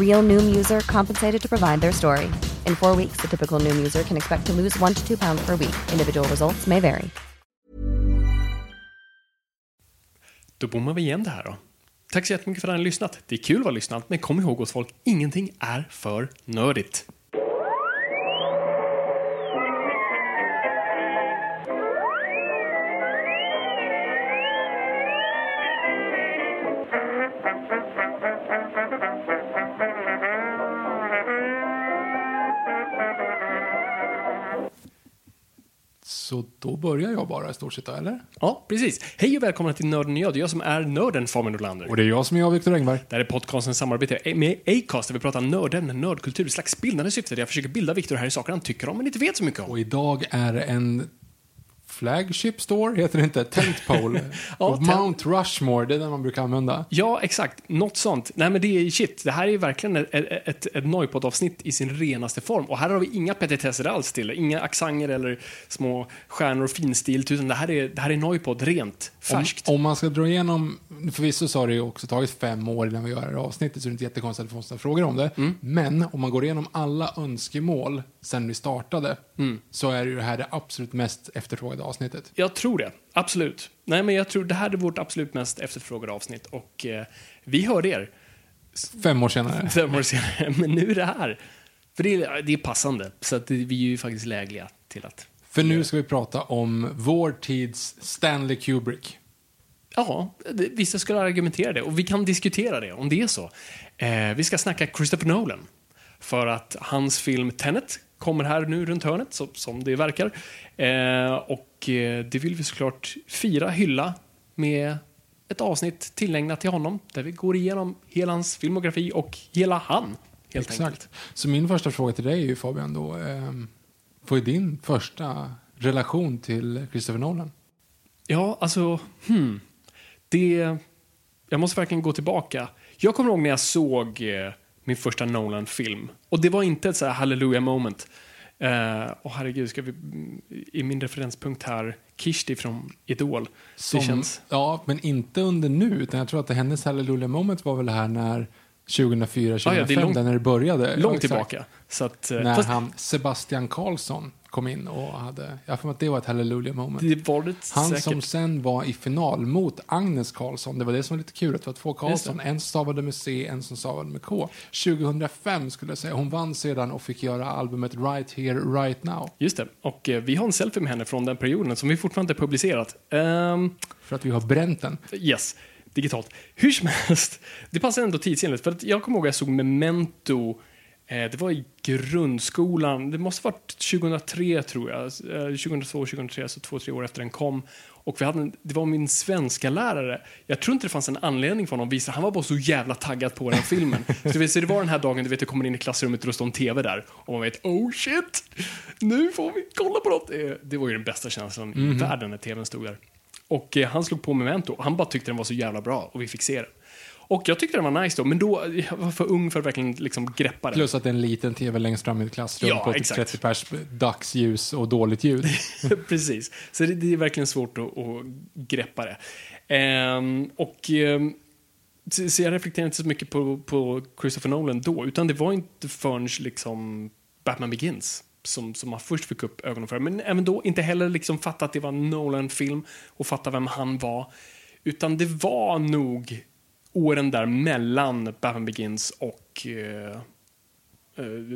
Real Noom user compensated to provide their story. In four weeks, the typical Noom user can expect to lose one to two pounds per week. Individual results may vary. Då bommar vi igen det här då. Tack så jättemycket för att ni har lyssnat. Det är kul att vara lyssnat, men kom ihåg åt folk, ingenting är för nördigt. Så då börjar jag bara i stort sett, eller? Ja, precis. Hej och välkomna till Nörden jag. Det är jag som är nörden, Fabian Nordlander. Och det är jag som är jag, Viktor Engberg. Det här är podcastens samarbete med Acast där vi pratar nördämnen, nördkultur, ett slags bildande syfte där jag försöker bilda Viktor här i saker han tycker om men inte vet så mycket om. Och idag är det en Flagship Store, heter det inte? Tentpole. Ja, Och Mount Rushmore, det är den man brukar använda. Ja, exakt. Något sånt. Nej, men det är shit. Det här är verkligen ett, ett, ett, Noipod-avsnitt i sin renaste form. Och här har vi inga petitesser alls till. Inga accenter eller små stjärnor och finstilt, utan det här är, det här är Noipod rent, färskt. Om, om man ska dra igenom, förvisso så har det ju också tagit fem år innan vi gör det här avsnittet, så det är inte jättekonstigt att får sådana frågor om det. Mm. Men om man går igenom alla önskemål sen vi startade, Mm. så är ju det här det absolut mest efterfrågade avsnittet. Jag tror det. Absolut. Nej, men jag tror det här är vårt absolut mest efterfrågade avsnitt. Och eh, vi hörde er Fem år senare. fem år senare, men nu är det här. För det är, det är passande. Så att det, vi är ju faktiskt lägliga till att... För nu ska vi prata om vår tids Stanley Kubrick. Ja, det- vissa skulle argumentera det. Och vi kan diskutera det, om det är så. Eh, vi ska snacka Christopher Nolan. För att hans film Tenet kommer här nu runt hörnet, så, som det verkar. Eh, och eh, det vill vi såklart fira, hylla med ett avsnitt tillägnat till honom. Där vi går igenom hela hans filmografi och hela han, helt enkelt. Exakt. Så min första fråga till dig är ju Fabian då, ehm, vad är din första relation till Christopher Nolan? Ja, alltså, hmm. Det... Jag måste verkligen gå tillbaka. Jag kommer ihåg när jag såg eh, min första Nolan-film. Och det var inte ett så här hallelujah moment. Eh, och herregud, ska vi... I min referenspunkt här, Kishti från Idol. Som, det känns... Ja, men inte under nu, utan jag tror att hennes Hallelujah moment var väl här när 2004, 2005, Ja, ja, det långt- när det började. Ja, Långt exakt. tillbaka. Att, eh, När fast han, Sebastian Karlsson kom in och hade, jag mig att det var ett Hallelujah moment. det var det Han säkert. som sen var i final mot Agnes Karlsson. Det var det som var lite kul. att Det var två Karlsson. En stavade med C, en som stavade med K. 2005 skulle jag säga. Hon vann sedan och fick göra albumet Right Here, Right Now. Just det. Och eh, vi har en selfie med henne från den perioden som vi fortfarande inte publicerat. Ehm, För att vi har bränt den. Yes, digitalt. Hur som helst, det passar ändå tidsenligt. För att jag kommer ihåg att jag såg Memento, det var i grundskolan, det måste ha varit 2003 tror jag, eh, 2002, 2003, så två, tre år efter den kom. Och vi hade en, det var min svenska lärare. Jag tror inte det fanns en anledning för honom att visa, han var bara så jävla taggad på den filmen. så, du vet, så det var den här dagen du vet, du kommer in i klassrummet och det står en TV där och man vet, oh shit, nu får vi kolla på något. Det, det var ju den bästa känslan i världen när TVn stod där. Och eh, han slog på Memento. Han bara tyckte den var så jävla bra och vi fick se den. Och jag tyckte den var nice då, men då jag var för ung för att verkligen liksom greppa den. Plus att det är en liten tv längst fram i ett klassrum Ja, på typ exakt. 30 pers dagsljus och dåligt ljud. Precis. Så det, det är verkligen svårt att, att greppa det. Ehm, och ehm, så, så jag reflekterar inte så mycket på, på Christopher Nolan då, utan det var inte förrän liksom Batman Begins som, som man först fick upp ögonen för. Men även då inte heller liksom fatta att det var en Nolan-film och fatta vem han var. Utan det var nog åren där mellan Batman Begins och uh,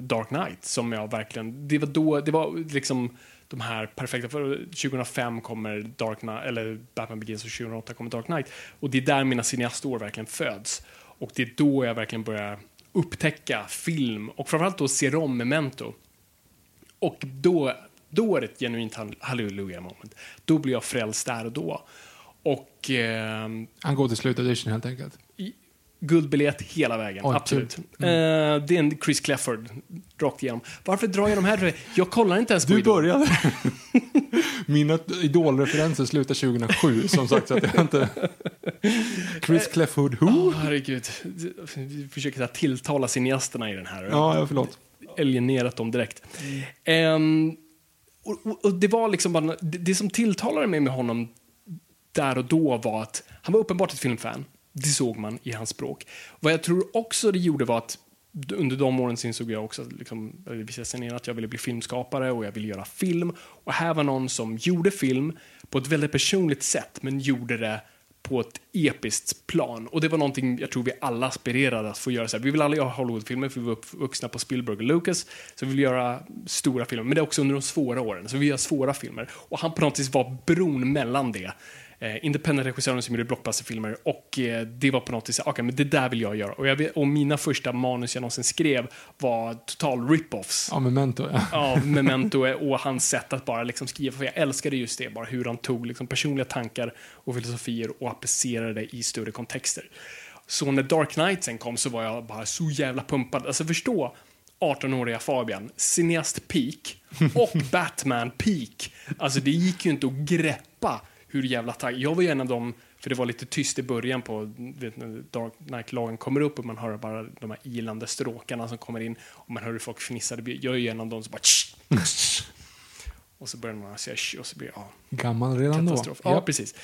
Dark Knight som jag verkligen, det var då, det var liksom de här perfekta, för 2005 kommer Dark Knight, eller Batman Begins och 2008 kommer Dark Knight. Och det är där mina cineastår verkligen föds. Och det är då jag verkligen börjar upptäcka film och framförallt då ser om Memento. Och då, då är det ett genuint hallelujah moment. Då blir jag frälst där och då. Och eh, Han går till slutaudition, helt enkelt guldbiljett hela vägen, Oj, absolut. kul. Eh, det är en Chris Clefford rakt igenom. Varför drar jag de här? Jag kollar inte ens på Du började. Mina idolreferenser slutar 2007, som sagt. Så att jag inte... Chris Clefford, who? Åh, herregud. Vi försöker här tilltala cineasterna i den här. Ja, ja, förlåt. alienerat dem direkt. Ehm, och, och, och det var liksom bara, det, det som tilltalade mig med honom där och då var att han var uppenbart ett filmfan. Det såg man i hans språk. Vad jag tror också det gjorde var att under de åren så insåg jag också, liksom, visade sig att jag ville bli filmskapare och jag ville göra film. Och här var någon som gjorde film på ett väldigt personligt sätt, men gjorde det på ett episkt plan. Och det var någonting jag tror vi alla aspirerade att få göra. Så här. Vi vill alla göra Hollywoodfilmer för vi var uppvuxna på Spielberg och Lucas. Så vi vill göra stora filmer, men det är också under de svåra åren. Så vi gör svåra filmer. Och han på något vis var bron mellan det. Eh, Independent-regissören som gjorde blockbusterfilmer och eh, det var på något vis, okej men det där vill jag göra. Och, jag, vet- och mina första manus jag någonsin skrev var total rip-offs Ja, Memento, ja. av Memento och hans sätt att bara liksom skriva. För jag älskade just det, bara hur han tog liksom personliga tankar och filosofier och applicerade det i större kontexter. Så när Dark Knight sen kom så var jag bara så jävla pumpad. Alltså förstå 18-åriga Fabian, cineast peak och Batman peak. Alltså det gick ju inte att greppa hur jävla taggad. Jag var ju en av dem, för det var lite tyst i början på vet, när Dark Knight-lagen kommer upp och man hör bara de här ilande stråkarna som kommer in och man hör hur folk fnissar. Jag är ju en av dem som bara "Tsch, tsch." och så börjar man säga och så blir ja, Gammal redan då. katastrof. Ja, Ja. precis.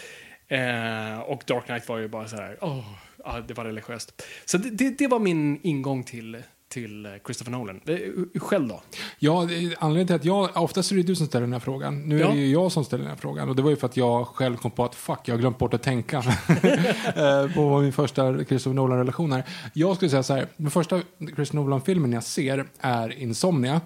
Eh, och Dark Knight var ju bara så här, åh, ja, det var religiöst. Så det, det, det var min ingång till, till Christopher Nolan. Eh, Själv då? Ja, anledningen till att jag, oftast är det du som ställer den här frågan. Nu Ja. är det ju jag som ställer den här frågan. Och det var ju för att jag själv kom på att fuck, jag har glömt bort att tänka. Eh, på vad min första Christopher Nolan-relation är. Jag skulle säga så här, den första Christopher Nolan-filmen jag ser är Insomnia.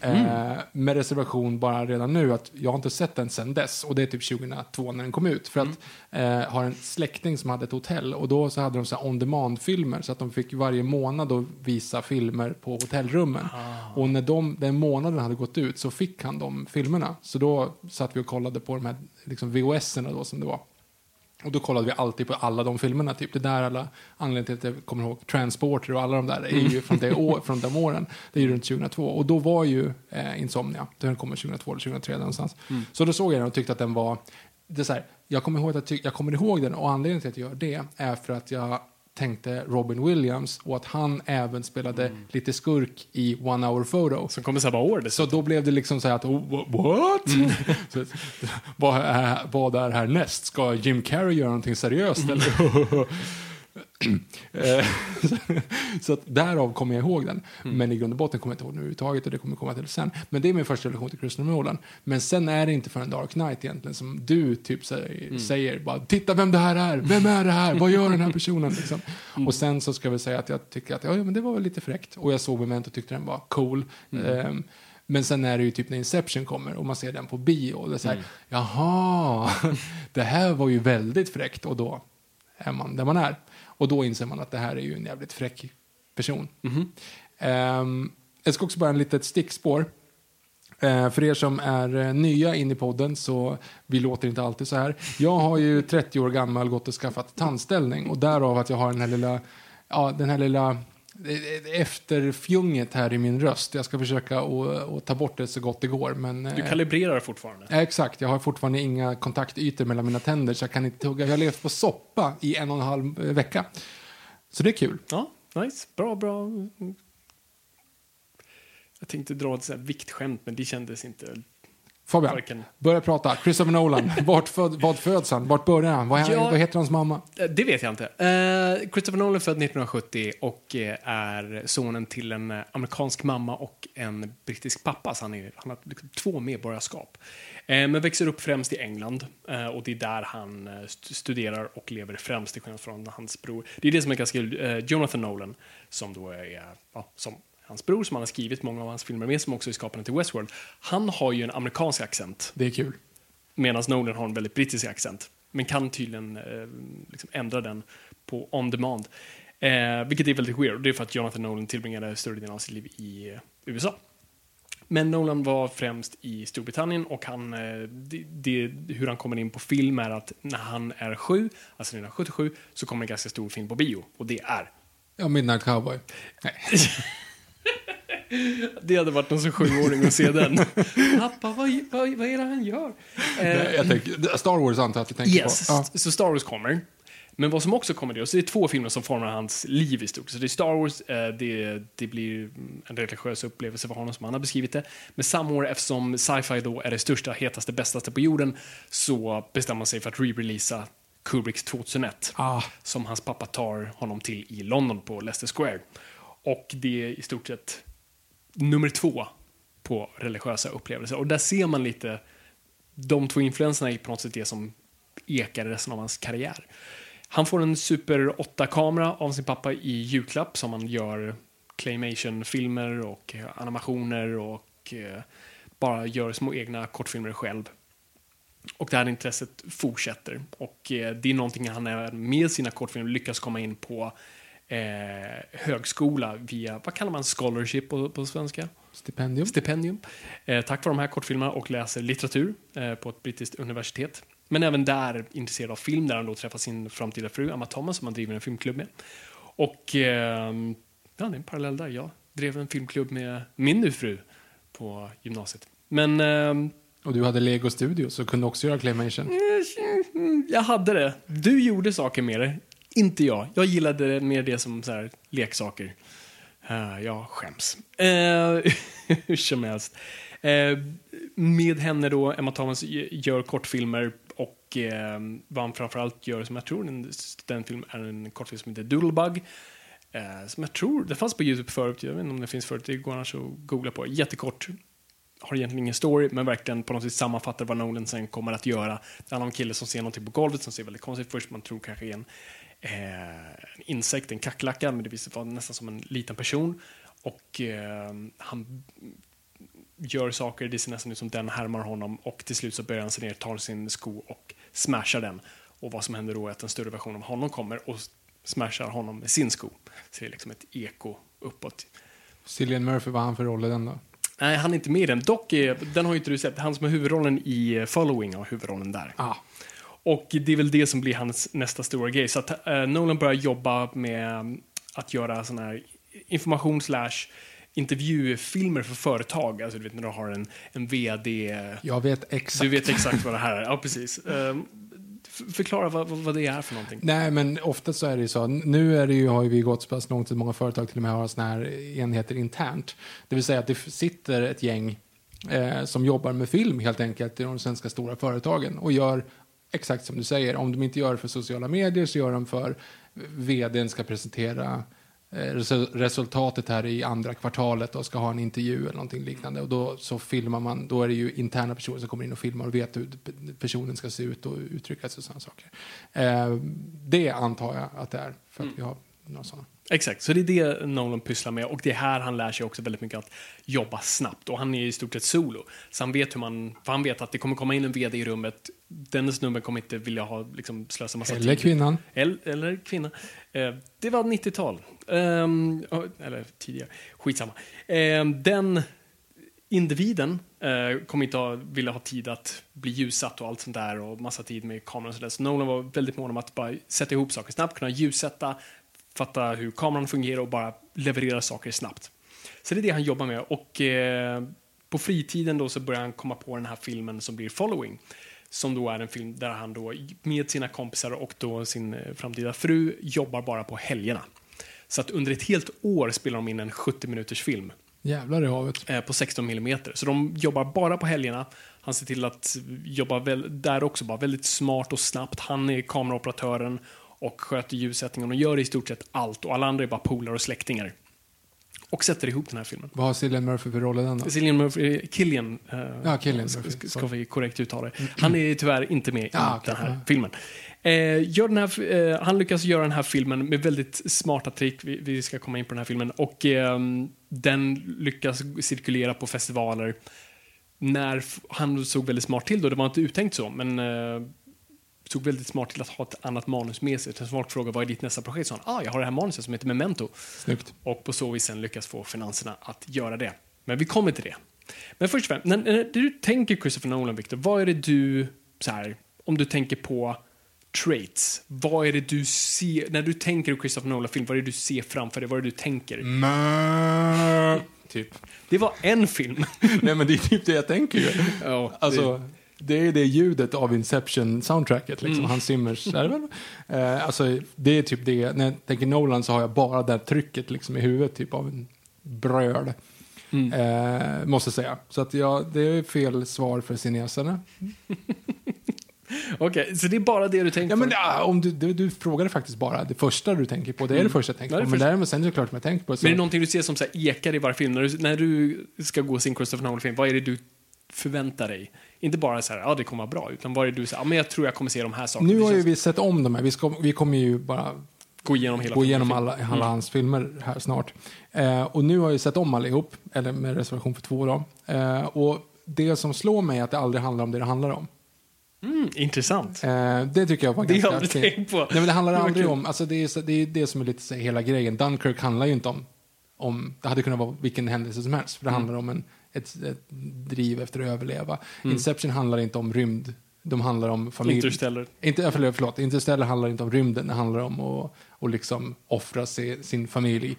Eh, med reservation bara redan nu att jag har inte sett den sen dess. Och det är typ 2002 när den kom ut. För att eh, har en släkting som hade ett hotell och då så hade de så on demand-filmer så att de fick varje månad då visa filmer på hotellrummen. Och när de, den månaden hade gått ut så fick han de filmerna. Så då satt vi och kollade på de här liksom VHS-erna då som det var. Och då kollade vi alltid på alla de filmerna. Typ. Det där alla anledningen till att jag kommer ihåg Transporter och alla de där är ju från, det år, från de åren. Det är ju runt 2002. Och då var ju eh, Insomnia, den kommer 2002 eller 2003 där någonstans. Så då såg jag den och tyckte att den var, det är så här, jag kommer ihåg att jag, jag kommer ihåg den och anledningen till att jag gör det är för att jag tänkte Robin Williams och att han även spelade lite skurk i One Hour Photo. Som kommer samma år Så då blev det liksom så här att, oh, wha- what? så, vad, är, vad är härnäst? Ska Jim Carrey göra någonting seriöst? Eller? Eh, så att därav kommer jag ihåg den. Men i grund och botten kommer jag inte ihåg den överhuvudtaget och det kommer komma till sen. Men det är min första relation till Christopher Nolan. Men sen är det inte för en Dark Knight egentligen som du typ säger, säger bara titta vem det här är, vem är det här, vad gör den här personen? Liksom. Och sen så ska vi säga att jag tycker att ja, men det var väl lite fräckt. Och jag såg Memento och tyckte den var cool. Ehm, men sen är det ju typ när Inception kommer och man ser den på bio. Och det är så här, jaha, det här var ju väldigt fräckt. Och då är man där man är. Och då inser man att det här är ju en jävligt fräck person. Ehm, jag ska också bara en litet stickspår. Eh, för er som är eh, nya in i podden så vi låter inte alltid så här. Jag har ju 30 år gammal gått och skaffat tandställning och därav att jag har den här lilla, ja den här lilla efterfjunget här i min röst. Jag ska försöka att ta bort det så gott det går. Men, Du eh, kalibrerar fortfarande. Ja, exakt, jag har fortfarande inga kontaktytor mellan mina tänder så jag kan inte tugga. Jag har levt på soppa i en och en halv eh, vecka. Så det är kul. Ja, nice. Bra, bra. Jag tänkte dra ett så här viktskämt, men det kändes inte... Fabian, Varken- börja prata. Christopher Nolan, Vart föd, vad föds han? Vart börjar han? Vad, Ja. vad heter hans mamma? Eh, Det vet jag inte. Eh, Christopher Nolan född 1970 och eh, är sonen till en amerikansk mamma och en brittisk pappa. Så han, är, han har liksom två medborgarskap. Eh, men växer upp främst i England eh, och det är där han st- studerar och lever främst till skillnad från hans bror. Det är det som är ganska. Eh, Jonathan Nolan, som då är, som hans bror som han har skrivit många av hans filmer med, som också är skaparen till Westworld, han har ju en amerikansk accent. Det är kul. Medan Nolan har en väldigt brittisk accent. Men kan tydligen eh, liksom ändra den på on demand. Eh, vilket är väldigt weird. Det är för att Jonathan Nolan tillbringade större delen av sitt liv i eh, USA. Men Nolan var främst i Storbritannien och han, eh, det, det, hur han kommer in på film är att när han är sju, alltså 1977, så kommer en ganska stor film på bio. Och det är Ja, Midnight Cowboy. Nej. Det hade varit någon som sjuåring att se den. Pappa, vad, vad, vad är det han gör? Eh, Jag tänker, Star Wars antar jag att du tänker yes, på. Ja. så Star Wars kommer. Men vad som också kommer det, så det är två filmer som formar hans liv i stort. Så det är Star Wars, eh, det, det blir en religiös upplevelse för honom som han har beskrivit det. Men samma år, eftersom sci-fi då är det största, hetaste, bästaste på jorden, så bestämmer man sig för att re-releasa Kubricks 2001. Ah. Som hans pappa tar honom till i London på Leicester Square. Och det är i stort sett nummer två på religiösa upplevelser. Och där ser man lite, de två influenserna är på något sätt det som ekar resten av hans karriär. Han får en Super 8-kamera av sin pappa i julklapp som han gör claymation-filmer och eh, animationer och eh, bara gör små egna kortfilmer själv. Och det här intresset fortsätter. Och eh, det är någonting han är med sina kortfilmer lyckas komma in på eh, högskola via, vad kallar man scholarship på, på svenska? Stipendium. Stipendium. Eh, tack vare de här kortfilmerna och läser litteratur eh, på ett brittiskt universitet. Men även där intresserad av film där han då träffar sin framtida fru Emma Thomas som han driver en filmklubb med. Och eh, ja, det är en parallell där. Jag drev en filmklubb med min nu fru på gymnasiet. Men eh, Och du hade Lego Studios och kunde också göra claymation. jag hade det. Du gjorde saker med det, inte jag. Jag gillade mer det som så här, leksaker. Uh, jag skäms. Uh, hur som helst. Uh, med henne då, Emma Thomas gör kortfilmer och uh, vad han framförallt gör, som jag tror en, den film är en kortfilm som heter Doodlebug. Uh, som jag tror, det fanns på Youtube förut, jag vet inte om det finns förut, det går annars att googla på. Jättekort, har egentligen ingen story, men verkligen på något sätt sammanfattar vad Nolan sen kommer att göra. Det handlar om en kille som ser någonting på golvet som ser väldigt konstigt först, man tror kanske är en, en insekt, en kackerlacka, men det visar sig vara nästan som en liten person. Och eh, han gör saker, det ser nästan ut som den härmar honom och till slut så börjar han sig ner, tar sin sko och smashar den. Och vad som händer då är att en större version av honom kommer och smashar honom med sin sko. Så det är liksom ett eko uppåt. Cillian Murphy, vad har han för roll i den då? Nej, han är inte med i den. Dock, är, den har ju inte du sett. Han som är huvudrollen i eh, Following har huvudrollen där. Ah. Och det är väl det som blir hans nästa stora grej. Så att eh, Nolan börjar jobba med att göra sån här information slash intervjufilmer för företag. Alltså du vet när du har en, en VD. Jag vet exakt. Du vet exakt vad det här är. Ja, precis. Um, förklara vad, vad det är för någonting. Nej, men ofta så är det ju så. Nu är det ju, har ju vi gått så pass långt att många företag till och med har såna här enheter internt. Det vill säga att det sitter ett gäng eh, som jobbar med film helt enkelt i de svenska stora företagen och gör exakt som du säger. Om de inte gör det för sociala medier så gör de för vdn ska presentera eh, resultatet här i andra kvartalet och ska ha en intervju eller någonting liknande. Och då så filmar man, då är det ju interna personer som kommer in och filmar och vet hur personen ska se ut och uttrycka sig och sådana saker. Eh, det antar jag att det är, för att vi har några sådana. Exakt, så det är det Nolan pysslar med och det är här han lär sig också väldigt mycket att jobba snabbt och han är i stort sett solo. Så han vet hur man, för han vet att det kommer komma in en vd i rummet, den snubben kommer inte vilja ha, liksom, slösa massa Eller tid. kvinnan. Eller, eller kvinna. Eh, det var 90-tal. Ehm, eller tidigare. Skitsamma. Ehm, den individen eh, kommer inte ha, vilja ha tid att bli ljussatt och allt sånt där och massa tid med kameran och sådär. Så Nolan var väldigt mån om att bara sätta ihop saker snabbt, kunna ljussätta, fatta hur kameran fungerar och bara leverera saker snabbt. Så det är det han jobbar med och eh, på fritiden då så börjar han komma på den här filmen som blir Following. Som då är en film där han då med sina kompisar och då sin eh, framtida fru jobbar bara på helgerna. Så att under ett helt år spelar de in en 70 minuters film Jävlar i havet. eh, på 16 millimeter. Så de jobbar bara på helgerna. Han ser till att jobba väl, där också bara väldigt smart och snabbt. Han är kameraoperatören och sköter ljussättningen och gör i stort sett allt och alla andra är bara polare och släktingar. och sätter ihop den här filmen. Vad har Cillian Murphy för roll i den då? Cillian Murphy, Killian, eh, Ja, Cillian ska, Murphy, ska vi korrekt uttala det. Han är tyvärr inte med Ja, i okej, den här ja. filmen. Eh, gör den här, eh, han lyckas göra den här filmen med väldigt smarta trick. Vi, vi ska komma in på den här filmen. Och ehm, den lyckas cirkulera på festivaler. När han såg väldigt smart till då, det var inte uttänkt så, men såg väldigt smart till att ha ett annat manus med sig. Så folk frågar vad är ditt nästa projekt? Så han, ah, jag har det här manuset som heter Memento. Snyggt. Och på så vis sen lyckas få finanserna att göra det. Men vi kommer till det. Men först och främst, när, när du tänker Christopher Nolan, Victor, vad är det du, så här, om du tänker på traits, vad är det du ser, när du tänker Christopher Nolan-film, vad är det du ser framför dig, vad är det du tänker? Mö. Typ. Det var en film. Nej men det är typ det jag tänker ju. Ja, Alltså, det är det ljudet av Inception-soundtracket, liksom. Hans Zimmers. Eh, alltså, det är typ det. När jag tänker Nolan så har jag bara det trycket liksom, i huvudet, typ av en bröd. Eh, måste säga. Så att ja, det är fel svar för kineserna. Okej, så det är bara det du tänker Ja, men, på? om du, du, du frågade faktiskt bara det första du tänker på. Det är det första jag tänker på. Men däremot sen är det klart jag tänker på. Så, Men är det någonting du ser som så här ekar i varje film? När du, när du ska gå och se en Christopher Nolan-film, vad är det du förväntar dig? Inte bara så här, ja det kommer vara bra, utan vad är det du säger, ja men jag tror jag kommer se de här sakerna. nu har ju vi sett om de här. Vi, ska, vi kommer ju bara gå igenom hela gå igenom alla, alla hans filmer här snart. Eh, och nu har jag ju sett om allihop, eller med reservation för två då. Eh, och det som slår mig är att det aldrig handlar om det det handlar om. Mm, intressant. Eh, det tycker jag var Det har ganska jag aldrig tänkt på. Nej, men det handlar Det aldrig kul. om, alltså det är, det är det som är lite så hela grejen. Dunkirk handlar ju inte om, om det hade kunnat vara vilken händelse som helst. För det Mm. handlar om en, ett, ett driv efter att överleva. Inception handlar inte om rymd, de handlar om familj. Interstellar. Inte, förlåt, Interstellar handlar inte om rymden, det handlar om att, att liksom offra se, sin familj,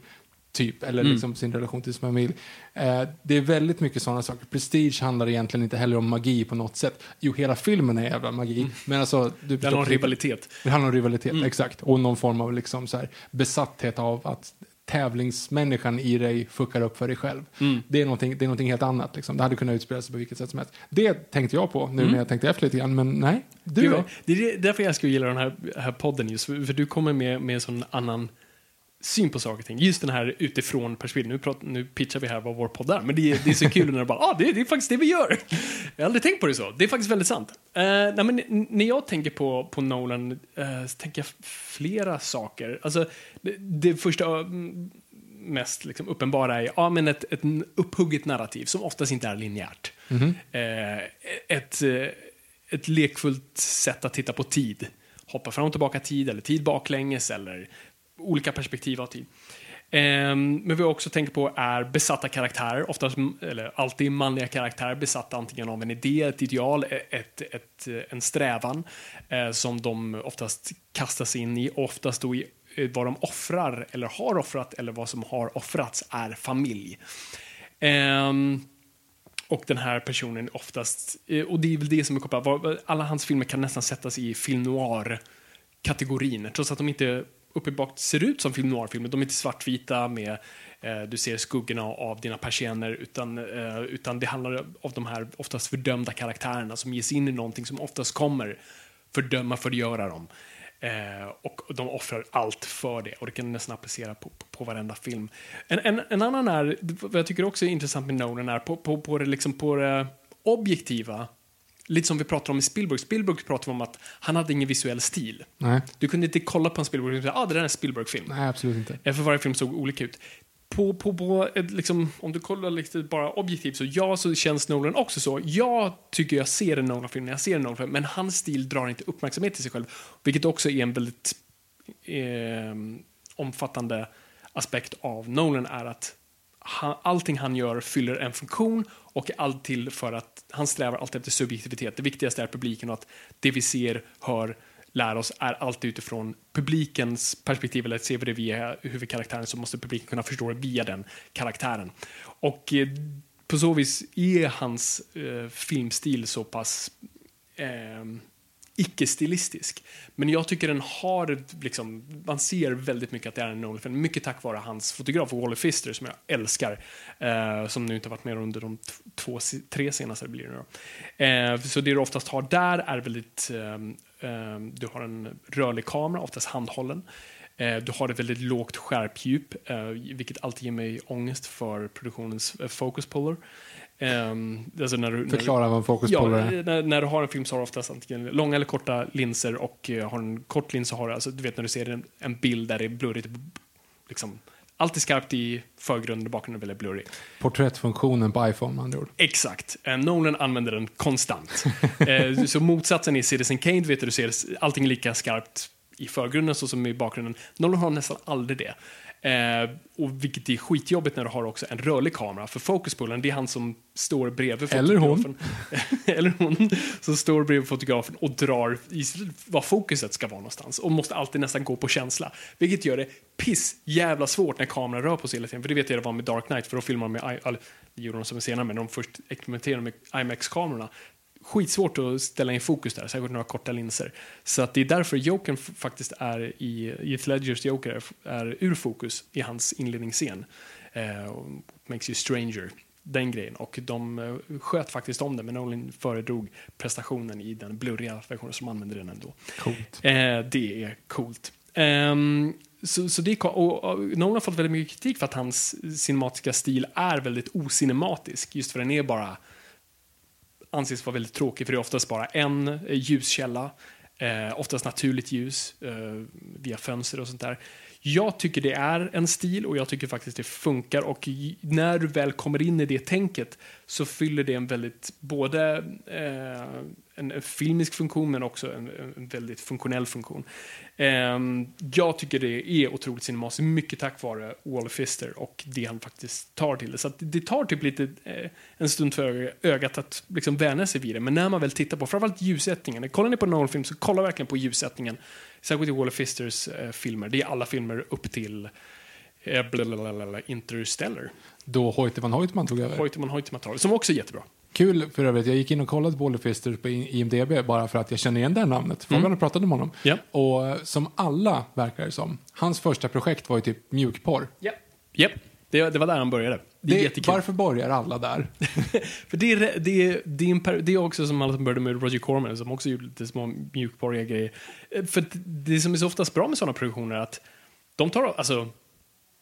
typ, eller Mm. liksom sin relation till sin familj. Eh, det är väldigt mycket sådana saker. Prestige handlar egentligen inte heller om magi på något sätt. Jo, hela filmen är jävla magi, men alltså... Du Mm. Har en förstår- rivalitet. Det handlar om rivalitet, Mm. exakt. Och någon form av liksom så här besatthet av att tävlingsmänniskan i dig fuckar upp för dig själv. Mm. Det, är någonting, det är någonting helt annat. Liksom. Det hade kunnat utspela sig på vilket sätt som helst. Det tänkte jag på nu när jag tänkte efter lite grann, men nej. Du Gud, Det är därför jag skulle gilla den här, här podden just, för för du kommer med, med en sån annan syn på saker och ting. Just den här utifrån perspektivet. Nu, pratar, nu pitchar vi här vad vår podd är, men det är, det är så kul när det bara, ah, det, det är faktiskt det vi gör. Jag har aldrig tänkt på det så. Det är faktiskt väldigt sant. Eh, nej, men när jag tänker på, på Nolan eh, så tänker jag flera saker. Alltså, det, det första mm, mest liksom, uppenbara är ja, men ett, ett upphugget narrativ som oftast inte är linjärt. Eh, ett, eh, ett lekfullt sätt att titta på tid. Hoppa fram och tillbaka tid, eller tid baklänges, eller olika perspektiv av tid. Ehm, men vi också tänker på är besatta karaktärer, oftast, eller alltid manliga karaktärer, besatta antingen av en idé, ett ideal, e, ett, ett, en strävan eh, som de oftast kastas in i, oftast då i eh, vad de offrar, eller har offrat, eller vad som har offrats är familj. Ehm, och den här personen oftast, eh, och det är väl det som är kopplat, alla hans filmer kan nästan sättas i film noir-kategorin, trots att de inte uppenbart ser ut som film noir-filmer. De är inte svartvita med, eh, du ser skuggorna av dina persienner, utan, eh, utan det handlar om de här oftast fördömda karaktärerna som ges in i någonting som oftast kommer fördöma, förgöra dem. Eh, och de offrar allt för det och det kan nästan applicera på, på, på varenda film. En, en, en annan är, vad jag tycker också är intressant med Nolan är på, på, på, det, liksom på det objektiva, lite som vi pratar om i Spielberg. Spielberg pratar om att han hade ingen visuell stil. Nej, Du kunde inte kolla på en Spielberg och säga ah, det där är en Spielberg-film. nej, absolut inte. Eh, För varje film såg olika ut. På, på, på ett, liksom, om du kollar lite bara objektivt så ja, så känns Nolan också så. Jag tycker jag ser en Nolan-film när jag ser en Nolan-film, men hans stil drar inte uppmärksamhet till sig själv. Vilket också är en väldigt eh, omfattande aspekt av Nolan är att han, allting han gör fyller en funktion och är allt till för att han strävar alltid efter subjektivitet. Det viktigaste är publiken och att det vi ser, hör, lär oss är alltid utifrån publikens perspektiv eller ser vi det via huvudkaraktären så måste publiken kunna förstå det via den karaktären. Och eh, på så vis är hans eh, filmstil så pass eh, icke-stilistisk. Men jag tycker den har, liksom, man ser väldigt mycket att det är en Nolan-film. Mycket tack vare hans fotograf Wally Pfister som jag älskar. Eh, som nu inte varit med under de två, tre senaste blir det nu. Eh, så det du oftast har där är väldigt, eh, eh, du har en rörlig kamera, oftast handhållen. Eh, du har ett väldigt lågt skärpdjup, eh, vilket alltid ger mig ångest för produktionens eh, focus puller. Um, alltså när du, Förklara när, vad en ja, puller är. när, när du har en film så har du oftast antingen långa eller korta linser och uh, har en kort lins så har du, alltså, du vet när du ser en, en bild där det är blurrigt, liksom, allt är skarpt i förgrunden och bakgrunden är väldigt blurrig. Porträttfunktionen på iPhone med andra ord. Exakt. Eh, Nolan använder den konstant. eh, så motsatsen i Citizen Kane, vet du, du ser allting lika skarpt i förgrunden så som i bakgrunden. Nolan har nästan aldrig det. Eh, och vilket är skitjobbigt när du har också en rörlig kamera. För fokuspullen, det är han som står bredvid Eller hon. fotografen. Eller hon. Som står bredvid fotografen och drar i vad fokuset ska vara någonstans. Och måste alltid nästan gå på känsla. Vilket gör det piss jävla svårt när kameran rör på sig hela tiden. För det vet jag det var med Dark Knight, för då filmar de med, eller det gjorde de som senare, men de först experimenterade med IMAX-kamerorna skitsvårt att ställa in fokus där, särskilt några korta linser. Så att det är därför Jokern faktiskt är i Heath Ledgers Joker är, ur fokus i hans inledningsscen. Eh, makes you stranger, den grejen. Och de eh, sköt faktiskt om det, men Nolan föredrog prestationen i den blurriga versionen som använde den ändå. Coolt. Eh, det är coolt. Um, så, så det, och, och Nolan har fått väldigt mycket kritik för att hans cinematiska stil är väldigt ocinematisk, just för den är bara anses vara väldigt tråkig för det är oftast bara en eh, ljuskälla, eh, oftast naturligt ljus eh, via fönster och sånt där. Jag tycker det är en stil och jag tycker faktiskt det funkar och när du väl kommer in i det tänket så fyller det en väldigt, både eh, en, en filmisk funktion men också en, en väldigt funktionell funktion. Eh, jag tycker det är otroligt cinematiskt, mycket tack vare Wally Fister och det han faktiskt tar till det. Så det tar typ lite eh, en stund för ögat att liksom vänja sig vid det, men när man väl tittar på framförallt ljussättningen, kollar ni på Nolan-film så kolla verkligen på ljussättningen, särskilt i Wally Fisters eh, filmer, det är alla filmer upp till eh, Interstellar. Då Hoyte Hoytman tog över. Hoytman Hoytman tar som också är jättebra. Kul för övrigt, jag gick in och kollade på Wally Fister på IMDB bara för att jag känner igen det här namnet. Frågan mm. pratade med honom. Ja. Och eh, som alla verkar det som, hans första projekt var ju typ mjukporr. Ja. Yep. Det, det var där han började. Det är jättekul. Varför börjar alla där? för det är, det, är, det, är en, det är också som alla som började med Roger Corman som också gjorde lite små mjukporriga grejer. Eh, för det som är så oftast bra med sådana produktioner är att de tar, alltså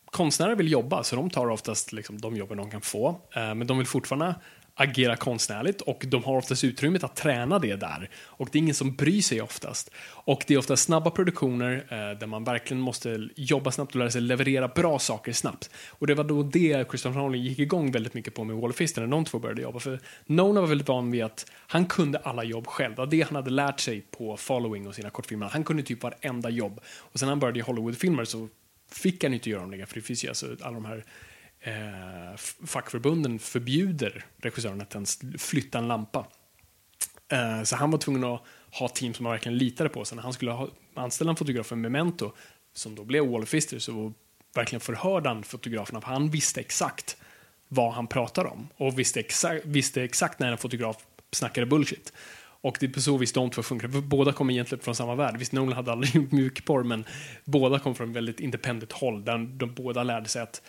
konstnärer vill jobba, så de tar oftast liksom, de jobben de kan få. Eh, men de vill fortfarande agera konstnärligt och de har oftast utrymmet att träna det där. Och det är ingen som bryr sig oftast. Och det är ofta snabba produktioner eh, där man verkligen måste jobba snabbt och lära sig leverera bra saker snabbt. Och det var då det Christopher Nolan gick igång väldigt mycket på med Wall of Fist när de två började jobba. För Nolan var väldigt van vid att han kunde alla jobb själv. Det det han hade lärt sig på Following och sina kortfilmer. Han kunde typ varenda jobb. Och sen när han började i Hollywoodfilmer så fick han inte göra dem längre för det finns ju alltså alla de här eh, fackförbunden förbjuder regissören att ens flytta en lampa. Eh, så han var tvungen att ha team som han verkligen litade på. Så när han skulle ha, anställa en fotograf för Memento, som då blev Wall of Fister, så verkligen förhörde han fotograferna, för han visste exakt vad han pratade om och visste exakt, visste exakt när en fotograf snackade bullshit. Och det är på så vis de två funkar. För båda kommer egentligen från samma värld. Visst, Nolan hade aldrig gjort mjukporr, men båda kom från väldigt independent håll, där de båda lärde sig att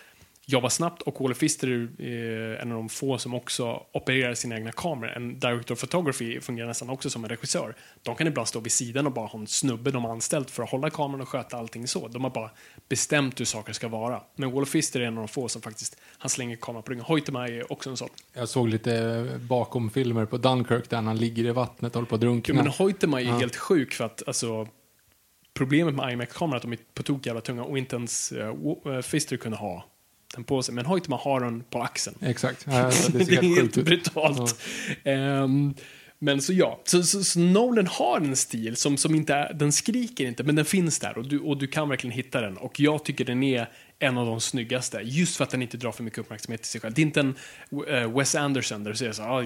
jobba snabbt och Wally Fister är en av de få som också opererar sina egna kameror. En director of photography fungerar nästan också som en regissör. De kan ibland stå vid sidan och bara ha en snubbe de har anställt för att hålla kameran och sköta allting så. De har bara bestämt hur saker ska vara. Men Wally Fister är en av de få som faktiskt, han slänger kameran på ryggen. Hoytema är också en sån. Jag såg lite bakom filmer på Dunkirk där han ligger i vattnet och håller på att drunkna. Jo, men Hoytema är ja. helt sjuk för att alltså problemet med IMAX-kameran är att de är på tok jävla tunga och inte ens uh, Fister kunde ha den på sig. Men Hoytema har den på axeln. Exakt. Ja, det, det, är helt brutalt. Ja. Um, men så ja, så, så, så, Nolan har en stil som, som inte är, den skriker inte, men den finns där och du, och du kan verkligen hitta den. Och jag tycker den är en av de snyggaste, just för att den inte drar för mycket uppmärksamhet till sig själv. Det är inte en uh, Wes Anderson där du ser så, ah,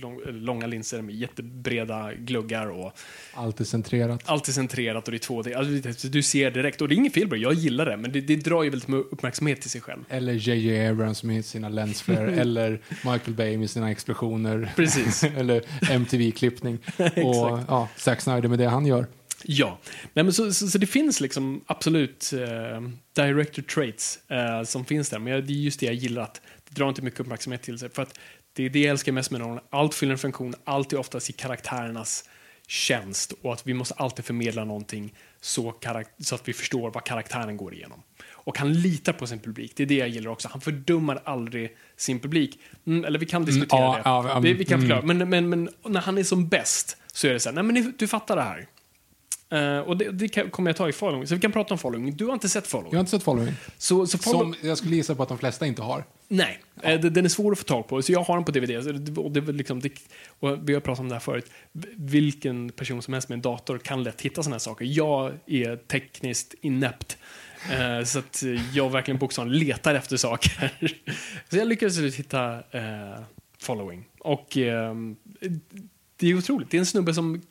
lång, långa linser med jättebreda gluggar och... Allt är centrerat. Allt är centrerat och det är 2D. Alltså, du ser direkt, och det är inget fel på det, jag gillar det, men det, det drar ju väldigt mycket uppmärksamhet till sig själv. Eller JJ Abrams med sina lensflare, eller Michael Bay med sina explosioner. Precis. eller MTV-klippning. och ja, Zack Snyder med det han gör. Ja, Nej, men så, så, så, det finns liksom absolut eh, director traits eh, som finns där, men det är just det jag gillar, att det drar inte mycket uppmärksamhet till sig. För att det är det jag älskar mest med någon. Allt fyller en funktion, allt är oftast i karaktärernas tjänst och att vi måste alltid förmedla någonting så, så att vi förstår vad karaktären går igenom. Och han litar på sin publik. Det är det jag gillar också. Han fördummar aldrig sin publik. Mm, eller vi kan diskutera Mm, det. ja, vi, vi kan mm. förklara. Men, men, men när han är som bäst så är det så här, nej men du fattar det här. Eh, och det, det kan- kommer jag ta i following. Så vi kan prata om following. Du har inte sett following. Jag har inte sett Following. Så, så follow- Som jag skulle gissa på att de flesta inte har. Nej, eh, det- den är svår att få tag på. Så jag har den på DVD. Och det, liksom, det, och vi har pratat om det här förut. Vilken person som helst med en dator kan lätt hitta sådana här saker. Jag är tekniskt inäpt. Eh, så att eh, jag verkligen bokstavligen letar efter saker. så jag lyckades hitta eh, Following. Och eh, det är otroligt. Det är en snubbe som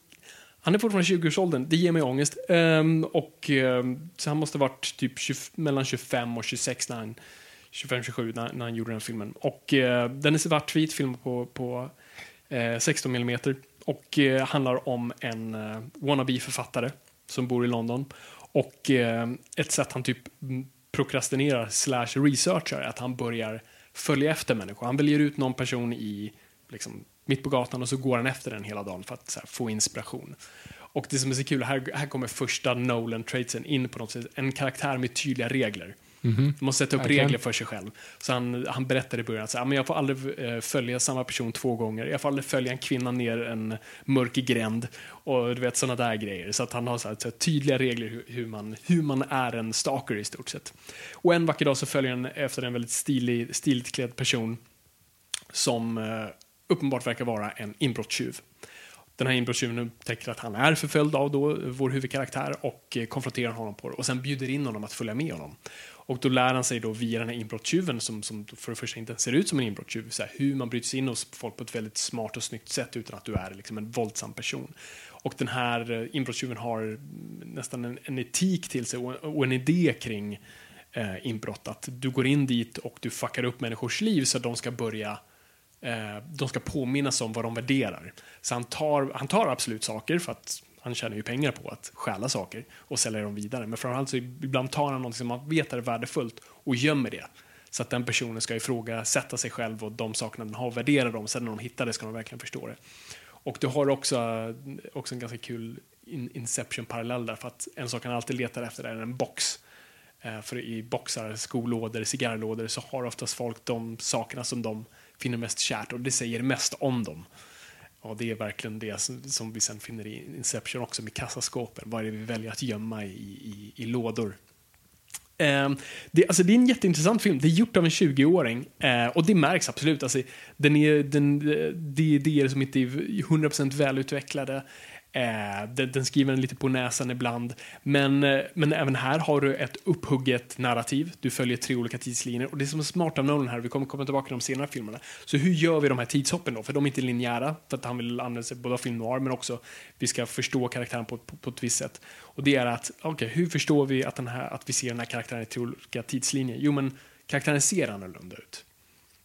han är fortfarande i 20-årsåldern, det ger mig ångest. Um, och, um, så han måste ha varit typ 20, mellan 25 och 26 när han 25-27 när, när han gjorde den filmen. Och eh, den är svartvit, film på, på eh, 16 mm och eh, handlar om en eh, wannabe-författare som bor i London. Och ehm, ett sätt han typ prokrastinerar slash researchar är att han börjar följa efter människor. Han väljer ut någon person i liksom, mitt på gatan och så går han efter den hela dagen för att här, få inspiration. Och det som är så kul, här, här kommer första Nolan-traitsen in på något sätt. En karaktär med tydliga regler. Du måste sätta upp regler för sig själv. Så han, han berättar i början att "Ja, men jag får aldrig eh, följa samma person två gånger. Jag får aldrig följa en kvinna ner en mörk gränd. Och du vet sådana där grejer. Så att han har så här, så här, tydliga regler hur, hur, man, hur man är en stalker i stort sett. Och en vacker dag så följer han efter en väldigt stilig, stiligt klädd person som eh, uppenbart verkar vara en inbrottstjuv. Den här inbrottstjuven upptäcker att han är förföljd av då vår huvudkaraktär och eh, konfronterar honom på det och sen bjuder in honom att följa med honom. Och då lär han sig då via den här inbrottstjuven som, som för det första inte ser ut som en inbrottstjuv, så här, hur man bryter sig in hos folk på ett väldigt smart och snyggt sätt utan att du är liksom en våldsam person. Och den här eh, inbrottstjuven har nästan en, en etik till sig och, och en idé kring eh, inbrott. Att du går in dit och du fuckar upp människors liv så att de ska börja eh, de ska påminnas om vad de värderar. Så han tar, han tar absolut saker för att han tjänar ju pengar på att stjäla saker och sälja dem vidare. Men framförallt så ibland tar han något som man vet är värdefullt och gömmer det. Så att den personen ska ifrågasätta sig själv och de sakerna den har och värdera dem. Sen när de hittar det ska de verkligen förstå det. Och du har också, också en ganska kul Inception-parallell där för att en sak han alltid letar efter är en box. Eh, för i boxar, skolådor, cigarrlådor så har oftast folk de sakerna som de finner mest kärt och det säger mest om dem. Och det är verkligen det som, som vi sen finner i Inception också med kassaskåpen. Vad är det vi väljer att gömma i, i, i lådor? Eh, det, alltså det är en jätteintressant film. Det är gjort av en 20-åring eh, och det märks absolut. Alltså, den är, den, eh, det är idéer som inte är 100% välutvecklade. Eh, den, den skriver en lite på näsan ibland. Men, eh, men även här har du ett upphugget narrativ. Du följer tre olika tidslinjer. Och det som är smart av Nolan här, vi kommer komma tillbaka till de senare filmerna. Så hur gör vi de här tidshoppen då? För de är inte linjära, för att han vill använda sig både av film noir, men också vi ska förstå karaktären på, på, på ett visst sätt. Och det är att, okej, hur förstår vi att, den här, att vi ser den här karaktären i tre olika tidslinjer? Jo, men karaktären ser annorlunda ut.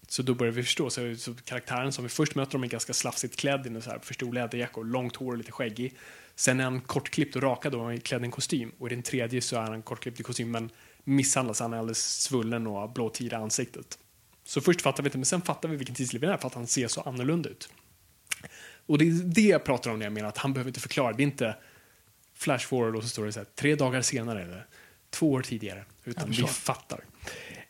Så då börjar vi förstå. Så, så karaktären som vi först möter dem är ganska slafsigt klädd i en så här för stor läderjacka och långt hår och lite skäggig. Sen är han kortklippt och rakad och är klädd i en kostym. Och i den tredje så är han kortklippt i kostym men misshandlas. Han är alldeles svullen och har blåtid i ansiktet. Så först fattar vi inte, men sen fattar vi vilken tidsliv det är för att han ser så annorlunda ut. Och det är det jag pratar om när jag menar att han behöver inte förklara. Det är inte flash forward och så står det så här tre dagar senare eller två år tidigare. Utan vi fattar.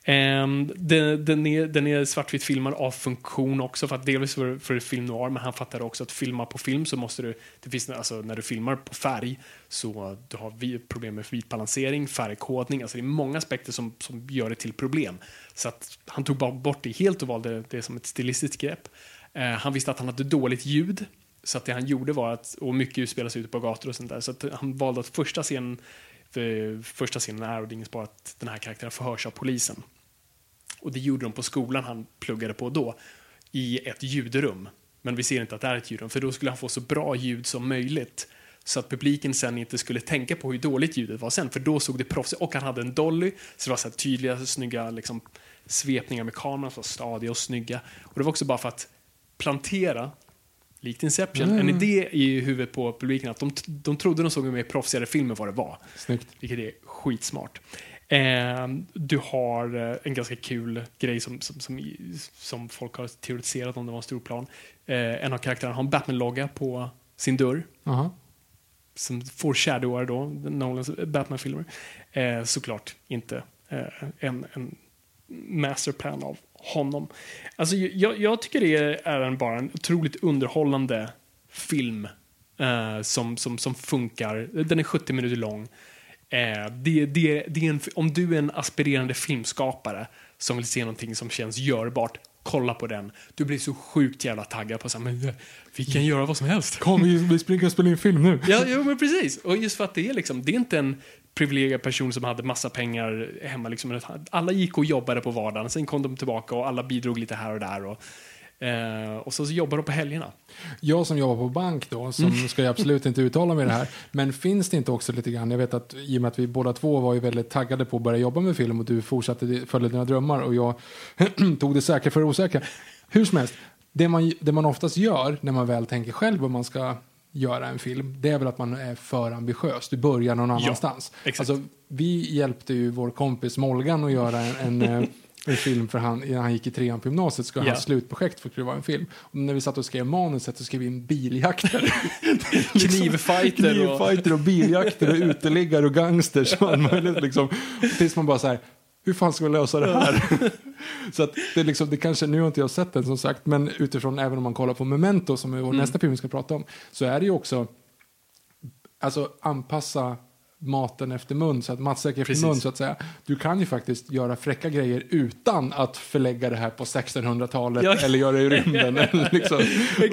Um, den, den, är, den är svartvitt filmad av funktion också, för att delvis för, för film noir, men han fattade också att filma på film så måste du, det finns, alltså när du filmar på färg så du har vi problem med vitbalansering, färgkodning, alltså det är många aspekter som, som gör det till problem. Så att han tog bara bort det helt och valde det som ett stilistiskt grepp. Uh, han visste att han hade dåligt ljud, så att det han gjorde var att, och mycket utspelas ute på gator och sånt där, så att han valde att första scenen för första scenen är, och det är inget bara att den här karaktären förhörs av polisen. Och det gjorde de på skolan han pluggade på då, i ett ljudrum. Men vi ser inte att det är ett ljudrum, för då skulle han få så bra ljud som möjligt. Så att publiken sen inte skulle tänka på hur dåligt ljudet var sen, för då såg det proffsigt Och han hade en dolly, så det var så tydliga, snygga liksom, svepningar med kameran, så stadiga och snygga. Och det var också bara för att plantera, likt Inception, en idé i huvudet på publiken att de, de trodde de såg en mer proffsigare film än vad det var. Snyggt. Vilket är skitsmart. Eh, du har eh, en ganska kul grej som, som, som, som folk har teoretiserat om det var en stor plan. Eh, en av karaktärerna har en Batman-logga på sin dörr. Aha. Som foreshadowar då Nolans Batman-filmer. Eh, såklart inte eh, en, en masterplan av honom. Alltså, jag, jag tycker det är en, bara en otroligt underhållande film eh, som, som, som funkar. Den är 70 minuter lång. Eh, det, det, det en, om du är en aspirerande filmskapare som vill se någonting som känns görbart, kolla på den. Du blir så sjukt jävla taggad på så här, men, vi kan göra vad som helst. Kom, vi, vi springer och spelar in film nu. Ja, jo, men precis. Och just för att det är liksom, det är inte en privilegierad person som hade massa pengar hemma. Liksom. Alla gick och jobbade på vardagen, sen kom de tillbaka och alla bidrog lite här och där. Och, eh, och så, så jobbar de på helgerna. Jag som jobbar på bank då, som Mm. ska jag absolut inte uttala mig i det här, men finns det inte också lite grann, jag vet att i och med att vi båda två var ju väldigt taggade på att börja jobba med film och du fortsatte följa dina drömmar och jag tog det säkra för det osäkra. Hur som helst, det man, det man oftast gör när man väl tänker själv vad man ska göra en film, det är väl att man är för ambitiös. Du börjar någon annanstans. exakt. Alltså, vi hjälpte ju vår kompis Molgan att göra en, en, eh, en film för han, innan han gick i trean på gymnasiet. Ska Ja. hans slutprojekt för att vara en film. Och när vi satt och skrev manuset så skrev vi in biljakter. Knivfighter och... Knivfighter och biljakter och uteliggare och gangsters och möjligt liksom. Tills man bara så här, hur fan ska vi lösa det här? så att det är liksom, det kanske, nu har inte jag sett den som sagt, men utifrån även om man kollar på Memento som är vår nästa film vi ska prata om, så är det ju också, alltså anpassa maten efter mun, så att matsäker efter Precis. mun så att säga. Du kan ju faktiskt göra fräcka grejer utan att förlägga det här på 1600-talet Ja. eller göra det i rymden eller liksom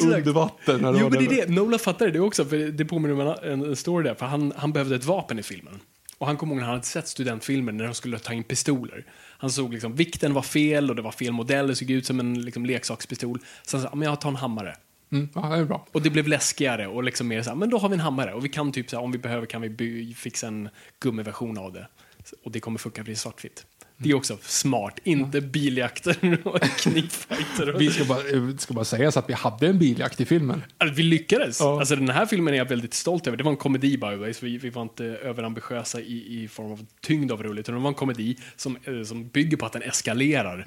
under vatten. eller Jo, men det är det. Nolan fattade det också, för det påminner om en, en story där. För han, han behövde ett vapen i filmen. Och han kom ihåg när han hade sett studentfilmer när de skulle ta in pistoler. Han såg liksom, vikten var fel och det var fel modell, det såg ut som en liksom, leksakspistol. Så han sa, men jag tar en hammare. Mm, ja, det är bra. Och det blev läskigare och liksom mer så här, men då har vi en hammare och vi kan typ så här, om vi behöver kan vi by- fixa en gummiversion av det. Och det kommer funka bli svartvitt. Det är också smart, inte biljakter och knivfighter. Vi ska bara, eh, ska bara säga så att vi hade en biljakt i filmen. Alltså, vi lyckades. Ja. Alltså, den här filmen är jag väldigt stolt över. Det var en komedi by the way, så vi, vi var inte överambitiösa i, i form av tyngd av roligt. Utan det var en komedi som, eh, som bygger på att den eskalerar.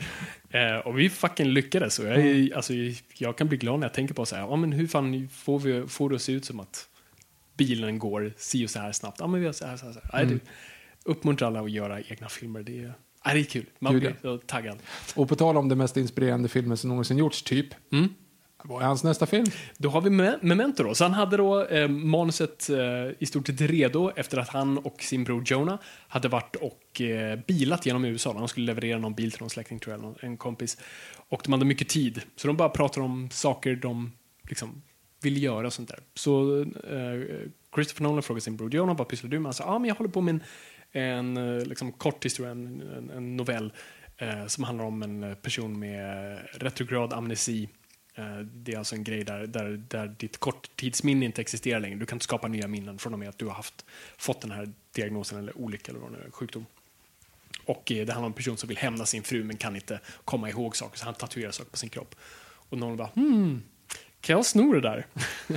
Eh, och vi fucking lyckades. Och jag, är, alltså, jag kan bli glad när jag tänker på så här, ja, men hur fan får, vi, får det att se ut som att bilen går si och så här snabbt? Ja, men vi har så här, så här, så här. Nej, det, uppmuntrar alla att göra egna filmer. Det är, ja, det är kul. Man Gud, blir så taggad. Och på tal om det mest inspirerande filmen som någonsin gjorts, typ. Mm. Vad är hans nästa film? Då har vi Me- Memento då. Så han hade då eh, manuset eh, i stort sett redo efter att han och sin bror Jonah hade varit och eh, bilat genom USA. De skulle leverera någon bil till någon släkting tror jag, någon, en kompis. Och de hade mycket tid. Så de bara pratade om saker de liksom ville göra och sånt där. Så eh, Christopher Nolan frågade sin bror Jonah, vad pysslar du med? Han sa, ah, men jag håller på med en, en eh, liksom, kort historia, en, en, en novell eh, som handlar om en eh, person med retrograd amnesi. Eh, Det är alltså en grej där, där, där ditt korttidsminne inte existerar längre. Du kan inte skapa nya minnen från och med att du har haft, fått den här diagnosen eller olycka eller vad det nu är, sjukdom. Och eh, det handlar om en person som vill hämna sin fru men kan inte komma ihåg saker så han tatuerar saker på sin kropp. Och någon bara hmm, kan jag sno det där?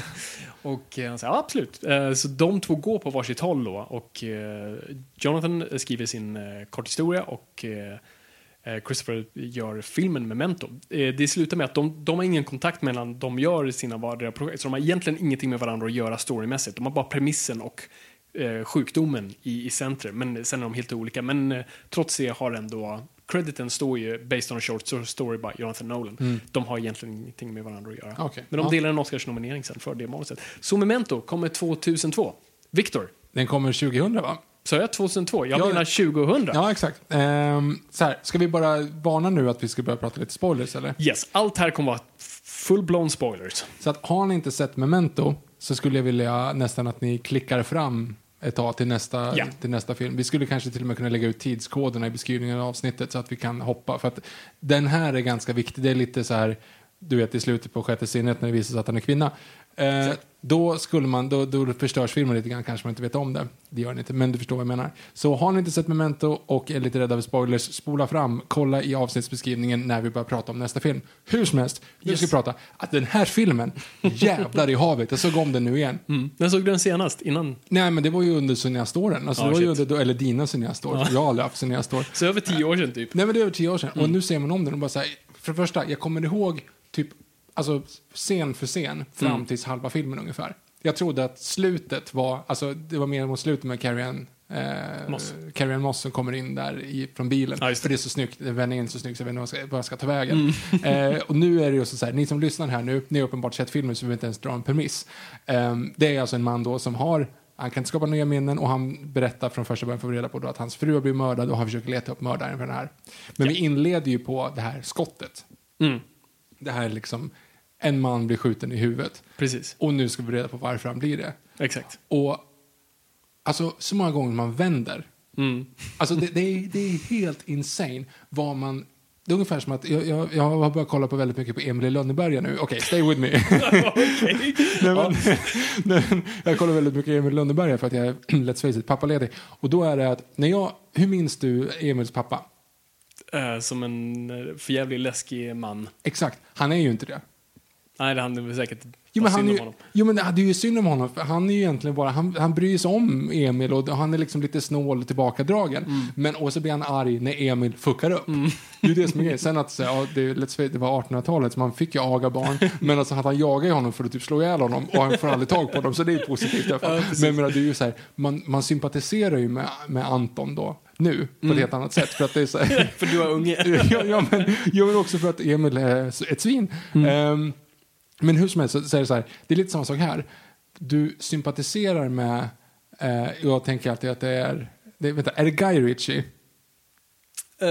och eh, han säger ja, absolut. Eh, så de två går på varsitt håll då och eh, Jonathan skriver sin korthistoria och Christopher gör filmen Memento. Det slutar med att de, de har ingen kontakt mellan de gör sina vardera projekt, så de har egentligen ingenting med varandra att göra storymässigt. De har bara premissen och sjukdomen i, i centrum, men sen är de helt olika. Men trots det har ändå Crediten står ju based on a short story by Jonathan Nolan. De har egentligen ingenting med varandra att göra. Okej. Men de Ja. delar en Oscarsnominering sen för det manuset. Så Memento kommer 2002. Victor, Den kommer 2000 va? sa jag 2002? Jag Ja, menar 2000. Ja, exakt. Ehm, så här, ska vi bara varna nu att vi ska börja prata lite spoilers eller? Yes, allt här kommer vara full-blown spoilers. Så att har ni inte sett Memento så skulle jag vilja nästan att ni klickar fram ett tag till nästa, Ja. till nästa film. Vi skulle kanske till och med kunna lägga ut tidskoderna i beskrivningen av avsnittet så att vi kan hoppa. För att den här är ganska viktig. Det är lite så här, du vet i slutet på sjätte sinnet när det visar sig att han är kvinna. Eh, då, skulle man, då, då förstörs filmen lite grann, kanske man inte vet om det. Det gör ni inte, men du förstår vad jag menar. Så har ni inte sett Memento och är lite rädda för spoilers, spola fram, kolla i avsnittsbeskrivningen när vi börjar prata om nästa film. Hur som helst, nu ska vi prata att den här filmen, jävlar i havet, jag såg om den nu igen. Mm. När såg du den senast? Innan? Nej, men det var ju under cineaståren. Alltså, Ja, det var ju shit. under, eller dina cineastår. Jag har aldrig haft cineastår. Så över tio år sedan typ. Nej, men det är över tio år sedan. Mm. Och nu ser man om den och bara här, för det första, jag kommer ihåg alltså scen för scen fram Mm. tills halva filmen ungefär. jag trodde att slutet var, alltså det var mer mot slutet med Carrie Ann Eh, Moss. Carrie Moss som kommer in där i, från bilen. Ja, det. för det är så snyggt, vändningen är så snygg så jag vet inte vad jag ska, vad jag ska ta vägen. Eh, och nu är det ju så här, ni som lyssnar här nu, ni har uppenbart sett filmen så vi inte ens dra en premiss. Eh, det är alltså en man då som har han kan inte skapa nya minnen och han berättar från första början får reda på då att hans fru har blivit mördad och han försöker leta upp mördaren för den här. Men vi inleder ju på det här skottet. Mm, Det här är liksom, en man blir skjuten i huvudet. precis. Och nu ska vi reda på varför han blir det. Exakt. Och alltså så många gånger man vänder. Mm. Alltså det, det, är, det är helt insane vad man... Det är ungefär som att jag, jag, jag har börjat kolla på väldigt mycket på Emil i Lönneberga nu. Okej, stay with me. Nej, men, nej, jag kollar väldigt mycket Emil i Lönneberga för att jag är, let's face it, pappaledig. Och då är det att, när jag, hur minns du Emils pappa? Eh, som en uh, förjävlig läskig man. Exakt, han är ju inte det. Nej, det handlar väl säkert Jo men, han synd om ju, honom. jo men det är ju synd om honom, för han är ju egentligen bara, han, han bryr sig om Emil och han är liksom lite snål och tillbakadragen. Mm. Men och så blir han arg när Emil fuckar upp. Det är ju det som är grejen. Sen att säga, ja, det, det var 1800-talet så man fick ju aga barn. men alltså att han jagar ju honom för att typ slå ihjäl honom och han får aldrig tag på dem så det är positivt i alla fall. men jag det är ju så här, man, man sympatiserar ju med, med Anton då, nu, på Mm. ett helt annat sätt. För att det är så här, För du har unge. ja, ja, men, ja, men också för att Emil är ett svin. Ehm, men hur som helst så, så är det så här, det är lite samma sak här. Du sympatiserar med, eh, jag tänker alltid att det är, det, vänta, är det Guy Ritchie? Eh,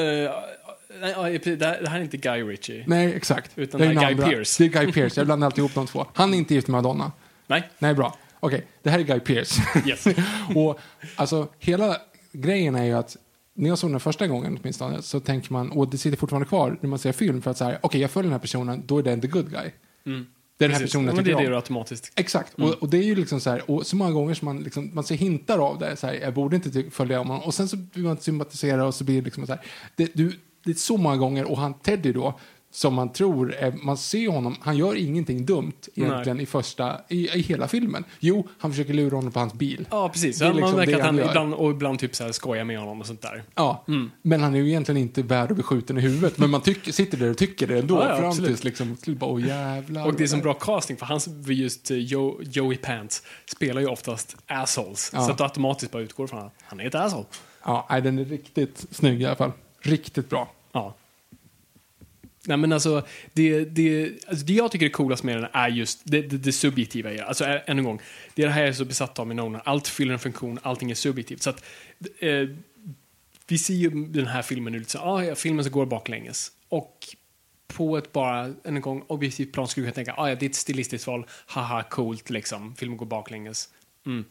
nej, det, här, det är inte Guy Ritchie. Nej, exakt. Utan är det är Guy. Pearce. Det är Guy Pearce, jag blandar alltid ihop de två. Han är inte gift med Madonna. Nej. Nej, bra. Okej, det här är Guy Pearce. Yes. och alltså, hela grejen är ju att när jag såg den första gången åtminstone så tänker man, och det sitter fortfarande kvar när man ser film för att säga, okej jag följer den här personen, då är den the good guy. Den här Precis. personen jag det tycker är det om. automatiskt. Exakt, och, och det är ju liksom så här, och så många gånger som man, liksom, man ser hintar av det, så här, jag borde inte följa om honom, och sen så blir man sympatisera och så blir det liksom så här, det, du, det är så många gånger, och han Teddy då, som man tror, är, man ser honom, han gör ingenting dumt egentligen i första, i, i hela filmen. Jo, han försöker lura honom på hans bil. Ja, precis. Det är man liksom det att han han ibland, och ibland typ så här skojar med honom och sånt där. Ja, men han är ju egentligen inte värd att bli skjuten i huvudet, men man tycker, sitter där och tycker det ändå, Ja, ja, fram tills liksom, bara, åh jävlar. Och det är som bra casting för hans, just eh, Joe, Joey Pants spelar ju oftast assholes. Ja. Så att du automatiskt bara utgår från att han är ett asshole. Ja, nej, den är riktigt snygg i alla fall. Riktigt bra. Ja. Nej men alltså, det, det, alltså, det jag tycker är coolast med den är just det, det, det subjektiva i det. Alltså än en gång, det är det här jag är så besatt av med Nolan. Allt fyller en funktion, allting är subjektivt. Så att, eh, vi ser ju den här filmen nu lite så, ah, ja, filmen som går baklänges. Och på ett bara, än en gång, objektivt plan skulle jag kunna tänka, ah, ja, det är ett stilistiskt val, haha, coolt liksom, filmen går baklänges. Mm.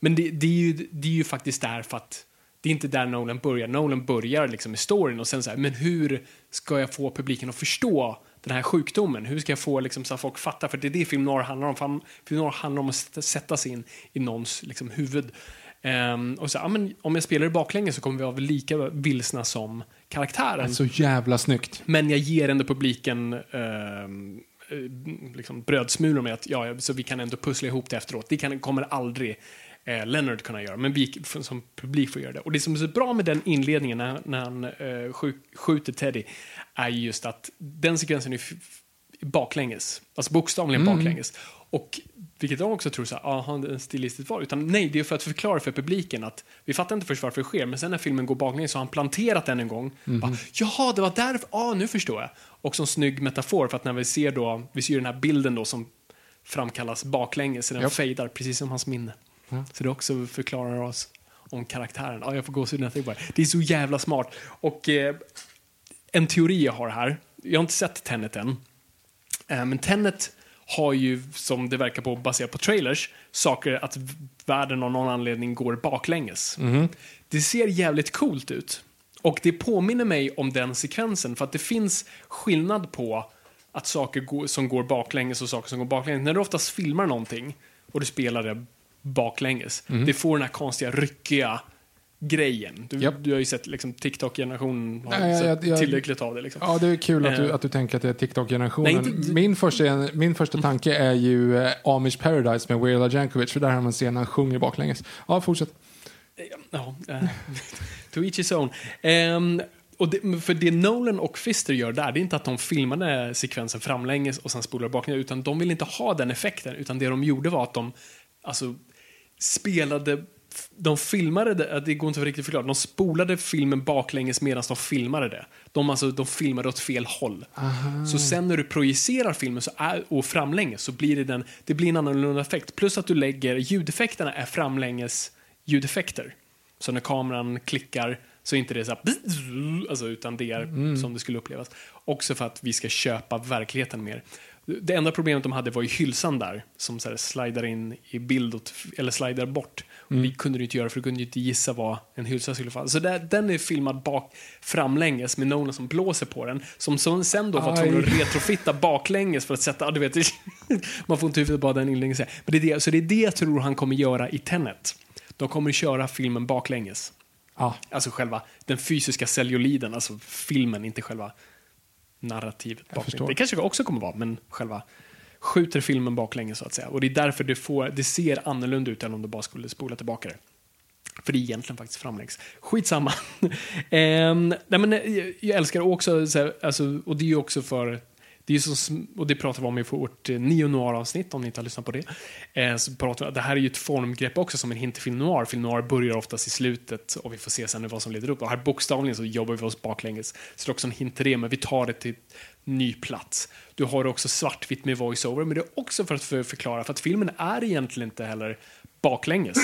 Men det, det, är ju, det är ju faktiskt där för att det är inte där Nolan börjar. Nolan börjar liksom med storyn och sen så här, men hur ska jag få publiken att förstå den här sjukdomen? Hur ska jag få liksom, så att folk fattar? För det är det film noir handlar om. Film noir handlar om att sätta- sig in i någons liksom, huvud. Ehm, och så, ja, men om jag spelar det baklänges så kommer vi vara lika vilsna som karaktären. Så jävla snyggt. Men jag ger ändå publiken eh, liksom brödsmulor med att ja, så vi kan ändå pussla ihop det efteråt. Det kan, kommer aldrig eh, Leonard kunna göra, men vi som publik får göra det. Och det som är så bra med den inledningen när, när han eh, skj, skjuter Teddy är ju just att den sekvensen är baklänges, alltså bokstavligen baklänges. Och vilket jag också tror så här, aha, det är en stilistiskt val. Utan nej, det är för att förklara för publiken att vi fattar inte först varför det sker, men sen när filmen går baklänges så har han planterat den en gång. Bara, Jaha, det var därför, ja nu förstår jag. Och som snygg metafor för att när vi ser då, vi ser den här bilden då som framkallas baklänges, så den Japp. fejdar precis som hans minne. Så det också förklarar oss om karaktären. Ja, jag får gåshud när jag tänker på det. Det är så jävla smart. Och eh, en teori jag har här, jag har inte sett Tenet än, eh, men Tenet har ju, som det verkar på baserat på trailers, saker att världen av någon anledning går baklänges. Det ser jävligt coolt ut. Och det påminner mig om den sekvensen, för att det finns skillnad på att saker som går baklänges och saker som går baklänges. När du oftast filmar någonting och du spelar det baklänges, det får den här konstiga ryckiga grejen. Du, Japp. du har ju sett liksom, TikTok-generationen har Nej, sett jag- jag- tillräckligt av det. Liksom. Ja, det är kul att du, Eh. att du tänker att det är TikTok-generationen. Min, första, min första tanke är ju eh, Amish Paradise med Weird Al Jankovic, för där har man scenen han sjunger baklänges. Ja, fortsätt. Ja, eh, to each his own. Ehm, och det, för det Nolan och Fister gör där, det är inte att de filmade sekvensen framlänges och sen spolar baklänges, utan de vill inte ha den effekten, utan det de gjorde var att de alltså, spelade de filmade det, går inte att riktigt förklara, de spolade filmen baklänges medan de filmade det. De, alltså, de filmade åt fel håll. Aha. Så sen när du projicerar filmen så är, och framlänges så blir det, den, det blir en annorlunda effekt. Plus att du lägger, ljudeffekterna är framlänges ljudeffekter. Så när kameran klickar så är inte det så här, alltså, utan det är Mm. som det skulle upplevas. Också för att vi ska köpa verkligheten mer. Det enda problemet de hade var ju hylsan där, som så här slidar in i bild, åt, eller slidar bort. Och Mm. Det kunde du inte göra för du kunde inte gissa vad en hylsa skulle vara. Så där, den är filmad bak, framlänges med Nolan som blåser på den. Som, som sen då var tvungen att retrofitta baklänges för att sätta, du vet, man får inte huvudet bara den inläggen. Men det är det, så det är det jag tror han kommer göra i Tenet. De kommer köra filmen baklänges. Ja, Alltså själva den fysiska celluliden, alltså filmen, inte själva narrativet. förstår. Det kanske också kommer vara, men själva skjuter filmen baklänges så att säga. Och det är därför det, får, det ser annorlunda ut än om du bara skulle spola tillbaka det. För det är egentligen faktiskt framlänges. Skitsamma. ehm, nej men, eh, jag älskar också, så här, alltså, och det är ju också för det är så, och det pratar vi om i vårt eh, nio neo noir-avsnitt, om ni inte har lyssnat på det. Eh, så pratar vi, det här är ju ett formgrepp också som en hint till film noir. Film noir börjar oftast i slutet och vi får se sen vad som leder upp. Och här bokstavligen så jobbar vi oss baklänges. Så det är också en hint till det, men vi tar det till ny plats. Du har också svartvitt med voice-over, men det är också för att förklara, för att filmen är egentligen inte heller baklänges.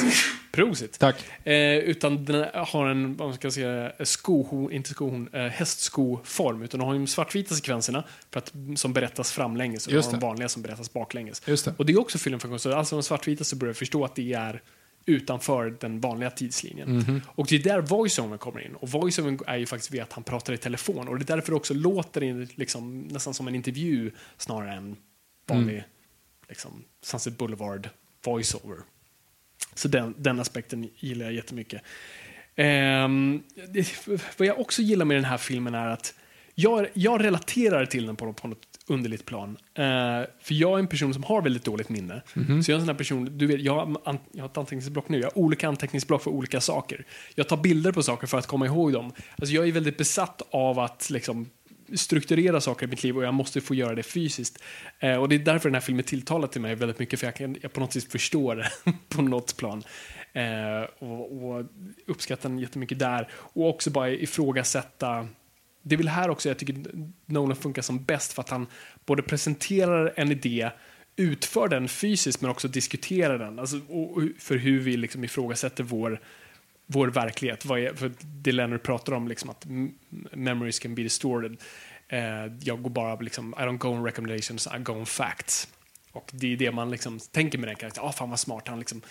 Prosit. tack. Eh, utan den har en, vad ska jag säga, skohorn, inte skohorn, eh, hästskoform. Utan de har de svartvita sekvenserna för att, som berättas framlänges och de vanliga som berättas baklänges. Det. Och det är också filmfunktion. Så alltså de svartvita så börjar jag förstå att det är utanför den vanliga tidslinjen. Mhm. Och det är där voiceover kommer in. Och voiceover är ju faktiskt via att han pratar i telefon. Och det är därför det också låter in, liksom, nästan som en intervju snarare än vanlig Mm. liksom, Sunset Boulevard voiceover. Så den, den aspekten gillar jag jättemycket. Ehm, det, vad jag också gillar med den här filmen är att jag, jag relaterar till den på, på något underligt plan. Eh, för jag är en person som har väldigt dåligt minne. Så jag är en sån här person, du vet, jag, har an, jag har ett anteckningsblock nu, jag har olika anteckningsblock för olika saker. Jag tar bilder på saker för att komma ihåg dem. Alltså jag är väldigt besatt av att liksom, strukturera saker i mitt liv och jag måste få göra det fysiskt. Eh, och det är därför den här filmen tilltalar till mig väldigt mycket, för jag, kan, jag på något sätt förstår det på något plan. Eh, och, och uppskattar den jättemycket där. Och också bara ifrågasätta det är väl här också jag tycker Nolan funkar som bäst för att han både presenterar en idé, utför den fysiskt men också diskuterar den. Alltså, och, och för hur vi liksom ifrågasätter vår, vår verklighet. Vad är, för det Leonard pratar om, liksom, att memories can be distorted. Eh, jag går bara liksom, I don't go on recommendations, I go on facts. Och det är det man liksom tänker med den karaktären. Ah, fan vad smart, han, liksom,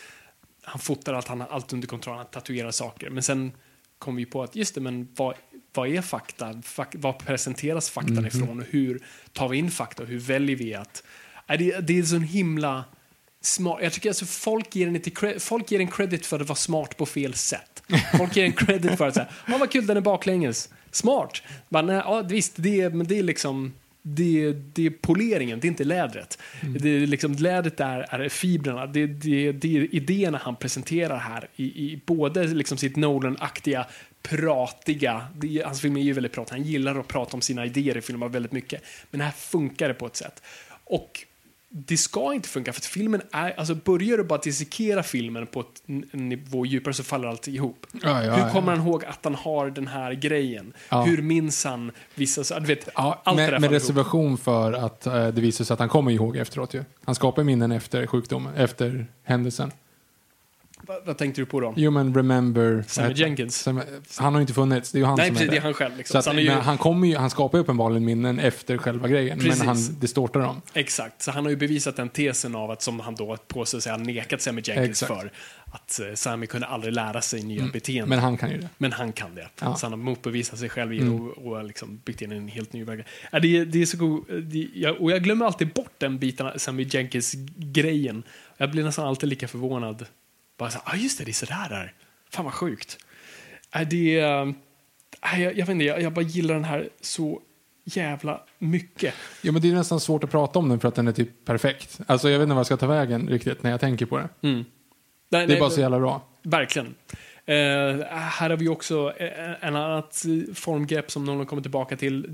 han fotar allt, han har allt under kontroll, han tatuerar saker. Men sen kom vi på att just det, men vad, vad är fakta? Fak, vad presenteras faktan ifrån och hur tar vi in fakta och hur väljer vi att... Det, det är så en himla smart... Jag tycker alltså folk ger, en inte folk ger en credit för att vara smart på fel sätt. Folk ger en credit för att säga, ja vad kul den är baklänges. Smart. Men, ja, visst, det är, men det är liksom det, det är poleringen, det är inte lädret. Det är liksom, lädret är, är fibrerna, det, det, det är idéerna han presenterar här i, i både liksom sitt Nolan-aktiga, pratiga, det, hans film är ju väldigt pratig, han gillar att prata om sina idéer i filmer väldigt mycket. Men här funkar det på ett sätt. Och det ska inte funka för att filmen är, alltså börjar du bara dissekera filmen på ett en nivå djupare så faller allt ihop. Ja, ja, Hur kommer ja. han ihåg att han har den här grejen? Hur minns han vissa, så- du vet, allt det där med, med ihop. reservation för att eh, det visar sig att han kommer ihåg efteråt ju. Han skapar minnen efter sjukdomen, efter händelsen. Vad, vad tänkte du på då? Jo men remember... Sammy heter- Jenkins. Sammy, han har ju inte funnits, det är ju han Nej, som precis, är det är han själv. Liksom. Så att, Så han är ju, men han, kommer ju, han skapar ju uppenbarligen minnen efter själva grejen, Precis. men han distortar dem. Exakt, så han har ju bevisat den tesen av att, som han då påstår sig ha nekat Sammy Jenkins Exakt. för, att eh, Sammy kunde aldrig lära sig nya beteenden. Men han kan ju det. Men han kan det. Ja. Så han har motbevisat sig själv mm. och, och liksom byggt in en helt ny väg. Ja, det, är- det är så god, det, jag, och jag glömmer alltid bort den biten, Sammy Jenkins-grejen. Jag blir nästan alltid lika förvånad. Bara så ah, just det, det är sådär där. Fan vad sjukt. Ja, det är... äh, jag, jag vet inte, jag, jag bara gillar den här så jävla mycket. Ja, men det är nästan svårt att prata om den för att den är typ perfekt. Alltså jag vet inte vad jag ska ta vägen riktigt när jag tänker på det. Mm. Nej, Det är nej, bara så jävla bra. Verkligen. Eh, här har vi också eh, en annat formgrepp som någon kommer tillbaka till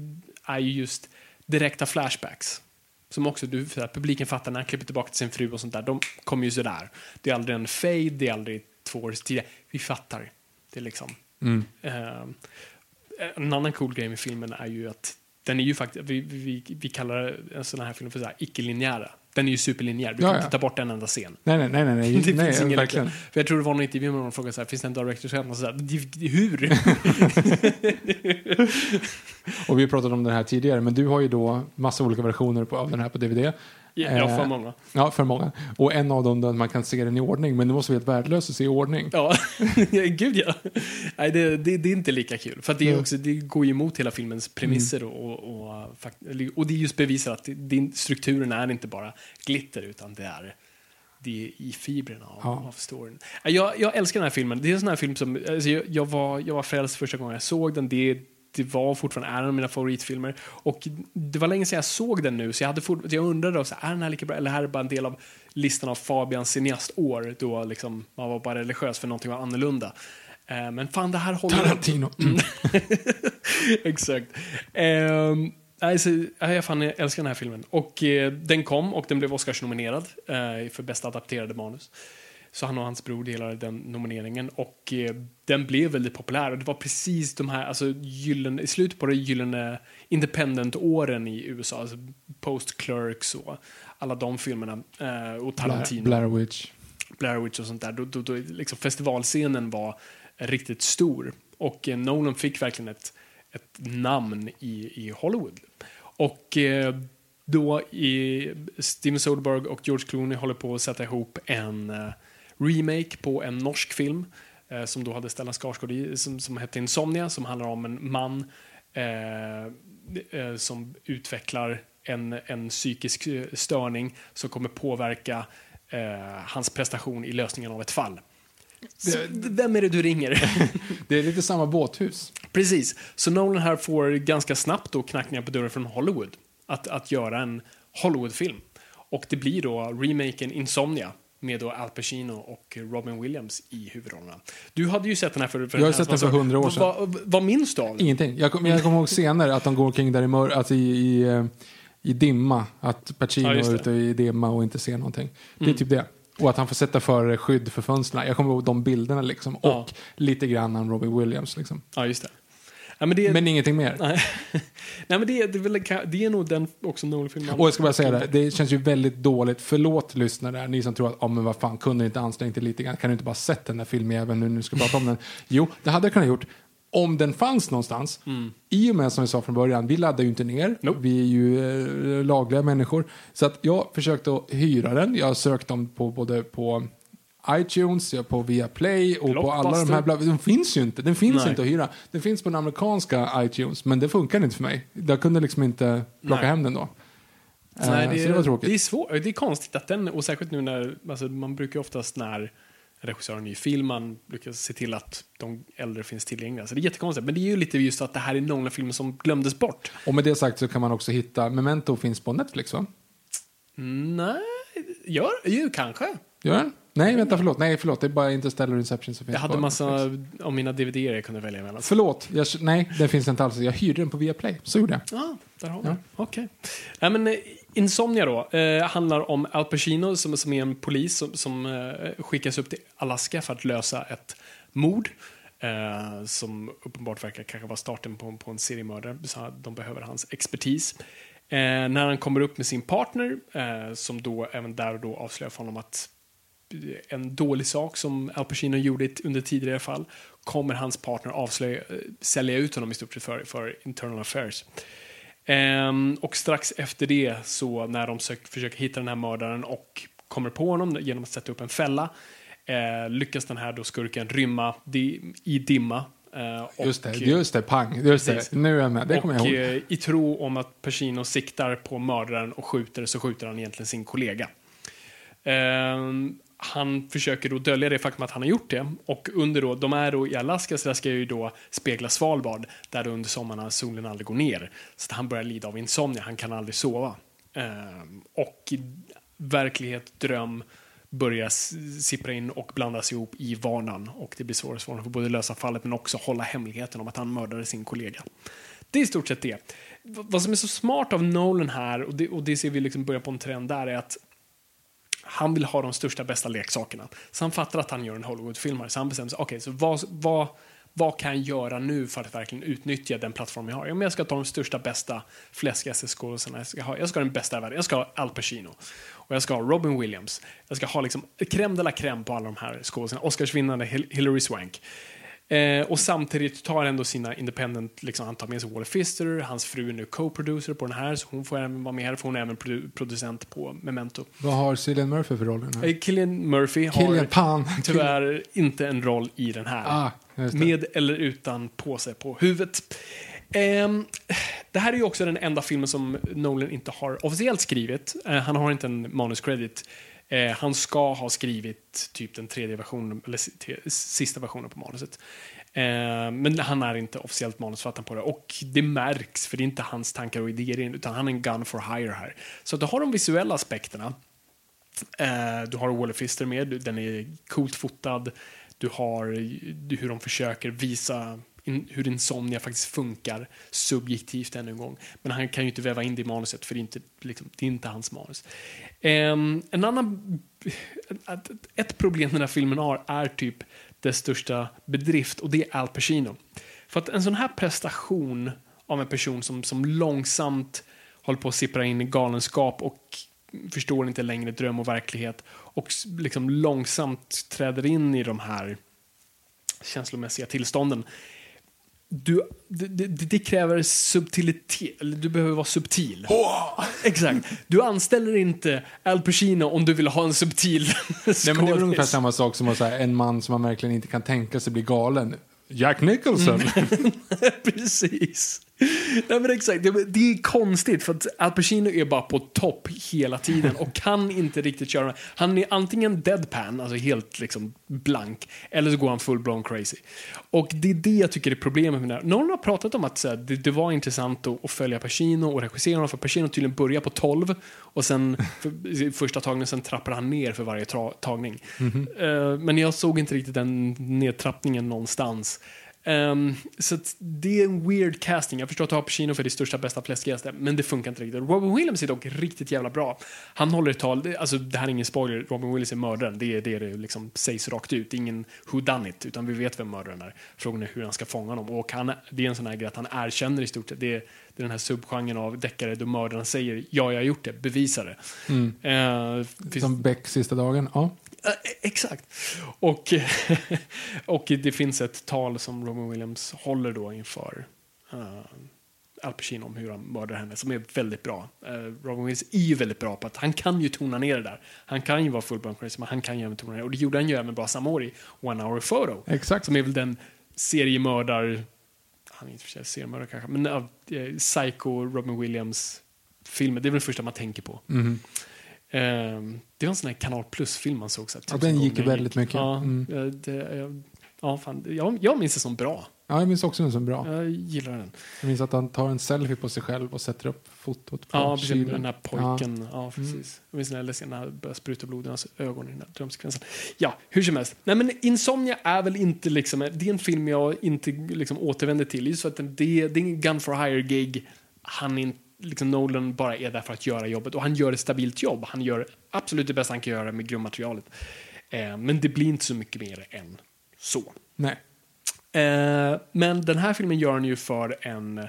är ju just direkta flashbacks. Som också du, så här, publiken fattar när han klipper tillbaka till sin fru och sånt där. De kommer ju sådär. Det är aldrig en fade, det är aldrig två års tid. Vi fattar. Det är liksom... Mm. Eh, en annan cool grej med filmen är ju att den är ju faktiskt, vi, vi, vi kallar en sån här film för så icke-linjära. Den är ju superlinjär, du Ja, kan ja. inte ta bort en enda scen. Nej, nej, nej, nej, nej, Det nej finns ingen verkligen. För jag tror det var någon intervju med någon som frågade så här, finns det en director's cut? Och så här, "Det- det- hur? Och vi pratade om det här tidigare, men du har ju då massa olika versioner på, av den här på DVD. Ja, för Eh, många. Ja, för många. Och en av dem där man kan se den i ordning, men det måste vara helt värdelöst att se i ordning. Ja, gud ja. Nej, det, det, det är inte lika kul. För det, är Mm. också, det går ju emot hela filmens premisser. Och, och, och, och det är just bevisat att det, strukturen är inte bara glitter, utan det är, det är i fibrerna av, Ja. av storyn. Ja, Jag, jag älskar den här filmen. Det är en sån här film som, alltså jag, jag, var, jag var frälst första gången jag såg den. Det, det var fortfarande är en av mina favoritfilmer. Och det var länge sedan jag såg den nu, så jag, hade fort, jag undrade då, så här, är den här lika bra? Eller här är bara en del av listan av Fabians cineastår, då liksom, man var bara religiös för någonting var annorlunda. Eh, men fan, det här håller... Tarantino. Mm. Exakt. Um, alltså, jag, fan, jag älskar den här filmen. Och eh, den kom och den blev Oscars-nominerad eh, för bästa adapterade manus. Så han och hans bror delade den nomineringen och eh, den blev väldigt populär. Och det var precis de här, alltså gyllene, i slutet på de gyllene independent-åren i USA, alltså post-Clerks och alla de filmerna. Eh, och Tarantino. Blair, Blair Witch. Blair Witch och sånt där, då, då, då liksom festivalscenen var riktigt stor. Och eh, Nolan fick verkligen ett, ett namn i, i Hollywood. Och eh, då i Steven Soderbergh och George Clooney håller på att sätta ihop en eh, remake på en norsk film eh, som då hade Stellan Skarsgård i, som, som hette Insomnia, som handlar om en man eh, eh, som utvecklar en, en psykisk eh, störning som kommer påverka eh, hans prestation i lösningen av ett fall. Så, vem är det du ringer? Det är lite samma båthus. Precis. Så Nolan här får ganska snabbt då knackningar på dörren från Hollywood att, att göra en Hollywoodfilm. Och det blir då remaken Insomnia med då Al Pacino och Robin Williams i huvudrollerna. Du hade ju sett den här för, för Jag har sett den för 100 år sedan. Vad, vad, vad minns du av den? Ingenting. Jag, jag kommer ihåg scener att de går omkring där i, mör, alltså i, i, eh, i dimma. Att Pacino Ja, är. Mm. ute i dimma och inte ser någonting. Det är typ det. Och att han får sätta för skydd för fönstren. Jag kommer ihåg de bilderna liksom. Ja. Och lite grann om Robin Williams liksom. Ja, just det. Ja, men det, Men ingenting mer. nej. nej, men det, det, är väl- det är nog den också Nolan-filmen. Och jag ska bara säga det, det känns ju väldigt dåligt. Förlåt lyssnare, ni som tror att, ja men vad fan, kunde inte ansträngt er lite grann? Kan du inte bara sett den där filmen även nu du ska prata om den? Jo, det hade jag kunnat gjort. Om den fanns någonstans. I och med som vi sa från början, vi laddar ju inte ner. Nope. Vi är ju eh, lagliga människor. Så att jag försökte hyra den. Jag har sökt dem på både på iTunes, jag på Viaplay och på alla de här. Bla- De finns ju inte. Den finns Nej. inte att hyra. Den finns på den amerikanska iTunes, men det funkar inte för mig. Jag kunde liksom inte plocka Nej. hem den då. Nej, Eh, det, så det var tråkigt. Det är svårt. Det är konstigt att den, och särskilt nu när, alltså man brukar oftast när regissören en ny film, man brukar se till att de äldre finns tillgängliga. Så det är jättekonstigt. Men det är ju lite just att det här är några filmer som glömdes bort. Och med det sagt så kan man också hitta, Memento finns på Netflix va? Nej, gör ju kanske. Gör den? Nej, vänta, förlåt. Nej, förlåt. Det är bara Interstellar Inception som finns Jag hade på massa av mina DVD jag kunde välja mellan. Förlåt. Jag, nej, den finns inte alls. Jag hyrde den på Viaplay. Så gjorde jag. Ja, där har vi Ja. Okej. Nej, men eh, Insomnia då, eh, handlar om Al Pacino som, som är en polis som, som eh, skickas upp till Alaska för att lösa ett mord. Eh, som uppenbart verkar kanske vara starten på, på en seriemördare, så de behöver hans expertis. Eh, när han kommer upp med sin partner, som då även där och då avslöjar för honom att en dålig sak som Al Pacino gjorde under tidigare fall kommer hans partner avslöja, eh, sälja ut honom i stort sett för, för internal affairs. Ehm, och strax efter det, så när de sök, försöker hitta den här mördaren och kommer på honom genom att sätta upp en fälla, eh, lyckas den här då skurken rymma di, i dimma. Eh, och, Just det, just det. Pang. Just Precis. det. Nu är jag med. Det kommer jag ihåg. eh, i tro om att Pacino siktar på mördaren och skjuter så skjuter han egentligen sin kollega. Ehm, han försöker då dölja det faktum att han har gjort det. Och under då, de är då i Alaska, så där ska ju då spegla Svalbard, där under sommarna solen aldrig går ner. Så att han börjar lida av insomnia, han kan aldrig sova. Ehm, och verklighet, dröm börjar sippra in och blandas ihop i vanan. Och det blir svårare och svårare för både lösa fallet men också hålla hemligheten om att han mördade sin kollega. det är i stort sett det. Vad som är så smart av Nolan här, och det, och det ser vi liksom börja på en trend där, är att han vill ha de största, bästa leksakerna. Så han fattar att han gör en Hollywoodfilmare, så han bestämmer sig, okej, så vad, vad, vad kan jag göra nu för att verkligen utnyttja den plattform jag har? Ja, men jag ska ta de största, bästa, fläskigaste skådespelarna. Jag ska ha, jag ska ha den bästa i världen. Jag ska ha Al Pacino. Och jag ska ha Robin Williams. Jag ska ha liksom crème de la crème på alla de här skådespelarna. Oscarsvinnande Hil- Hilary Swank. Eh, och samtidigt tar ändå sina independent, liksom, han tar med sig Wally Pfister, hans fru är nu co-producer på den här, så hon får även vara med här, för hon är även produ- producent på Memento. Vad har Cillian Murphy för roll i den här? Eh, Killian Murphy Killian har Pan. tyvärr inte en roll i den här. Ah, med eller utan påse på huvudet. Ehm, det här är ju också den enda filmen som Nolan inte har officiellt skrivit. Eh, han har inte en manuscredit. Eh, han ska ha skrivit typ den tredje versionen, eller sista versionen på manuset. Eh, men han är inte officiellt manusförfattare på det. Och det märks, för det är inte hans tankar och idéer, utan han är en gun for hire här. Så att du har de visuella aspekterna. Eh, du har Wally Fister med, den är coolt fotad. Du har hur de försöker visa in, hur Insomnia faktiskt funkar subjektivt ännu en gång. Men han kan ju inte väva in det i manuset för det är inte, liksom, det är inte hans manus. Um, en annan, ett, problem den här filmen har är typ dess största bedrift och det är Al Pacino. För att en sån här prestation av en person som, som långsamt håller på att sippra in i galenskap och förstår inte längre dröm och verklighet och liksom långsamt träder in i de här känslomässiga tillstånden. Du, det, det, kräver subtilitet, du behöver vara subtil. Exakt. Du anställer inte Al Pacino om du vill ha en subtil Nej, men det är väl ungefär skådis. samma sak som att säga en man som man verkligen inte kan tänka sig bli galen. Jack Nicholson. Mm. Precis. Nej, men exakt. Det, är konstigt för att Al Pacino är bara på topp hela tiden och kan inte riktigt köra. Han är antingen deadpan, alltså helt liksom blank, eller så går han full-blown crazy. Och det är det jag tycker är problemet med det här. Någon har pratat om att här, det, det var intressant att, att följa Pacino och regissera honom, för Pacino tydligen börjar på 12 och sen för, första tagningen, sen trappar han ner för varje tra, tagning. Eh, men jag såg inte riktigt den nedtrappningen någonstans. Ehm, så det är en weird casting. Jag förstår att du har Pacino för det största, bästa, fläskigaste, men det funkar inte riktigt. Robin Williams är dock riktigt jävla bra. Han håller ett tal, det- alltså det här är ingen spoiler, Robin Williams är mördaren. Det är det det liksom sägs rakt ut. Det är ingen who done it, utan vi vet vem mördaren är. Frågan är hur han ska fånga honom. Och han, det är en sån här grej att han erkänner i stort sett. Det det är den här subgenren av deckare då mördaren säger ja, jag har gjort det, bevisa det. Eh, finns- Som Beck sista dagen. Ja. Eh, Exakt. Och, och det finns ett tal som Robin Williams håller då inför uh, Al Pacino om hur han mördar henne som är väldigt bra. Eh, Robin Williams är ju väldigt bra på att han kan ju tona ner det där. Han kan ju vara full crazy men han kan ju även tona ner det. Och det gjorde han ju även bra samma år i One Hour Photo. Exakt. Som är väl den seriemördar, han är inte för sig seriemördare kanske, men uh, Psycho, Robin Williams filmen. Det är väl det första man tänker på. Ehm, det var en sån här Kanal Plus-film man såg. Så här, Ja, den gick gånger. väldigt mycket. Ja, Mm. det, ja, fan, jag, jag minns det som bra. ja, jag minns också den som bra. Jag gillar den. Jag minns att han tar en selfie på sig själv och sätter upp fotot på Ja, precis. Den här pojken. Ja. precis. Jag minns jag läste när han började spruta blod i hans ögon i den här drömsekvensen. Ja, hur som helst. Nej, men Insomnia är väl inte liksom, det är en film jag inte liksom återvänder till. Just för att den- det, det är en gun for hire-gig. Han är inte liksom Nolan bara är där för att göra jobbet och han gör ett stabilt jobb. Han gör absolut det bästa han kan göra med grundmaterialet. Eh, men det blir inte så mycket mer än så. Nej. Eh, men den här filmen gör han ju för en eh,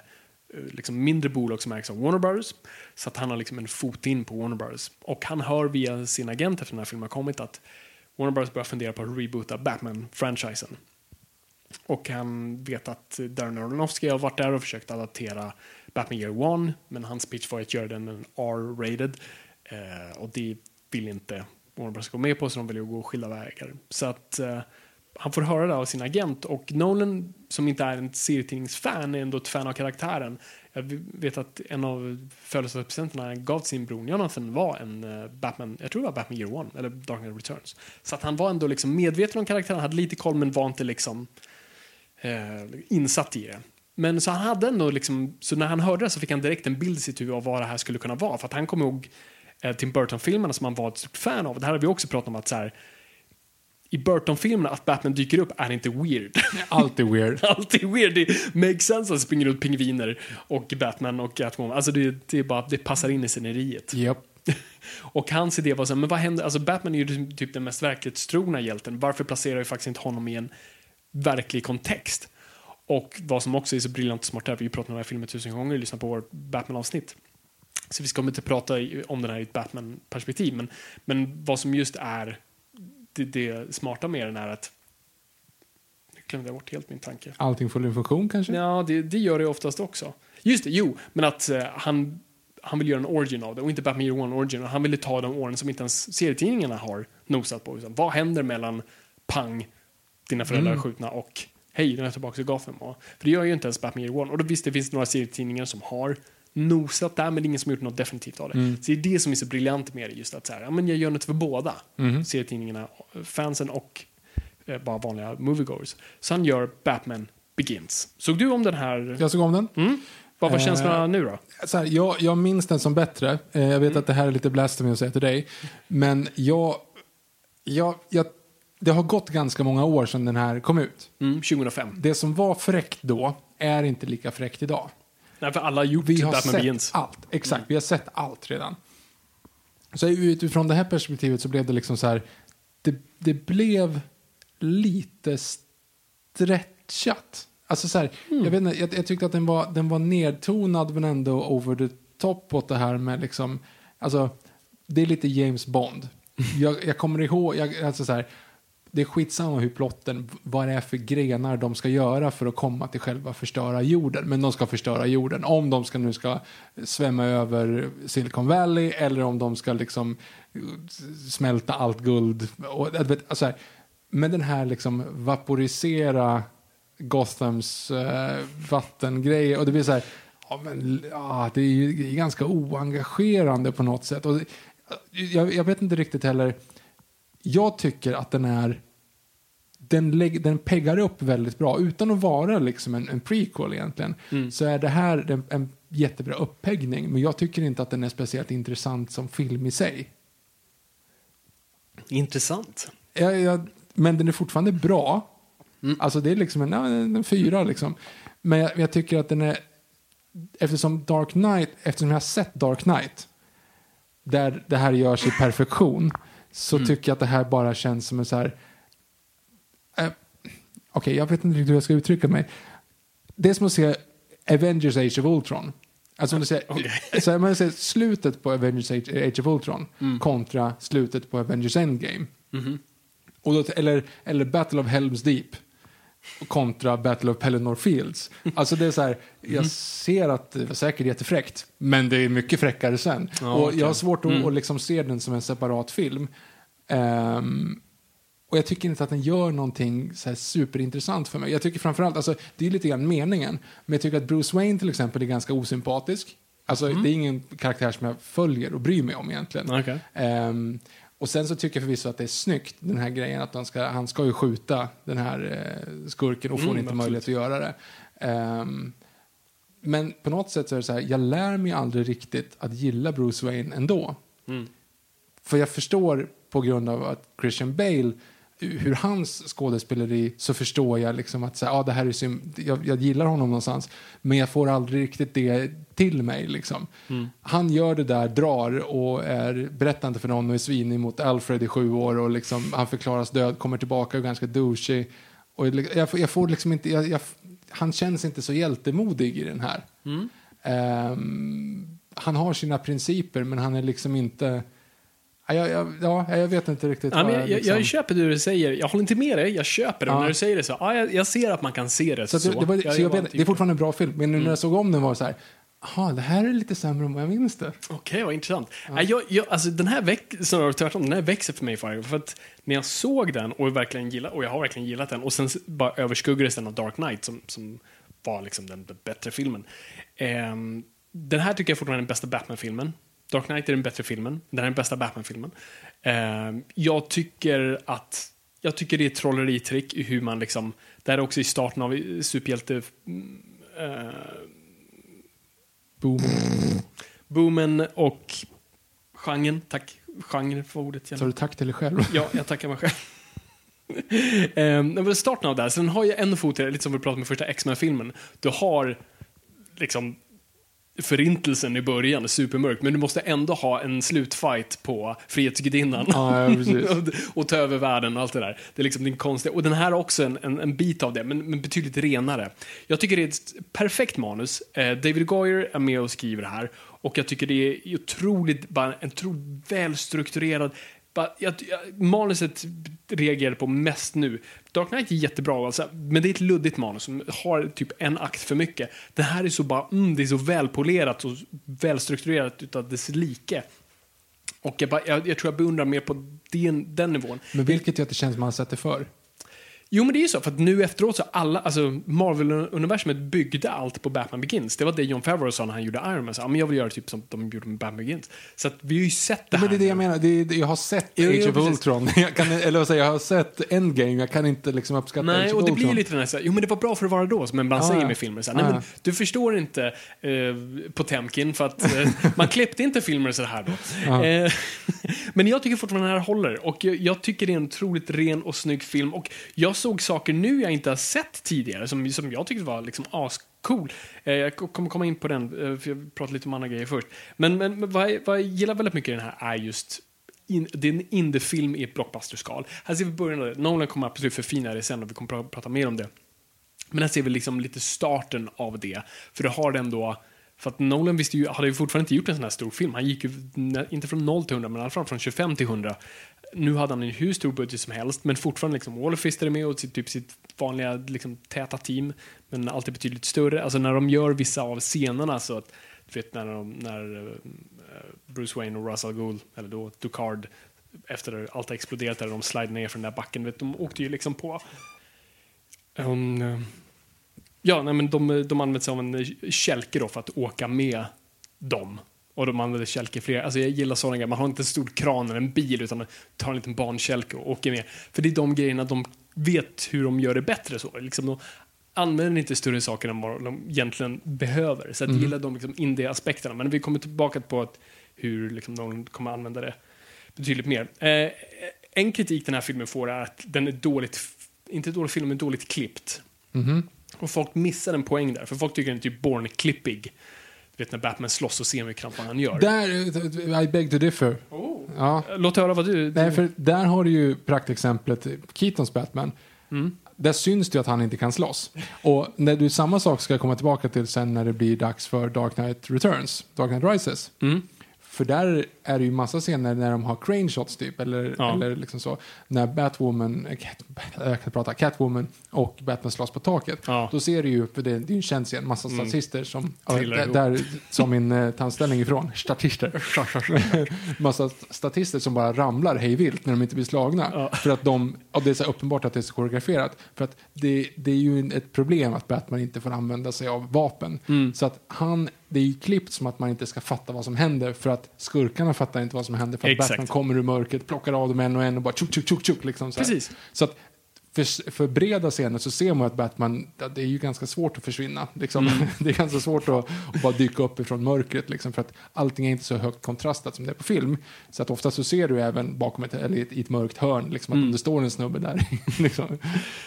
liksom mindre bolag som ägs av Warner Brothers. Så att han har liksom en fot in på Warner Brothers. Och han hör via sin agent efter den här filmen har kommit att Warner Brothers börjar fundera på att reboota Batman-franchisen. Och han vet att Darren Aronofsky har varit där och försökt adaptera Batman Year One, men hans pitch var att göra den en R-rated. Eh, och det vill inte Warner Bros gå med på, så de vill ju gå skilda vägar. Så att eh, han får höra det av sin agent och Nolan, som inte är en serietidningsfan, är ändå ett fan av karaktären. Jag vet att en av födelsedagspresenterna gav till sin bror Jonathan var en eh, Batman, jag tror det var Batman Year One, eller Dark Knight Returns. Så att han var ändå liksom medveten om karaktären, hade lite koll men var inte liksom eh, insatt i det. Men så han hade ändå liksom, så när han hörde det så fick han direkt en bild i sitt huvud av vad det här skulle kunna vara. För att han kom ihåg eh, Tim Burton-filmerna som han var ett stort fan av. Det här har vi också pratat om att så här, i Burton-filmerna att Batman dyker upp är inte weird. Alltid weird. Alltid weird. Det makes sense att det springer ut pingviner och Batman och Catwoman. Alltså det, det, är bara, det passar in i sceneriet. Japp. Och hans idé var så här, men vad händer? Alltså Batman är ju typ den mest verklighetstrogna hjälten. Varför placerar vi faktiskt inte honom i en verklig kontext? Och vad som också är så briljant och smart är, vi har pratat om den här filmen tusen gånger, lyssna på vårt Batman-avsnitt. Så vi ska inte prata om den här i ett Batman-perspektiv, men, men vad som just är det, det smarta med den är att nu glömde jag bort helt min tanke. Allting får en funktion kanske? Ja, det, det gör det oftast också. Just det, jo, men att eh, han, han vill göra en origin av det och inte Batman Year One origin. Han ville ta de åren som inte ens serietidningarna har nosat på. Utan vad händer mellan pang, dina föräldrar är skjutna och hej, den är tillbaka till Gotham. Och, för det gör ju inte ens Batman Year One. Och då visst, det finns några serietidningar som har nosat där, men det är ingen som har gjort något definitivt av det. Så det är det som är så briljant med det, just att så här, ja, men jag gör något för båda serietidningarna, fansen och eh, bara vanliga moviegoers. Så han gör Batman Begins. Såg du om den här? Jag såg om den. Mm. Vad var Eh, känslorna nu då? Så här, jag, jag minns den som bättre. Eh, jag vet att det här är lite blasphemy att säga till dig. Men jag, jag, jag, det har gått ganska många år sedan den här kom ut. Mm, 2005. Det som var fräckt då är inte lika fräckt idag. Nej, för alla har gjort Vi har Batman sett Begins. allt. Exakt, vi har sett allt redan. Så utifrån det här perspektivet så blev det liksom så här. Det, det blev lite stretchat. Alltså så här, jag, vet inte, jag, jag tyckte att den var, den var nedtonad men ändå over the top åt det här med liksom, alltså det är lite James Bond. Jag, jag kommer ihåg, jag, alltså så här, det är skitsamma hur plotten, vad det är för grenar de ska göra för att komma till själva förstöra jorden. Men de ska förstöra jorden. Om de ska nu ska svämma över Silicon Valley eller om de ska liksom eh, smälta allt guld. Och, alltså här, men den här liksom vaporisera Gothams eh, vattengrej och det blir så här, ja, men, ja, det är ju det är ganska oengagerande på något sätt. Och, eh, jag, jag vet inte riktigt heller, jag tycker att den är den, lägg, den peggar upp väldigt bra utan att vara liksom en, en prequel egentligen. Så är det här en, en jättebra uppeggning men jag tycker inte att den är speciellt intressant som film i sig. Intressant. Jag, jag, men den är fortfarande bra. Alltså det är liksom en en fyra liksom. Men jag, jag tycker att den är, eftersom Dark Knight, eftersom jag har sett Dark Knight, där det här görs i perfektion, så tycker jag att det här bara känns som en så här, eh, okej jag vet inte riktigt hur jag ska uttrycka mig. Det är som att se Avengers Age of Ultron. Alltså om du säger, så här, man säger slutet på Avengers Age, Age of Ultron kontra slutet på Avengers Endgame. Och då, eller, eller Battle of Helms Deep kontra Battle of Pelennor Fields. Alltså det är så här, jag ser att det var säkert jättefräckt, men det är mycket fräckare sen. Ja, och jag har svårt att, att liksom se den som en separat film. Ehm, och jag tycker inte att den gör någonting så superintressant för mig. Jag tycker framförallt, alltså det är lite grann meningen, men jag tycker att Bruce Wayne till exempel är ganska osympatisk. Alltså det är ingen karaktär som jag följer och bryr mig om egentligen. Okej. Ehm, och sen så tycker jag förvisso att det är snyggt, den här grejen att han ska, han ska ju skjuta den här eh, skurken och får Mm, inte absolut. möjlighet att göra det. Ehm, men på något sätt så är det så här, jag lär mig aldrig riktigt att gilla Bruce Wayne ändå. Mm. För jag förstår på grund av att Christian Bale, hur hans skådespeleri, så förstår jag liksom att så här, ah, det här är jag, jag gillar honom någonstans, men jag får aldrig riktigt det till mig. Liksom. Han gör det där, drar och är berättande för någon och är svinig mot Alfred i sju år och liksom, han förklaras död, kommer tillbaka och är ganska douchey. Och jag, jag får liksom inte, jag, jag, han känns inte så hjältemodig i den här. Ehm, han har sina principer men han är liksom inte... Ja, jag, jag, ja, jag vet inte riktigt. Ja, men jag, liksom- jag köper det du säger. Jag håller inte med dig, jag köper det. Ja. Men när du säger det så, ja, jag, jag ser att man kan se det så, så. att det, det, var, Jag så jag var vet, typ- det är fortfarande en bra film, men nu när jag såg om den var det så här, jaha, det här är lite sämre än vad jag minns det. Okej, vad intressant. Nej, Jag, jag, alltså, den här väck, snarare tvärtom, den här växer för mig för, för att när jag såg den och verkligen gillar, och jag har verkligen gillat den och sen bara överskuggades den av Dark Knight som, som var liksom den b- bättre filmen. Ehm, den här tycker jag fortfarande är den bästa Batman-filmen. Dark Knight är den bättre filmen. Den är den bästa Batman-filmen. Ehm, jag tycker att jag tycker det är ett trolleritrick i hur man liksom, det här är också i starten av eh, superhjälte eh, Boom. boomen och genren. Tack, genre för ordet. Så du tack till dig själv. Ja, jag tackar mig själv. men starten av det här, så den har ju en fot, i det, lite som vi pratade med första X-Men-filmen. Du har liksom förintelsen i början, supermörkt, men du måste ändå ha en slutfight på Frihetsgudinnan. Ja, ja, och, ta över världen och allt det där. Det är liksom din konstiga, och den här har också en, en, en bit av det, men, men betydligt renare. Jag tycker det är ett perfekt manus. Eh, David Goyer är med och skriver det här, och jag tycker det är otroligt, bara en otroligt välstrukturerad, jag, jag, manuset reagerar på mest nu. Dark Knight är jättebra, alltså, men det är ett luddigt manus som har typ en akt för mycket. Det här är så bara, mm, det är så välpolerat och välstrukturerat utav dess like. Och jag, bara, jag, jag tror jag beundrar mer på den, den nivån. Men vilket gör att det känns som man har sett det förr. Jo, men det är ju så, för att nu efteråt så alla, alltså Marvel-universumet byggde allt på Batman Begins. Det var det John Favreau sa när han gjorde Iron Man. Så, ja, men jag vill göra typ som de gjorde med Batman Begins. Så att vi har ju sett det här. men det är det jag menar. Det är, det- jag har sett Jo, Age of precis. Ultron. Jag, kan, eller vad säger jag, har sett Endgame. Jag kan inte liksom uppskatta Nej, Age of och det Ultron. blir lite den här, så här, jo men det var bra för att vara då, som man Ah, säger med filmer. Så här, nej, Ah, men, ja. du förstår inte eh, Potemkin för att eh, man klippte inte filmer så här då. Eh, men jag tycker fortfarande den här håller och jag, jag tycker det är en otroligt ren och snygg film och jag såg saker nu jag inte har sett tidigare som, som jag tyckte var liksom ascool. Eh, jag kommer komma in på den, eh, för jag pratar lite om andra grejer först. Men, men, men vad, jag, vad jag gillar väldigt mycket i den här är just in, det är en indiefilm i ett blockbusterskal. Här ser vi början av det. Nolan kommer absolut förfina det sen och vi kommer pra- prata mer om det. Men här ser vi liksom lite starten av det. För det har den då, för att Nolan visste ju, hade ju fortfarande inte gjort en sån här stor film. Han gick ju, inte från 0 till 100, men i alla fall från 25 till 100. Nu hade han en hur stor budget som helst, men fortfarande liksom Waller Fister är med och sitt, typ sitt vanliga liksom, täta team, men alltid betydligt större. Alltså när de gör vissa av scenerna så att, du vet när, de, när eh, Bruce Wayne och Russell Gould, eller då Ducard, efter allt har exploderat där de slide ner från den där backen, vet, de åkte ju liksom på Um, ja, nej, men de, de använder sig av en kälke då för att åka med dem. Och de använder kälke fler. Alltså jag gillar sådana grejer. Man har inte en stor kran eller en bil utan man tar en liten barnkälke och åker med. För det är de grejerna de vet hur de gör det bättre. så. Liksom de använder inte större saker än vad de egentligen behöver. Så jag gillar de liksom indie-aspekterna. Men vi kommer tillbaka på att hur liksom, de kommer använda det betydligt mer. Eh, en kritik den här filmen får är att den är dåligt, inte dålig film, men dåligt klippt. Och folk missar en poäng där, för folk tycker den är typ born-klippig. Vet när Batman slåss och ser hur vad han gör. Där, eh, I beg to differ. Ja. Låt höra vad du... Nej, för där har du ju praktexemplet Keatons Batman. Mm. Där syns det ju att han inte kan slåss. Och när du samma sak ska komma tillbaka till sen när det blir dags för Dark Knight Returns, Dark Knight Rises. Mm. För där är det ju massa scener när de har crane shots typ, eller, Ja. eller liksom så. När Batwoman, äh, Cat, jag kan prata, Catwoman och Batman slåss på taket. Ja. Mm. Då ser du ju, för det, är ju en känd scen, massa statister som, ja, Trillar där, som min eh, tandställning ifrån, statister. massa statister som bara ramlar hej vilt när de inte blir slagna. Ja. För att de, och det är så uppenbart att det är så koreograferat. För att det, det är ju ett problem att Batman inte får använda sig av vapen. Mm. Så att han, det är ju klippt som att man inte ska fatta vad som händer för att skurkarna fattar inte vad som händer för att Exakt. Batman kommer ur mörkret, plockar av dem en och en och bara tjuk, tjuk, tjuk, tjuk liksom så här. Precis. Så att för, för breda scener så ser man att Batman, ja, det är ju ganska svårt att försvinna. Liksom. Mm. Det är ganska svårt att, att bara dyka upp ifrån mörkret liksom, för att allting är inte så högt kontrastat som det är på film. Så att ofta så ser du även bakom ett, eller i ett, mörkt hörn liksom, att om det står en snubbe där. liksom.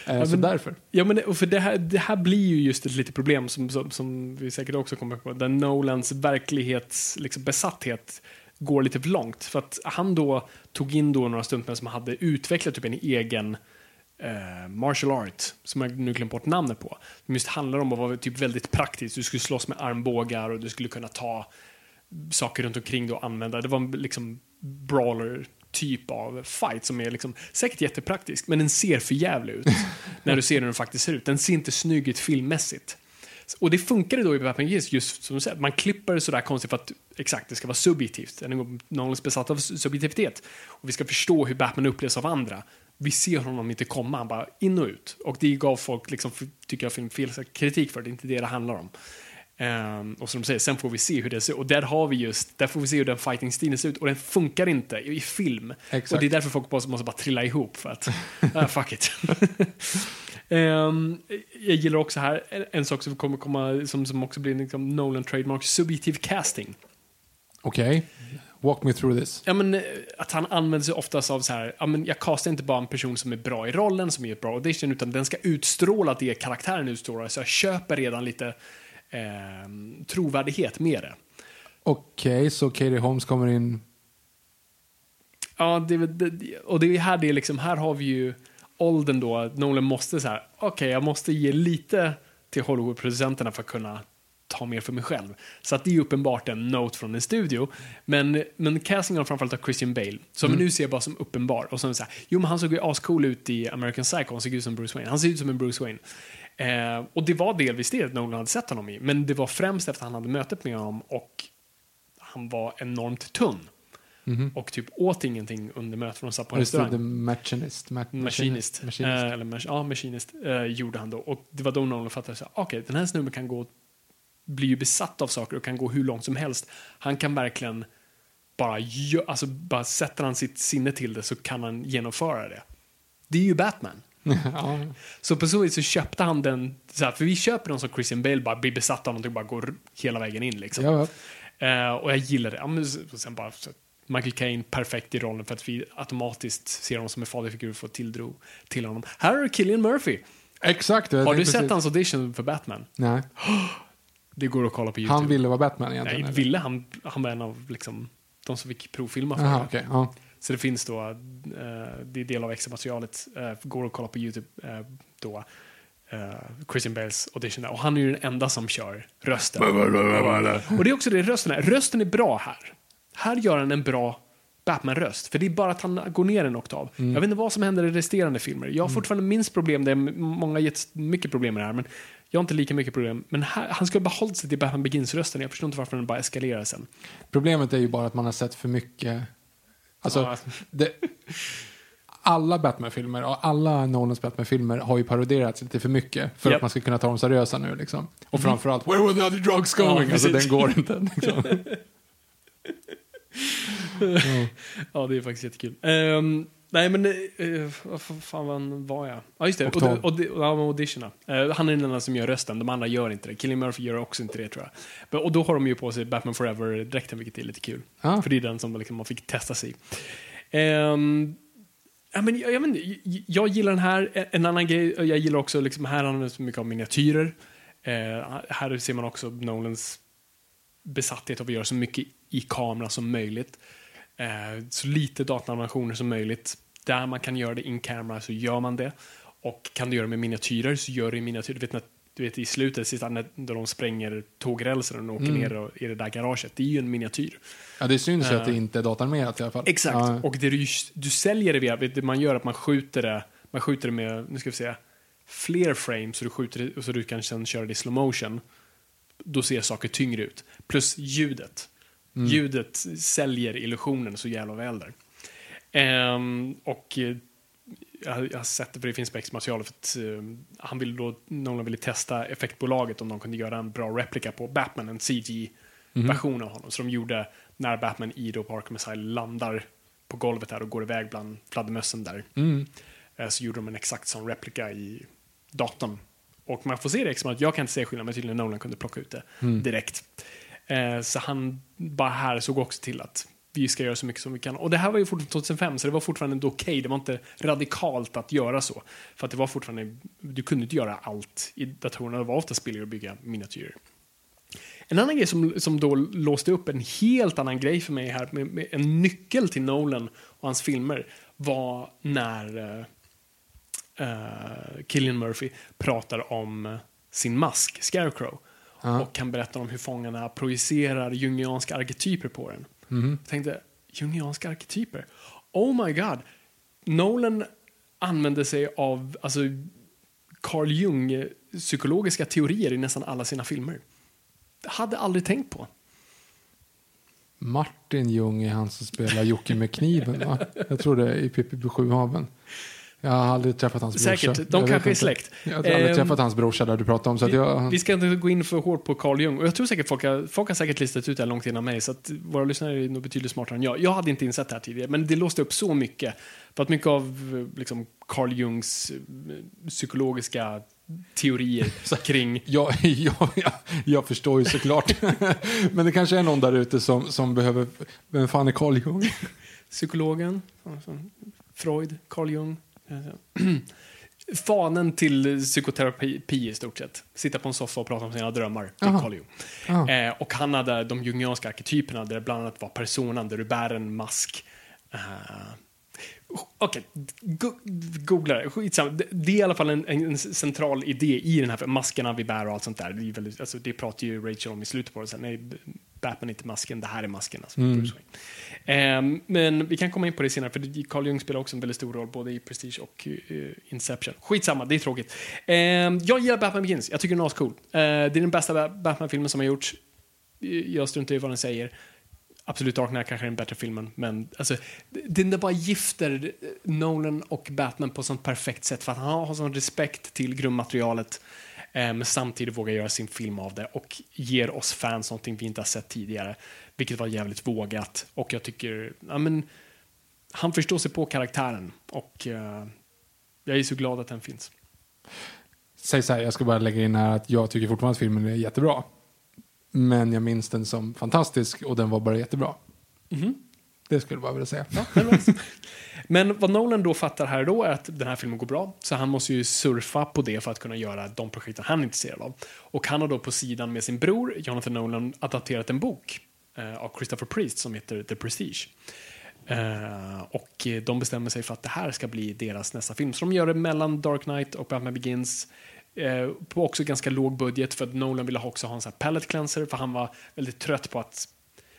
eh, så men- därför. Ja, men och för det här, det här blir ju just ett litet problem som, som, som vi säkert också kommer på, där Nolans verklighets liksom, besatthet går lite för långt. För att han då tog in då några stuntmän som hade utvecklat typ en egen eh, martial art, som jag nu glömt bort namnet på. Som just handlar om att vara typ väldigt praktiskt. Du skulle slåss med armbågar och du skulle kunna ta saker runt omkring och använda. Det var en liksom brawler typ av fight som är liksom säkert jättepraktisk, men den ser för jävlig ut när du ser hur den faktiskt ser ut. Den ser inte snygg ut filmmässigt. Och det funkade då i Batman Begins, just som du säger, man klipper det sådär konstigt för att exakt, det ska vara subjektivt. Än en gång, Nolans besatt av subjektivitet. Och vi ska förstå hur Batman upplevs av andra. Vi ser honom inte komma, han bara in och ut. Och det gav folk, liksom, tycker jag, film fel kritik för. Det är inte det det handlar om. Ehm, och som de säger, sen får vi se hur det ser ut. Och där har vi just, där får vi se hur den fighting-stilen ser ut. Och den funkar inte i film. Exakt. Och det är därför folk måste, måste bara trilla ihop. För att, ah, fuck it. Ehm, jag gillar också här, en, en sak som kommer komma, som, som också blir liksom Nolan trademark, subjektiv casting. Okej. Walk me through this. Ja, men, eh, att han använder sig oftast av så här, ja, men jag castar inte bara en person som är bra i rollen, som är ett bra audition, utan den ska utstråla det karaktären utstrålar. Så jag köper redan lite eh, trovärdighet med det. Okej, så Katie Holmes kommer in. Ja, det, det, och det är här det är liksom, här har vi ju åldern då, Nolan måste så här, okej, jag måste ge lite till Hollywood-producenterna för att kunna ta mer för mig själv. Så att det är uppenbart en note från en studio. Men, men castingen framförallt av Christian Bale, som vi nu ser bara som uppenbar. Och som så här, jo men han såg ju ascool ut i American Psycho, han såg ut som Bruce Wayne. Han ser ut som en Bruce Wayne. Eh, och det var delvis det Nolan hade sett honom i, men det var främst efter att han hade mötet med honom och han var enormt tunn. Och typ åt ingenting under mötet, för de satt på en restaurang. The Machinist. Ma- Machinist. Machinist. Eh, eller, ja, Machinist eh, gjorde han då. Och det var då Nolan fattade här, okej, den här snubben kan gå, blir ju besatt av saker och kan gå hur långt som helst. Han kan verkligen bara, alltså bara sätter han sitt sinne till det så kan han genomföra det. Det är ju Batman. ja. Så på så vis så köpte han den, så här, för vi köper någon som Christian Bale bara blir besatt av någonting och bara går hela vägen in liksom. Ja, Eh, och jag gillar det. Ja, men sen bara, så, Michael Caine, perfekt i rollen för att vi automatiskt ser honom som en faderfigur och får tilldro till honom. Här du Killian Murphy. exakt. Har du tänkte sett precis- hans audition för Batman? Nej, Det går att kolla på YouTube. han ville vara Batman egentligen. Nej, eller? ville han, han var en av liksom, de som fick provfilma för Jaha, det. okej. ja. Så det finns då, eh, det är del av extra materialet, eh, går att kolla på YouTube eh, då. eh, Christian Bales audition där. Och han är ju den enda som kör rösten. Och det är också det, rösten är. Rösten är bra här. Här gör han en bra Batman-röst. För det är bara att han går ner en oktav. Jag vet inte vad som händer i resterande filmer. Jag har fortfarande minst problem, det är många har gett mycket problem med det här, men jag har inte lika mycket problem. Men här, han skulle ha behållit sig till Batman Begins-rösten. Jag förstår inte varför den bara eskalerar sen. Problemet är ju bara att man har sett för mycket. Alltså, Ja. det, alla Batman-filmer och alla Nolans Batman-filmer har ju paroderats lite för mycket för Japp. att man ska kunna ta dem seriösa nu. Liksom. Och framförallt, where were the other drugs going? Ja, alltså, den går inte. Liksom. Ja, det är faktiskt jättekul. Ehm, nej, men uh, vad fan var jag? Ja, just det. Och, Oktav. ja, med auditionerna. Eh, han är den enda som gör rösten, de andra gör inte det. Killian Murphy gör också inte det, tror jag. Men, och då har de ju på sig Batman Forever-dräkten, vilket är lite kul. Ja. För det är den som liksom, man fick testa sig. Ehm, ja, men, jag, jag, jag- gillar den här. En- annan grej, jag gillar också, liksom, här används så mycket av miniatyrer. Eh, här ser man också Nolans besatthet av att göra så mycket i kamera som möjligt. Eh, så lite dataanimationer som möjligt. Där man kan göra det in camera så gör man det. Och kan du göra det med miniatyrer så gör det i miniatyrer. Du vet, när, du vet i slutet, sista, när när de spränger tågrälsen och åker ner och, i det där garaget. Det är ju en miniatyr. Ja, det syns ju Eh. att det inte är datanimerat i alla fall. Exakt. Ja. Och det du, du säljer det via, du, man gör att man skjuter det, man skjuter det med, nu ska vi se, fler frames så du skjuter det, så du kan sen köra det i slow motion. Då ser saker tyngre ut. Plus ljudet. Ljudet säljer illusionen så jävla väl där. Ehm, och eh, jag, jag har sett det, för det finns på extra-materialet, för att eh, han ville då, Nolan ville testa effektbolaget om de kunde göra en bra replika på Batman, en CG-version av honom. Så de gjorde, när Batman i då Arkham Asylum landar på golvet där och går iväg bland fladdermössen där, eh, så gjorde de en exakt sån replika i datorn. Och man får se det extra, jag kan inte se skillnad, men tydligen Nolan kunde plocka ut det direkt. Eh, så han bara här såg också till att vi ska göra så mycket som vi kan. Och det här var ju fortfarande 2005, så det var fortfarande okej, okej. Det var inte radikalt att göra så. För att det var fortfarande, du kunde inte göra allt i datorerna. Det var oftast billigare att bygga miniatyrer. En annan grej som, som då låste upp en helt annan grej för mig här, med, med en nyckel till Nolan och hans filmer, var när eh, eh, uh, uh Killian Murphy pratar om eh, sin mask, Scarecrow. Och han berättar om hur fångarna projicerar jungianska arketyper på den. Jag tänkte, jungianska arketyper? Oh my god! Nolan använde sig av alltså, Carl Jung psykologiska teorier i nästan alla sina filmer. Det hade aldrig tänkt på. Martin Ljung är han som spelar Jocke med kniven, va? Jag tror det är i Pippi på Sjuhaven. Jag har aldrig träffat hans brorsa. Säkert, de Jag kanske är släkt. Jag har aldrig Ehm, träffat hans brorsa där du pratade om. Så att jag, Vi ska inte gå in för hårt på Carl Jung. Och jag tror säkert folk har, folk har säkert listat ut det här långt innan mig. Så att våra lyssnare är nog betydligt smartare än jag. Jag hade inte insett det här tidigare. Men det låste upp så mycket. För att mycket av liksom, Carl Jungs eh, psykologiska teorier kring... Ja, ja, ja, jag förstår ju såklart. Men det kanske är någon där ute som, som behöver... Vem fan är Carl Jung? Psykologen, Freud, Carl Jung. Fanen till psykoterapi i stort sett. Sitta på en soffa och prata om sina drömmar. Det är Aha. Carl Jung. Eh, och han hade de jungianska arketyperna där det bland annat var personan där du bär en mask. Eh, Okej, go- googla det. Skitsamma. Det, det är i alla fall en, en central idé i den här maskerna vi bär och allt sånt där. Det, är väldigt, alltså, det pratar ju Rachel om i slutet på det. Sen, nej, Batman är inte masken, det här är masken. Alltså. Ehm, Ehm, men vi kan komma in på det senare, för Carl Jung spelar också en väldigt stor roll både i Prestige och eh, Inception. Skitsamma, det är tråkigt. Ehm, jag gillar Batman Begins, jag tycker den är ascool. Eh, det är den bästa Batman-filmen som har gjorts. Eh, jag struntar i vad den säger. Absolut Dark Knight kanske är den bättre filmen, men alltså, den där bara gifter Nolan och Batman på sånt perfekt sätt för att han har sån respekt till grundmaterialet men samtidigt vågar göra sin film av det och ger oss fans någonting vi inte har sett tidigare, vilket var jävligt vågat och jag tycker, ja men han förstår sig på karaktären och eh, jag är så glad att den finns. Säg så här, jag ska bara lägga in här att jag tycker fortfarande att filmen är jättebra. Men jag minns den som fantastisk och den var bara jättebra. Det skulle jag bara vilja säga. Men vad Nolan då fattar här då är att den här filmen går bra, så han måste ju surfa på det för att kunna göra de projekten han är intresserad av. Och han har då på sidan med sin bror, Jonathan Nolan, adapterat en bok Eh, av Christopher Priest som heter The Prestige. Uh, och de bestämmer sig för att det här ska bli deras nästa film. Så de gör det mellan Dark Knight och Batman Begins. Uh, på också ganska låg budget för att Nolan ville också ha en sån här palette cleanser för han var väldigt trött på att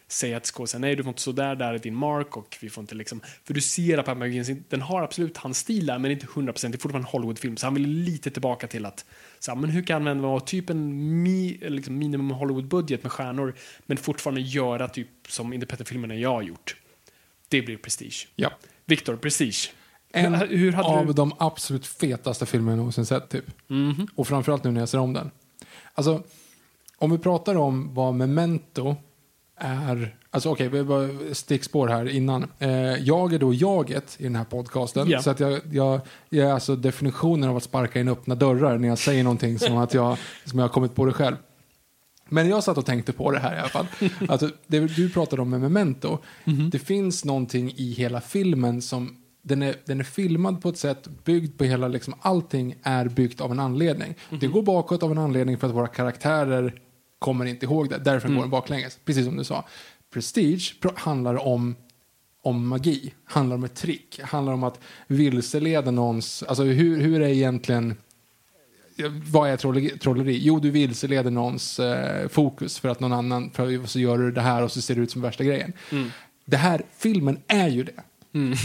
säga till skådespelaren nej du får inte så där, där är din mark och vi får inte liksom, för du ser att Batman Begins, den har absolut hans stil där men inte 100% det är fortfarande en Hollywoodfilm så han vill lite tillbaka till att så här, men hur kan man vara typ en mi, liksom minimum Hollywood-budget med stjärnor men fortfarande göra typ som independent-filmerna jag har gjort. Det blir Prestige. Ja. Victor, Prestige. En hur, hur av du... de absolut fetaste filmer jag någonsin sett, typ. Och framförallt nu när jag ser om den. Alltså, om vi pratar om vad Memento är... Alltså okej, vi var stickspår här innan. Eh, jag är då jaget i den här podcasten. Ja. Så att jag, jag, jag är alltså definitionen av att sparka in öppna dörrar när jag säger någonting som att jag, som jag har kommit på det själv. Men jag satt och tänkte på det här i alla fall. Alltså, det du pratade om med Memento. Det finns någonting i hela filmen som den är, den är filmad på ett sätt, byggd på hela, liksom, allting är byggt av en anledning. Det går bakåt av en anledning för att våra karaktärer kommer inte ihåg det. Därför går den baklänges, precis som du sa. Prestige pr- handlar om om magi, handlar om ett trick, handlar om att vilseleda någons, alltså hur, hur är egentligen vad är trolleri? trolleri? Jo, du vilseleder någons eh, fokus för att någon annan, för så gör du det här och så ser det ut som värsta grejen. Det här, filmen är ju det.